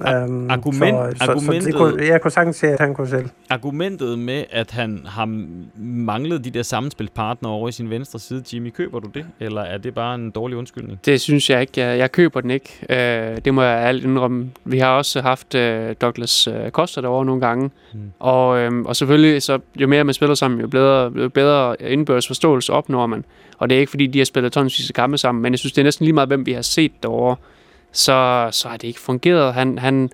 Um, Argument, så, så, argumentet, så kunne, jeg kunne sagtens se, at han kunne selv. Argumentet med, at han har manglet de der sammenspilspartnere over i sin venstre side, Jimmy, køber du det? Eller er det bare en dårlig undskyldning? Det synes jeg ikke. Jeg, jeg køber den ikke. Uh, det må jeg alt indrømme. Vi har også haft uh, Douglas uh, Costa derovre nogle gange. Hmm. Og, um, og selvfølgelig, så jo mere man spiller sammen, jo bedre, jo bedre indbørs forståelse opnår man. Og det er ikke, fordi de har spillet tonsvis af kampe sammen, men jeg synes, det er næsten lige meget, hvem vi har set derovre så, så har det ikke fungeret. Han, han,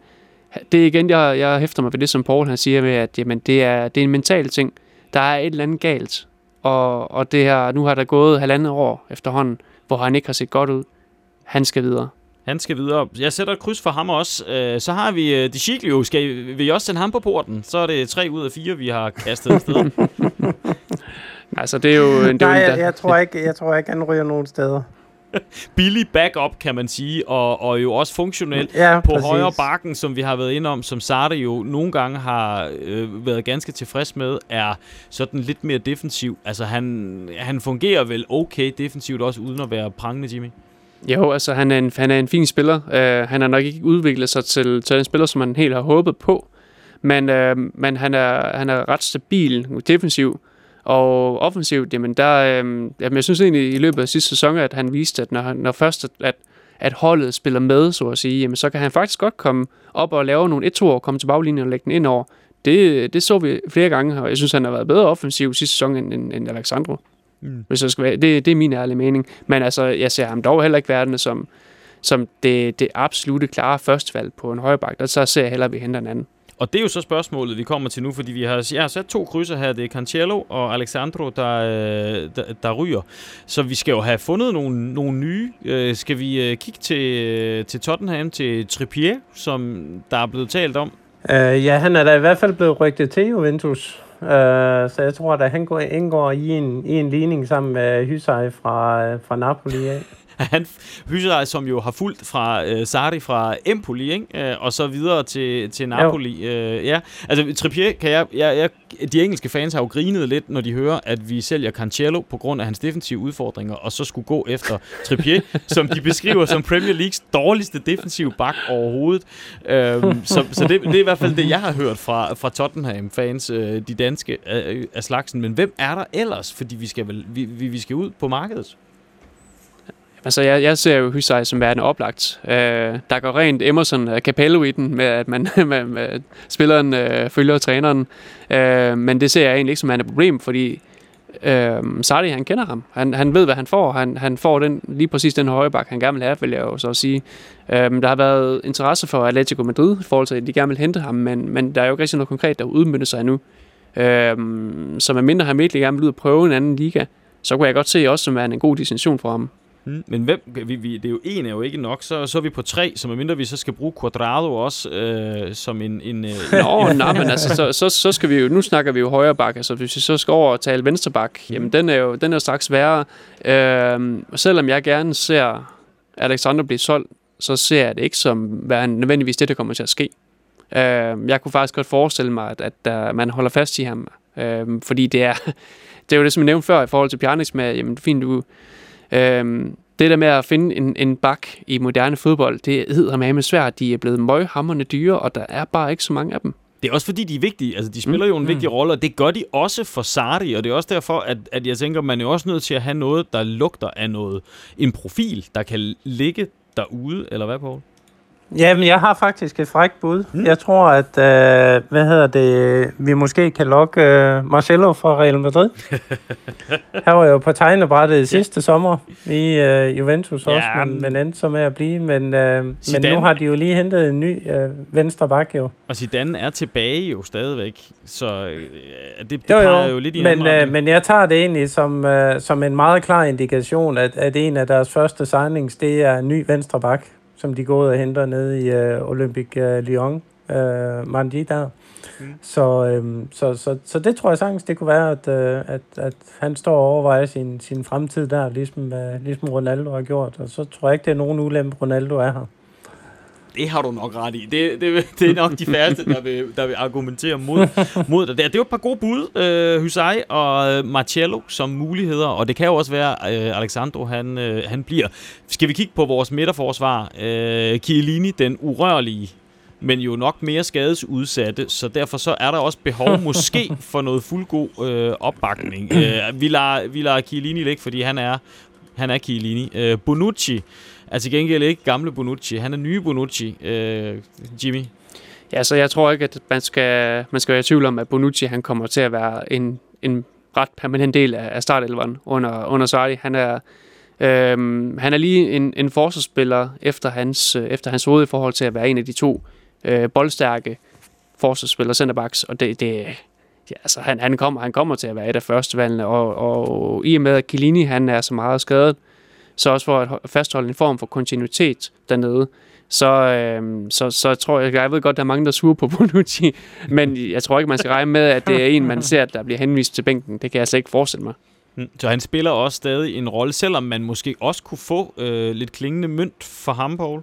det er igen, jeg, jeg hæfter mig ved det, som Paul han siger med, at jamen, det, er, det er en mental ting. Der er et eller andet galt, og, og det her, nu har der gået halvandet år efterhånden, hvor han ikke har set godt ud. Han skal videre. Han skal videre. Jeg sætter et kryds for ham også. Øh, så har vi De Chiglio. Skal vi også sende ham på porten? Så er det tre ud af fire, vi har kastet afsted. <laughs> altså, det er jo... Det Nej, jeg, jeg, tror ikke, jeg tror ikke, han ryger nogen steder. <laughs> billig backup, kan man sige, og, og jo også funktionel ja, på præcis. højre bakken, som vi har været inde om, som Sartre jo nogle gange har øh, været ganske tilfreds med, er sådan lidt mere defensiv. Altså han, han fungerer vel okay defensivt også, uden at være prangende, Jimmy? Jo, altså han er en, han er en fin spiller. Uh, han har nok ikke udviklet sig til, til en spiller, som man helt har håbet på, men, uh, men han, er, han er ret stabil defensiv. Og offensivt, jamen der, øh, jamen jeg synes egentlig i løbet af sidste sæson, at han viste, at når, når først at, at holdet spiller med, så at sige, jamen så kan han faktisk godt komme op og lave nogle 1-2 og komme til baglinjen og lægge den ind over. Det, det så vi flere gange, og jeg synes, han har været bedre offensiv sidste sæson end, end, end Alexandro. Mm. Hvis jeg skal være, det, det er min ærlige mening. Men altså, jeg ser ham dog heller ikke verdene som, som det, det absolute klare førstvalg på en højreback. Der så ser jeg hellere, at vi henter en anden. Og det er jo så spørgsmålet, vi kommer til nu, fordi vi har, jeg har sat to krydser her. Det er Cancelo og Alexandro, der, øh, der, der ryger. Så vi skal jo have fundet nogle, nogle nye. Øh, skal vi øh, kigge til, øh, til Tottenham, til Trippier, som der er blevet talt om? Øh, ja, han er da i hvert fald blevet rygtet til Juventus. Uh, så jeg tror, at han går, indgår i en, i en ligning sammen med Hysaj fra, øh, fra Napoli af. <laughs> han Hyserej, som jo har fulgt fra øh, Sarri fra Empoli, ikke? Øh, og så videre til, til Napoli. Øh, ja, altså Trippier, kan jeg, jeg, jeg, de engelske fans har jo grinet lidt, når de hører, at vi sælger Cancelo på grund af hans defensive udfordringer, og så skulle gå efter Trippier, <laughs> som de beskriver som Premier Leagues dårligste defensive bak overhovedet. Øh, så så det, det er i hvert fald det, jeg har hørt fra, fra Tottenham-fans, øh, de danske af, af slagsen. Men hvem er der ellers? Fordi vi skal, vel, vi, vi skal ud på markedet. Altså, jeg, jeg ser jo Hysaj som værende oplagt. Øh, der går rent Emerson øh, Capello i den, med at man <laughs> med, med spilleren øh, følger træneren. Øh, men det ser jeg egentlig ikke som et problem, fordi øh, Sardi, han kender ham. Han, han ved, hvad han får. Han, han får den, lige præcis den højre bak, han gerne vil have, vil jeg jo så sige. Øh, der har været interesse for Atletico Madrid i forhold til, at de gerne vil hente ham, men, men der er jo ikke rigtig noget konkret, der udmyndter sig endnu. Øh, så med mindre han virkelig gerne vil ud og prøve en anden liga, så kunne jeg godt se også som værende en god destination for ham. Mm. Men hvem, vi, vi, det er jo en er jo ikke nok, så, så er vi på tre, så medmindre vi så skal bruge Quadrado også øh, som en... en, øh, Nå, nej, men altså, så, så, så skal vi jo, nu snakker vi jo højre bak, altså hvis vi så skal over og tale venstre bak, mm. jamen den er jo den er straks værre. Øh, selvom jeg gerne ser Alexander blive solgt, så ser jeg det ikke som hvad nødvendigvis det, der kommer til at ske. Øh, jeg kunne faktisk godt forestille mig, at, at uh, man holder fast i ham, øh, fordi det er, <laughs> det er jo det, som jeg nævnte før i forhold til Pjanic med, jamen fint, du, Øhm, det der med at finde en, en bak i moderne fodbold, det hedder med svært. De er blevet møghamrende dyre, og der er bare ikke så mange af dem. Det er også fordi, de er vigtige. Altså, de spiller mm. jo en mm. vigtig rolle, og det gør de også for Sardi, og det er også derfor, at, at jeg tænker, man er også nødt til at have noget, der lugter af noget. En profil, der kan ligge derude, eller hvad, på? Jamen, jeg har faktisk et frækt bud. Mm. Jeg tror, at, øh, hvad hedder det, vi måske kan lokke øh, Marcelo fra Real Madrid. <laughs> Han var jo på tegnebrættet sidste sommer i øh, Juventus også, Ja, men, men endte så med at blive. Men, øh, men nu har de jo lige hentet en ny øh, venstre bak jo. Og Zidane er tilbage jo stadigvæk, så øh, det, det Jo, jo, jo lidt i en men, øh, men jeg tager det egentlig som, øh, som en meget klar indikation, at, at en af deres første signings, det er en ny venstre bak, som de går ud og henter nede i øh, Olympic øh, Lyon, øh, Mandi der. Mm. Så, øh, så, så, så det tror jeg sagtens, det kunne være, at, øh, at, at han står og overvejer sin, sin fremtid der, ligesom, øh, ligesom Ronaldo har gjort. Og så tror jeg ikke, det er nogen ulempe, Ronaldo er her. Det har du nok ret i. Det, det, det er nok de færreste, der vil, der vil argumentere mod, mod dig der. Det er jo et par gode bud, øh, Husay og øh, Marcello som muligheder, og det kan jo også være, øh, Alexandro han, øh, han bliver. Skal vi kigge på vores midterforsvar? Øh, Chiellini, den urørlige, men jo nok mere skadesudsatte, så derfor så er der også behov <laughs> måske for noget fuldgod øh, opbakning. Øh, vi, lader, vi lader Chiellini ligge, fordi han er, han er Chiellini. Øh, Bonucci er til gengæld ikke gamle Bonucci, han er nye Bonucci, øh, Jimmy. Ja, så jeg tror ikke, at man skal, man skal være i tvivl om, at Bonucci han kommer til at være en, en ret permanent del af, af startelveren under, under Sarri. Han er, øhm, han er lige en, en forsvarsspiller efter hans, øh, efter hans hoved i forhold til at være en af de to øh, boldstærke forsvarsspillere, centerbacks, og det, det ja, altså, han, han, kommer, han kommer til at være et af førstevalgene, og, og i og med, at Chiellini han er så meget skadet, så også for at fastholde en form for kontinuitet dernede, så, øh, så, så tror jeg, jeg ved godt, der er mange, der suger sure på <laughs> Bonucci, men jeg tror ikke, man skal regne med, at det er en, man ser, der bliver henvist til bænken. Det kan jeg slet ikke forestille mig. Mm, så han spiller også stadig en rolle, selvom man måske også kunne få øh, lidt klingende mønt for ham, Paul.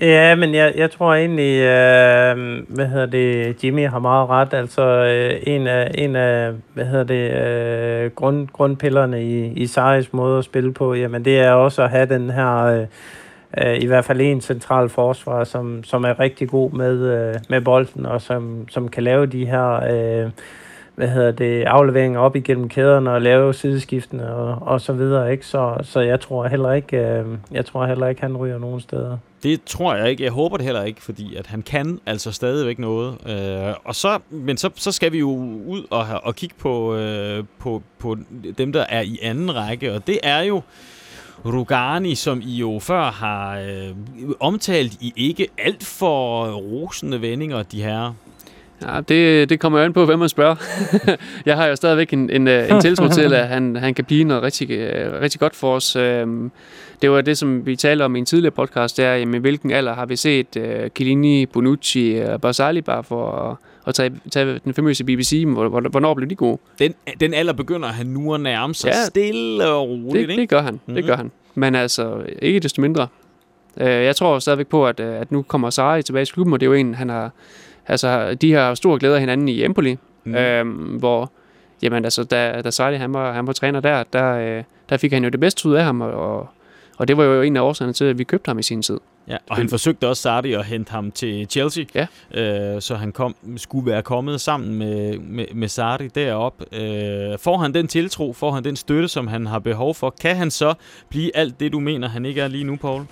Ja, men jeg, jeg tror egentlig, øh, hvad hedder det, Jimmy har meget ret. Altså øh, en af, en af hvad hedder det, øh, grund, grundpillerne i, i Saris måde at spille på, jamen det er også at have den her, øh, øh, i hvert fald en central forsvar, som, som er rigtig god med, øh, med bolden, og som, som kan lave de her... Øh, hvad hedder det, afleveringer op igennem kæderne og lave sideskiftene og, og så videre, ikke? Så, så jeg tror heller ikke, øh, jeg tror heller ikke, han ryger nogen steder. Det tror jeg ikke. Jeg håber det heller ikke, fordi at han kan altså stadigvæk noget. Øh, og så, men så, så skal vi jo ud og, og kigge på, øh, på, på dem, der er i anden række, og det er jo Rugani, som I jo før har øh, omtalt i ikke alt for rosende vendinger, de her. Ja, det, det kommer jo an på, hvem man spørger. <laughs> jeg har jo stadigvæk en, en, øh, en tiltro til, at han, han kan blive noget rigtig, øh, rigtig godt for os. Øhm, Det var det, som vi talte om i en tidligere podcast, det er, jamen, hvilken alder har vi set uh, Chiellini, Bonucci og Barzali bare for at, at tage, tage den famøse BBC, hvor, hvor, hvornår blev de gode? Den, den alder begynder han nu at nærme sig Ja, stille og roligt, Det, ikke? det gør han, det Mhm. gør han. Men altså, ikke desto mindre. Jeg tror stadigvæk på, at, at nu kommer Sarri tilbage i klubben, og det er jo en, han har... Altså, de har stor glæde af hinanden i Empoli, Mm. øhm, hvor... Jamen altså, da, da Sarri han var, han var træner der, der, øh, der fik han jo det bedste ud af ham, og, og, og det var jo en af årsagerne til, at vi købte ham i sin tid. Ja, og han forsøgte også Sarri at hente ham til Chelsea, Ja. øh, så han kom, skulle være kommet sammen med, med, med Sarri derop. Øh, får han den tiltro, får han den støtte, som han har behov for, kan han så blive alt det, du mener, han ikke er lige nu, Paul?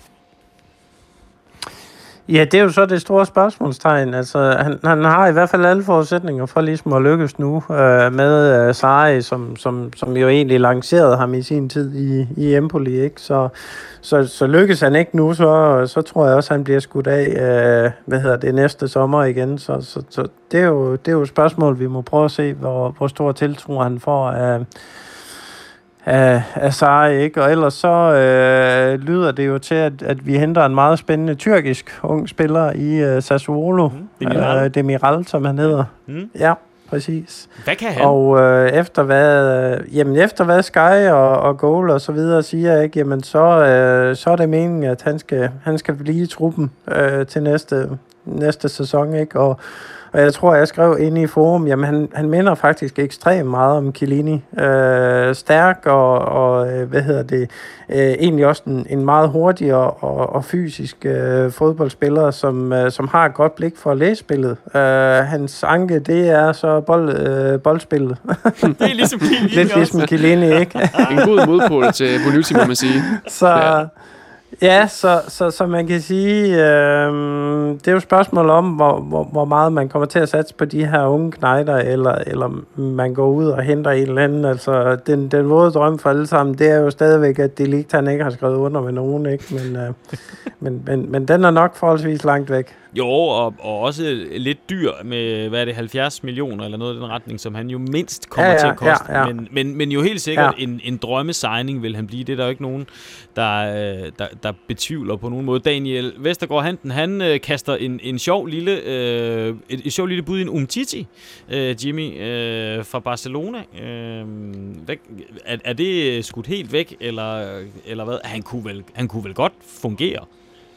Ja, det er jo så det store spørgsmålstegn. Altså, han, han har i hvert fald alle forudsætninger for ligesom at lykkes nu øh, med øh, Sarri, som, som, som jo egentlig lancerede ham i sin tid i, i Empoli. Ikke? Så, så, så lykkes han ikke nu, så, så tror jeg også, at han bliver skudt af øh, hvad hedder det, næste sommer igen. Så, så, så det, er jo, det er jo et spørgsmål, vi må prøve at se, hvor, hvor stor tiltro han får af, af, af Sarri, ikke? Og ellers så øh, lyder det jo til, at, at vi henter en meget spændende tyrkisk ung spiller i øh, Sassuolo. Mm, Demiral. Øh, Demiral, som han hedder. Mm. Ja, præcis. Hvad kan han? Og øh, efter hvad, øh, jamen efter hvad Sky og, og Goal og så videre siger, ikke, jamen så, øh, så er det meningen, at han skal, han skal blive i truppen øh, til næste, næste sæson, ikke? Og, og jeg tror, jeg skrev ind i forum, jamen han, han minder faktisk ekstremt meget om Chiellini. Øh, stærk og, og øh, hvad hedder det, øh, egentlig også en, en meget hurtig og, og, og fysisk øh, fodboldspiller, som, øh, som har et godt blik for at læse spillet. Øh, hans anke, det er så bold, øh, boldspillet. <laughs> det er ligesom <laughs> Chiellini Lidt ligesom Chiellini, ikke? En god modpol til Bonucci, må man sige. <laughs> Så Ja ja. Så, så, så man kan sige, øh, det er jo et spørgsmål om, hvor, hvor, hvor meget man kommer til at satse på de her unge knejder, eller, eller man går ud og henter en eller anden. Altså, den, den våde drøm for alle sammen, det er jo stadigvæk, at det lige han ikke har skrevet under med nogen, ikke? Men, øh, <laughs> men, men, men den er nok forholdsvis langt væk. Jo, og, og også lidt dyr med, hvad er det, 70 millioner eller noget i den retning, som han jo mindst kommer Ja, ja, til at koste. ja, ja. Men, men, men jo helt sikkert Ja. en, en drømmesigning vil han blive. Det er der jo ikke nogen, der, øh, der, der betvivler på nogen måde. Daniel Vestergaard Hansen, han øh, kaster en, en sjov lille, øh, et, et sjov lille bud i en Umtiti, øh, Jimmy, øh, fra Barcelona. Øh, hvad, er, er det skudt helt væk, eller, eller hvad? Han kunne, vel, han kunne vel godt fungere.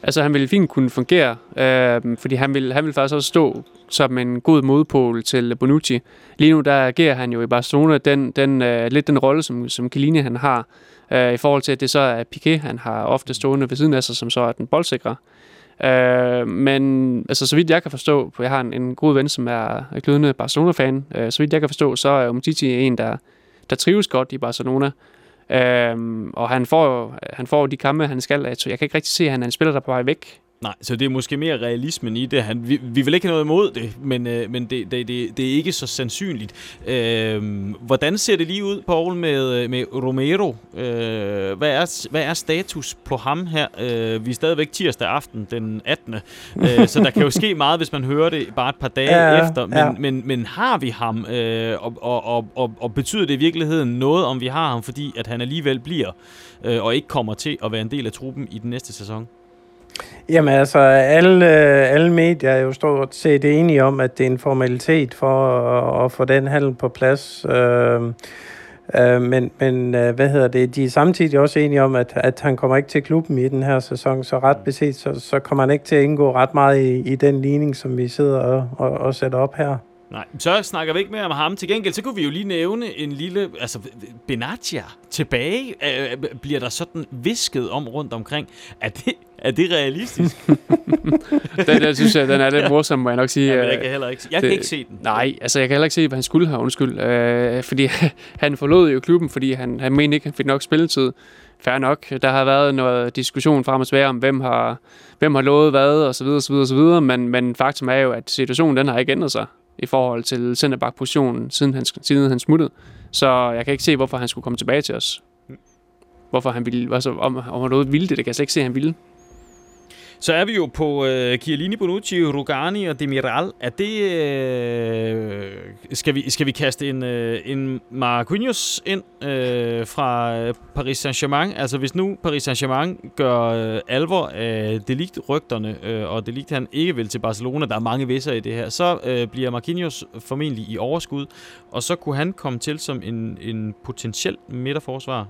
Altså, han ville fint kunne fungere, øh, fordi han ville, han ville faktisk også stå som en god modpol til Bonucci. Lige nu, der agerer han jo i Barcelona den, den, øh, lidt den rolle, som, som Chiellini han har, øh, i forhold til, at det så er Piqué, han har ofte stående ved siden af sig, som så er den boldsikre. Øh, men altså, så vidt jeg kan forstå, for jeg har en, en god ven, som er er glødende Barcelona-fan, øh, så vidt jeg kan forstå, så er Umtiti en, der, der trives godt i Barcelona. Øhm, og han får, han får de kampe, han skal. Så jeg kan ikke rigtig se, at han er en spiller, der er på vej væk. Nej, så det er måske mere realismen i det. Han, vi, vi vil ikke have noget imod det, men, øh, men det, det, det, det er ikke så sandsynligt. Øh, hvordan ser det lige ud, Paul, med, med Romero? Øh, hvad, er, hvad er status på ham her? Øh, vi er stadigvæk tirsdag aften den 18. øh, så der kan jo ske meget, hvis man hører det bare et par dage Ja, efter. Men, ja. men, men har vi ham? Øh, og, og, og, og, og betyder det i virkeligheden noget, om vi har ham, fordi at han alligevel bliver øh, og ikke kommer til at være en del af truppen i den næste sæson? Jamen altså, alle, øh, alle medier er jo stort set enige om, at det er en formalitet for at, at få den handel på plads. Øh, øh, men men øh, hvad hedder det? De er samtidig også enige om, at, at han kommer ikke til klubben i den her sæson, så ret beset, så, så kommer han ikke til at indgå ret meget i, i den ligning, som vi sidder og, og, og sætter op her. Nej, så snakker vi ikke mere om ham. Til gengæld, så kunne vi jo lige nævne en lille... Altså, Benatia tilbage. Øh, bliver der sådan visket om rundt omkring. Er det, er det realistisk? <laughs> Den, der synes jeg, den er lidt morsom, må jeg nok sige. ja, jeg Øh, kan heller ikke, jeg det- kan ikke se den. Nej, altså jeg kan heller ikke se, hvad han skulle have, undskyld. Øh, fordi <laughs> han forlod jo klubben, fordi han, han mente ikke, han fik nok spilletid. Fair nok. Der har været noget diskussion frem og tilbage om, hvem har, hvem har lovet hvad, og så videre, så videre, så videre. Men, men faktum er jo, at situationen den har ikke ændret sig i forhold til centerback-positionen, siden han, siden han smuttede. Så jeg kan ikke se, hvorfor han skulle komme tilbage til os. Hvorfor han ville, altså, om, om han ville det, det kan jeg slet ikke se, at han ville. Så er vi jo på øh, Chiellini, Bonucci, Rugani og Demiral. Er det... Øh, skal, vi, skal vi kaste en, øh, en Marquinhos ind øh, fra øh, Paris Saint-Germain? Altså hvis nu Paris Saint-Germain gør øh, alvor af Delict-rygterne, øh, og Delict han ikke vil til Barcelona, der er mange visser i det her, så øh, bliver Marquinhos formentlig i overskud, og så kunne han komme til som en, en potentiel midterforsvar.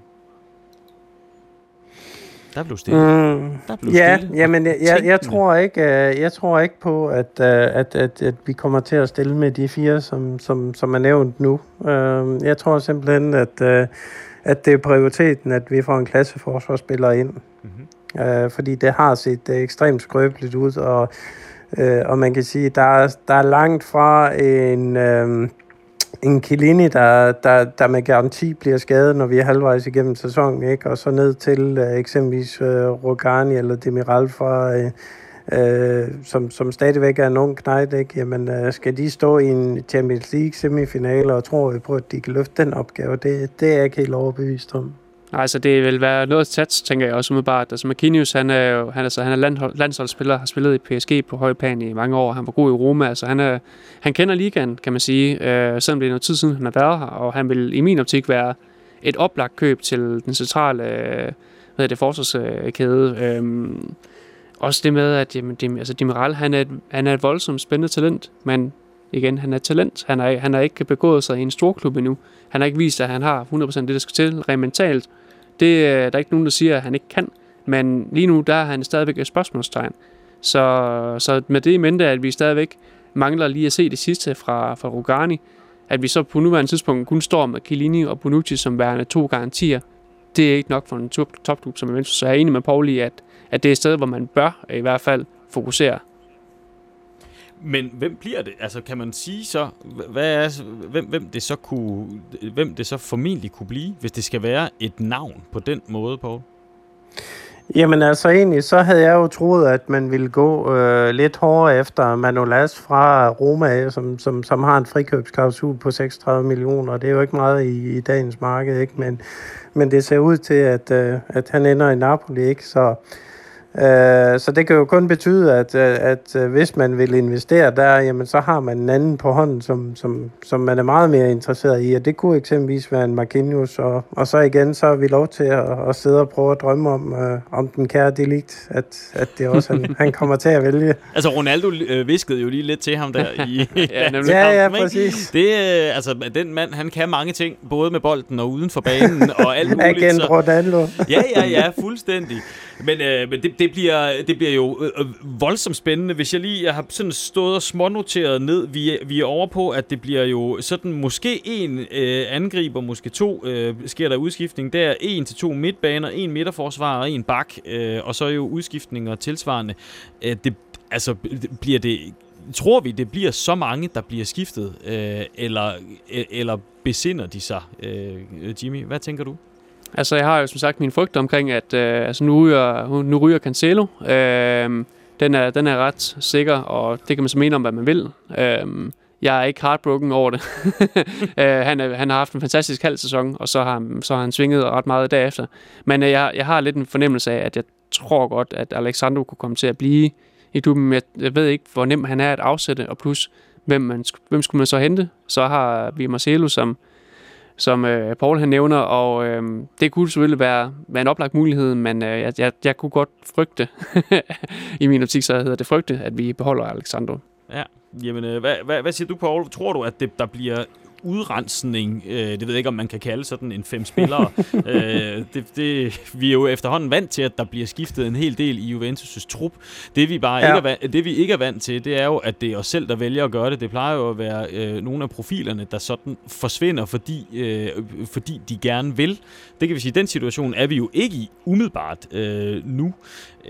Der blev stille. Mm. Der blev Ja, stille. jamen, jeg, jeg, jeg, tror ikke, øh, jeg tror ikke på, at, øh, at, at, at vi kommer til at stille med de fire, som, som, som er nævnt nu. Øh, Jeg tror simpelthen, at, øh, at det er prioriteten, at vi får en klasseforsvarsspiller ind. Mhm. Øh, Fordi det har set ekstremt skrøbeligt ud, og, og man kan sige, der er, der er langt fra en... Øh, en Chiellini, der, der, der med garanti bliver skadet, når vi er halvvejs igennem sæsonen, ikke? og så ned til øh, eksempelvis øh, Rogani eller Demiral fra, øh, øh, som, som stadigvæk er en ung knejt, ikke? Jamen, øh, skal de stå i en Champions League semifinale, og tror vi på, at de kan løfte den opgave? Det, det er jeg ikke helt overbevist om. Altså det vil være noget sats, tænker jeg også umiddelbart. Altså Marquinhos, han er jo han er, altså, han er landhold, landsholdsspiller, har spillet i PSG på høj plan i mange år. Han var god i Roma, altså han, er, han kender ligaen, kan man sige, øh, selvom det er noget tid siden, han har været her. Og han vil i min optik være et oplagt køb til den centrale øh, hvad hedder det, forsvarskæde. Øh, også det med, at jamen, det, altså, Demiral, han er, et, han er et voldsomt spændende talent, men igen, han er talent. Han har, han har ikke begået sig i en stor klub endnu. Han har ikke vist, at han har 100% det, der skal til, rent mentalt. Det er der er ikke nogen, der siger, at han ikke kan. Men lige nu, der er han stadigvæk et spørgsmålstegn. Så, så med det i mente, at vi stadigvæk mangler lige at se det sidste fra, fra Rugani, at vi så på nuværende tidspunkt kun står med Chiellini og Bonucci som værende to garantier, det er ikke nok for en topklub som Juventus. Så jeg er enig med Pauli, at, at det er et sted, hvor man bør i hvert fald fokusere. Men hvem bliver det? Altså kan man sige så, hvad er, hvem, hvem, det så kunne, hvem det så formentlig kunne blive, hvis det skal være et navn på den måde, Paul? Jamen altså egentlig, så havde jeg jo troet, at man ville gå øh, lidt hårdere efter Manolas fra Roma, som, som, som har en frikøbsklausul på 36 millioner. Det er jo ikke meget i, i dagens marked, ikke? Men, men det ser ud til, at, øh, at han ender i Napoli, ikke? Så, Øh, så det kan jo kun betyde, at, at, øh, hvis man vil investere der, jamen så har man en anden på hånden, som, som, som man er meget mere interesseret i, og det kunne eksempelvis være en Marquinhos, og, og så igen, så er vi lov til at, at sidde og prøve at drømme om, uh, om den kære delikt, at, at det også han, han kommer til at vælge. <laughs> Altså Ronaldo øh, viskede jo lige lidt til ham der i <laughs> Ja, nemlig. Ja, ja, kampen, præcis. Det, øh, altså, den mand, han kan mange ting, både med bolden og uden for banen, og alt <laughs> muligt. Agent så- Ronaldo. ja, ja, ja, fuldstændig. Men, øh, men det, det, det, bliver, det bliver jo øh, øh, voldsomt spændende, hvis jeg lige jeg har sådan stået og smånoteret ned. Vi, er- vi er over på, at det bliver jo sådan måske en øh, angriber, måske to, øh, sker der udskiftning der. En til to midtbaner, en midterforsvar og en bak, øh, og så jo udskiftninger tilsvarende. Øh, det, altså, bliver det... Tror vi, det bliver så mange, der bliver skiftet, øh, eller, øh, eller besinder de sig? Øh, Jimmy, hvad tænker du? Altså, jeg har jo som sagt min frygt omkring, at øh, altså, nu, ryger, nu ryger Cancelo. Øh, den, er, den er ret sikker, og det kan man så mene om, hvad man vil. Øh, jeg er ikke heartbroken over det. <laughs> øh, han, er, han har haft en fantastisk halv sæson, og så har, han- så har han svinget ret meget derefter. Men øh, jeg, jeg har lidt en fornemmelse af, at jeg tror godt, at Alexandro kunne komme til at blive i klubben. Jeg, jeg ved ikke, hvor nem han er at afsætte, og plus, hvem, man, hvem skulle man så hente? Så har vi Marcelo, som som øh, Paul han nævner, og øh, det kunne selvfølgelig være, være en oplagt mulighed, men øh, jeg, jeg, jeg kunne godt frygte, <laughs> i min optik så hedder det frygte, at vi beholder Alexandro. Ja, jamen øh, hvad, hvad, hvad siger du, Paul? Tror du, at det, der bliver udrensning, øh, det ved jeg ikke, om man kan kalde sådan en fem spillere. <laughs> øh, det, det, vi er jo efterhånden vant til, at der bliver skiftet en hel del i Juventus' trup. Det vi bare Ja. ikke, er, det, vi ikke er vant til, det er jo, at det er os selv, der vælger at gøre det. Det plejer jo at være øh, nogle af profilerne, der sådan forsvinder, fordi, øh, fordi de gerne vil. Det kan vi sige, den situation er vi jo ikke i umiddelbart øh, nu.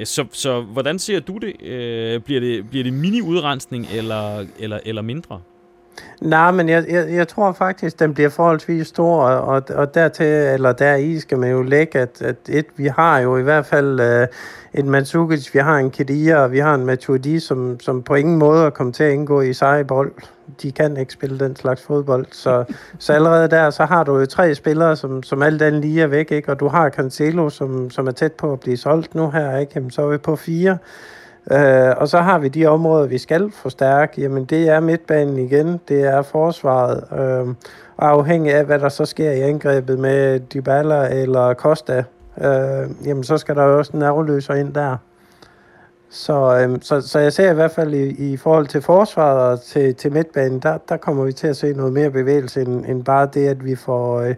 Så, så hvordan ser du det? Øh, bliver det, bliver det mini-udrensning eller, eller, eller mindre? Nej, men jeg, jeg, jeg tror faktisk, den bliver forholdsvis stor, og, og, og dertil, eller deri skal man jo lægge, at, at et, vi har jo i hvert fald øh, en Mandzukic, vi har en Kedia, og vi har en Matuidi, som, som på ingen måde er kommet til at indgå i seje bold. De kan ikke spille den slags fodbold, så, <laughs> så allerede der, så har du jo tre spillere, som, som alt andet lige er væk, ikke? og du har Cancelo, som, som er tæt på at blive solgt nu her, ikke? Jamen, så er vi på fire. Øh, og så har vi de områder, vi skal forstærke. Jamen, det er midtbanen igen, det er forsvaret. Øh, og afhængig af, hvad der så sker i angrebet med Dybala eller Costa, øh, jamen, så skal der jo også en nerveløser ind der. Så, øh, så, så jeg ser i hvert fald i, i forhold til forsvaret og til, til midtbanen, der, der kommer vi til at se noget mere bevægelse, end, end bare det, at vi får... Øh,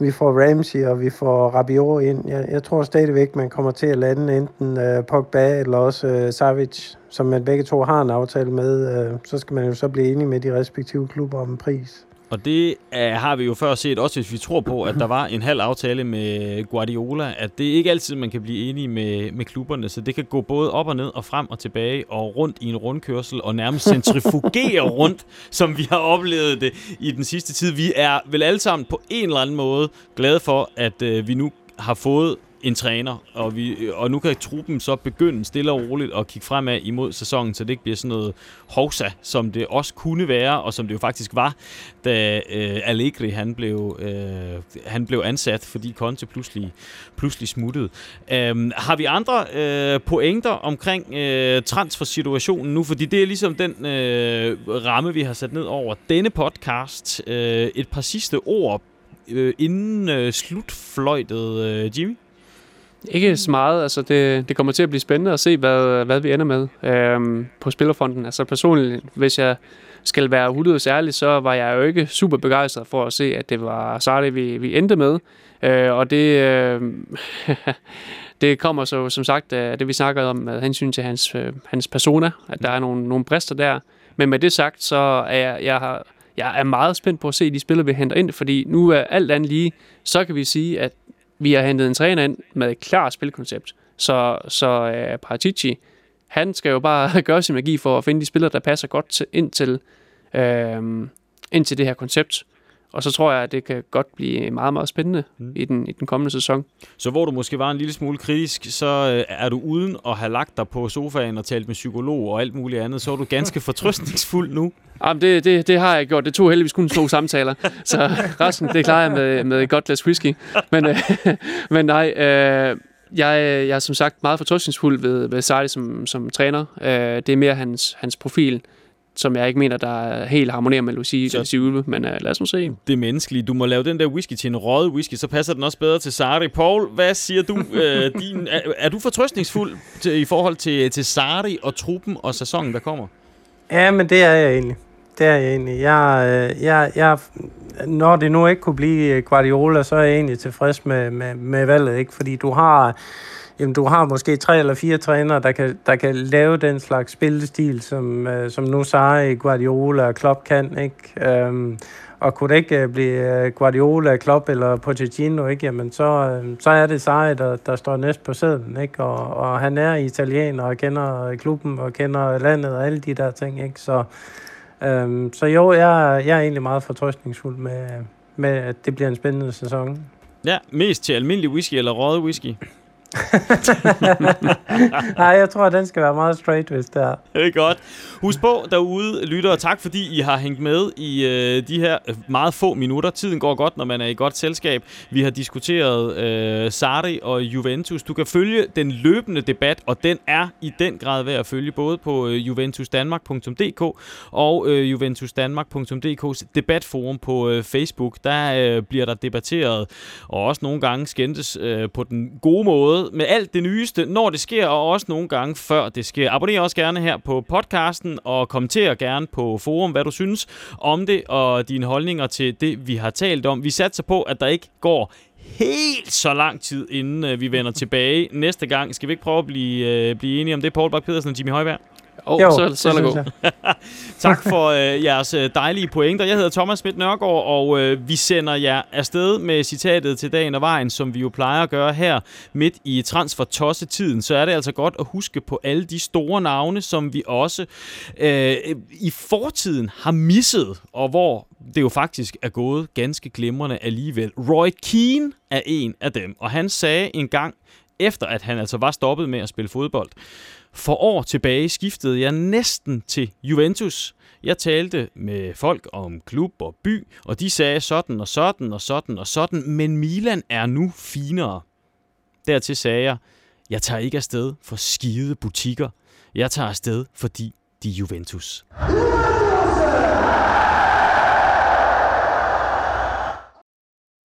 vi får Ramsey, og vi får Rabiot ind. Jeg, jeg tror stadigvæk, man kommer til at lande enten øh, Pogba eller også øh, Savic, som man begge to har en aftale med. Øh, så skal man jo så blive enige med de respektive klubber om en pris. Og det er, har vi jo før set, også hvis vi tror på, at der var en halv aftale med Guardiola, at det er ikke altid, man kan blive enige med, med klubberne, så det kan gå både op og ned og frem og tilbage og rundt i en rundkørsel og nærmest centrifugere <laughs> rundt, som vi har oplevet det i den sidste tid. Vi er vel alle sammen på en eller anden måde glade for, at øh, vi nu har fået en træner, og, vi, og nu kan truppen så begynde stille og roligt at kigge fremad imod sæsonen, så det ikke bliver sådan noget hovsa, som det også kunne være, og som det jo faktisk var, da øh, Allegri han blev, øh, han blev ansat, fordi Conte pludselig, pludselig smuttede. Øhm, har vi andre øh, pointer omkring øh, transfersituationen nu? Fordi det er ligesom den øh, ramme, vi har sat ned over denne podcast. Øh, et par sidste ord øh, inden øh, slutfløjtet, øh, Jimmy? Ikke så meget. Altså, det, det kommer til at blive spændende at se, hvad, hvad vi ender med øhm, på Spillerfonden. Altså personligt, hvis jeg skal være 100 ærlig, så var jeg jo ikke super begejstret for at se, at det var Sarri, vi, vi endte med. Øh, og det, øh, <laughs> det kommer så som sagt af det, vi snakkede om med hensyn til hans, øh, hans persona, at der er nogle, nogle brister der. Men med det sagt, så er jeg, jeg har, jeg er meget spændt på at se de spillere, vi henter ind, fordi nu er alt andet lige, så kan vi sige, at vi har hentet en træner ind med et klart spilkoncept. Så, så uh, Paratici, han skal jo bare <laughs> gøre sin magi for at finde de spillere, der passer godt til, ind, til, uh, ind til det her koncept. Og så tror jeg, at det kan godt blive meget, meget spændende mm. i, den, i den kommende sæson. Så hvor du måske var en lille smule kritisk, så øh, er du uden at have lagt dig på sofaen og talt med psykolog og alt muligt andet, så er du ganske <laughs> fortrøstningsfuld nu. Jamen, det, det, det har jeg gjort. Det tog heldigvis kun to samtaler. Så resten, det klarer jeg med, med et godt glas whisky. Men, øh, <laughs> men nej, øh, jeg, jeg er som sagt meget fortrøstningsfuld ved, ved Sardi som, som træner. Øh, det er mere hans, hans profil, som jeg ikke mener, der helt harmonerer med Lucy Så- Silve, men uh, lad os nu se. Det er menneskelige. Du må lave den der whisky til en røget whisky, så passer den også bedre til Sarri. Paul, hvad siger du? <laughs> øh, din, er, er du fortrøstningsfuld til, i forhold til, til Sarri og truppen og sæsonen, der kommer? Ja, men det er jeg egentlig. Det er jeg egentlig. Jeg, øh, jeg, jeg, når det nu ikke kunne blive Guardiola, så er jeg egentlig tilfreds med, med, med valget, ikke? Fordi du har, jamen, du har måske tre eller fire trænere, der kan, der kan lave den slags spillestil, som, øh, som nu Sarri, Guardiola og Klopp kan, ikke? Øhm, og kunne det ikke øh, blive øh, Guardiola, Klopp eller Pochettino, ikke? Jamen, så, øh, så er det Sarri, der, der står næst på sæden, ikke? Og, og han er italiener og kender klubben og kender landet og alle de der ting, ikke? Så, øhm, så jo, jeg, jeg er egentlig meget fortrøstningsfuld med, med, at det bliver en spændende sæson. Ja, mest til almindelig whisky eller røget whisky? <laughs> Nej, jeg tror, at den skal være meget straight, hvis det er. Det er godt. Husk på derude, lytter, tak fordi I har hængt med i øh, de her øh, meget få minutter. Tiden går godt, når man er i godt selskab. Vi har diskuteret øh, Sarri og Juventus. Du kan følge den løbende debat, og den er i den grad værd at følge, både på øh, juventusdanmark.dk og øh, juventusdanmark.dk's debatforum på øh, Facebook. Der øh, bliver der debatteret, og også nogle gange skændtes øh, på den gode måde med alt det nyeste, når det sker, og også nogle gange før det sker. Abonner også gerne her på podcasten, og kommenter gerne på forum, hvad du synes om det, og dine holdninger til det, vi har talt om. Vi satser på, at der ikke går helt så lang tid, inden øh, vi vender tilbage næste gang. Skal vi ikke prøve at blive, øh, blive enige om det, Paul Bak Pedersen og Jimmy Højberg? Oh, Jo, så, det så er synes god. <laughs> Tak for øh, jeres øh, dejlige pointer. Jeg hedder Thomas Schmidt Nørgaard, og øh, vi sender jer afsted med citatet til dagen og vejen, som vi jo plejer at gøre her midt i transfer-tosse-tiden. Så er det altså godt at huske på alle de store navne, som vi også øh, i fortiden har misset, og hvor det jo faktisk er gået ganske glimrende alligevel. Roy Keane er en af dem, og han sagde en gang, efter at han altså var stoppet med at spille fodbold, for år tilbage skiftede jeg næsten til Juventus. Jeg talte med folk om klub og by, og de sagde sådan og sådan og sådan og sådan, men Milan er nu finere. Dertil sagde jeg, jeg tager ikke afsted for skide butikker. Jeg tager afsted, fordi de er Juventus.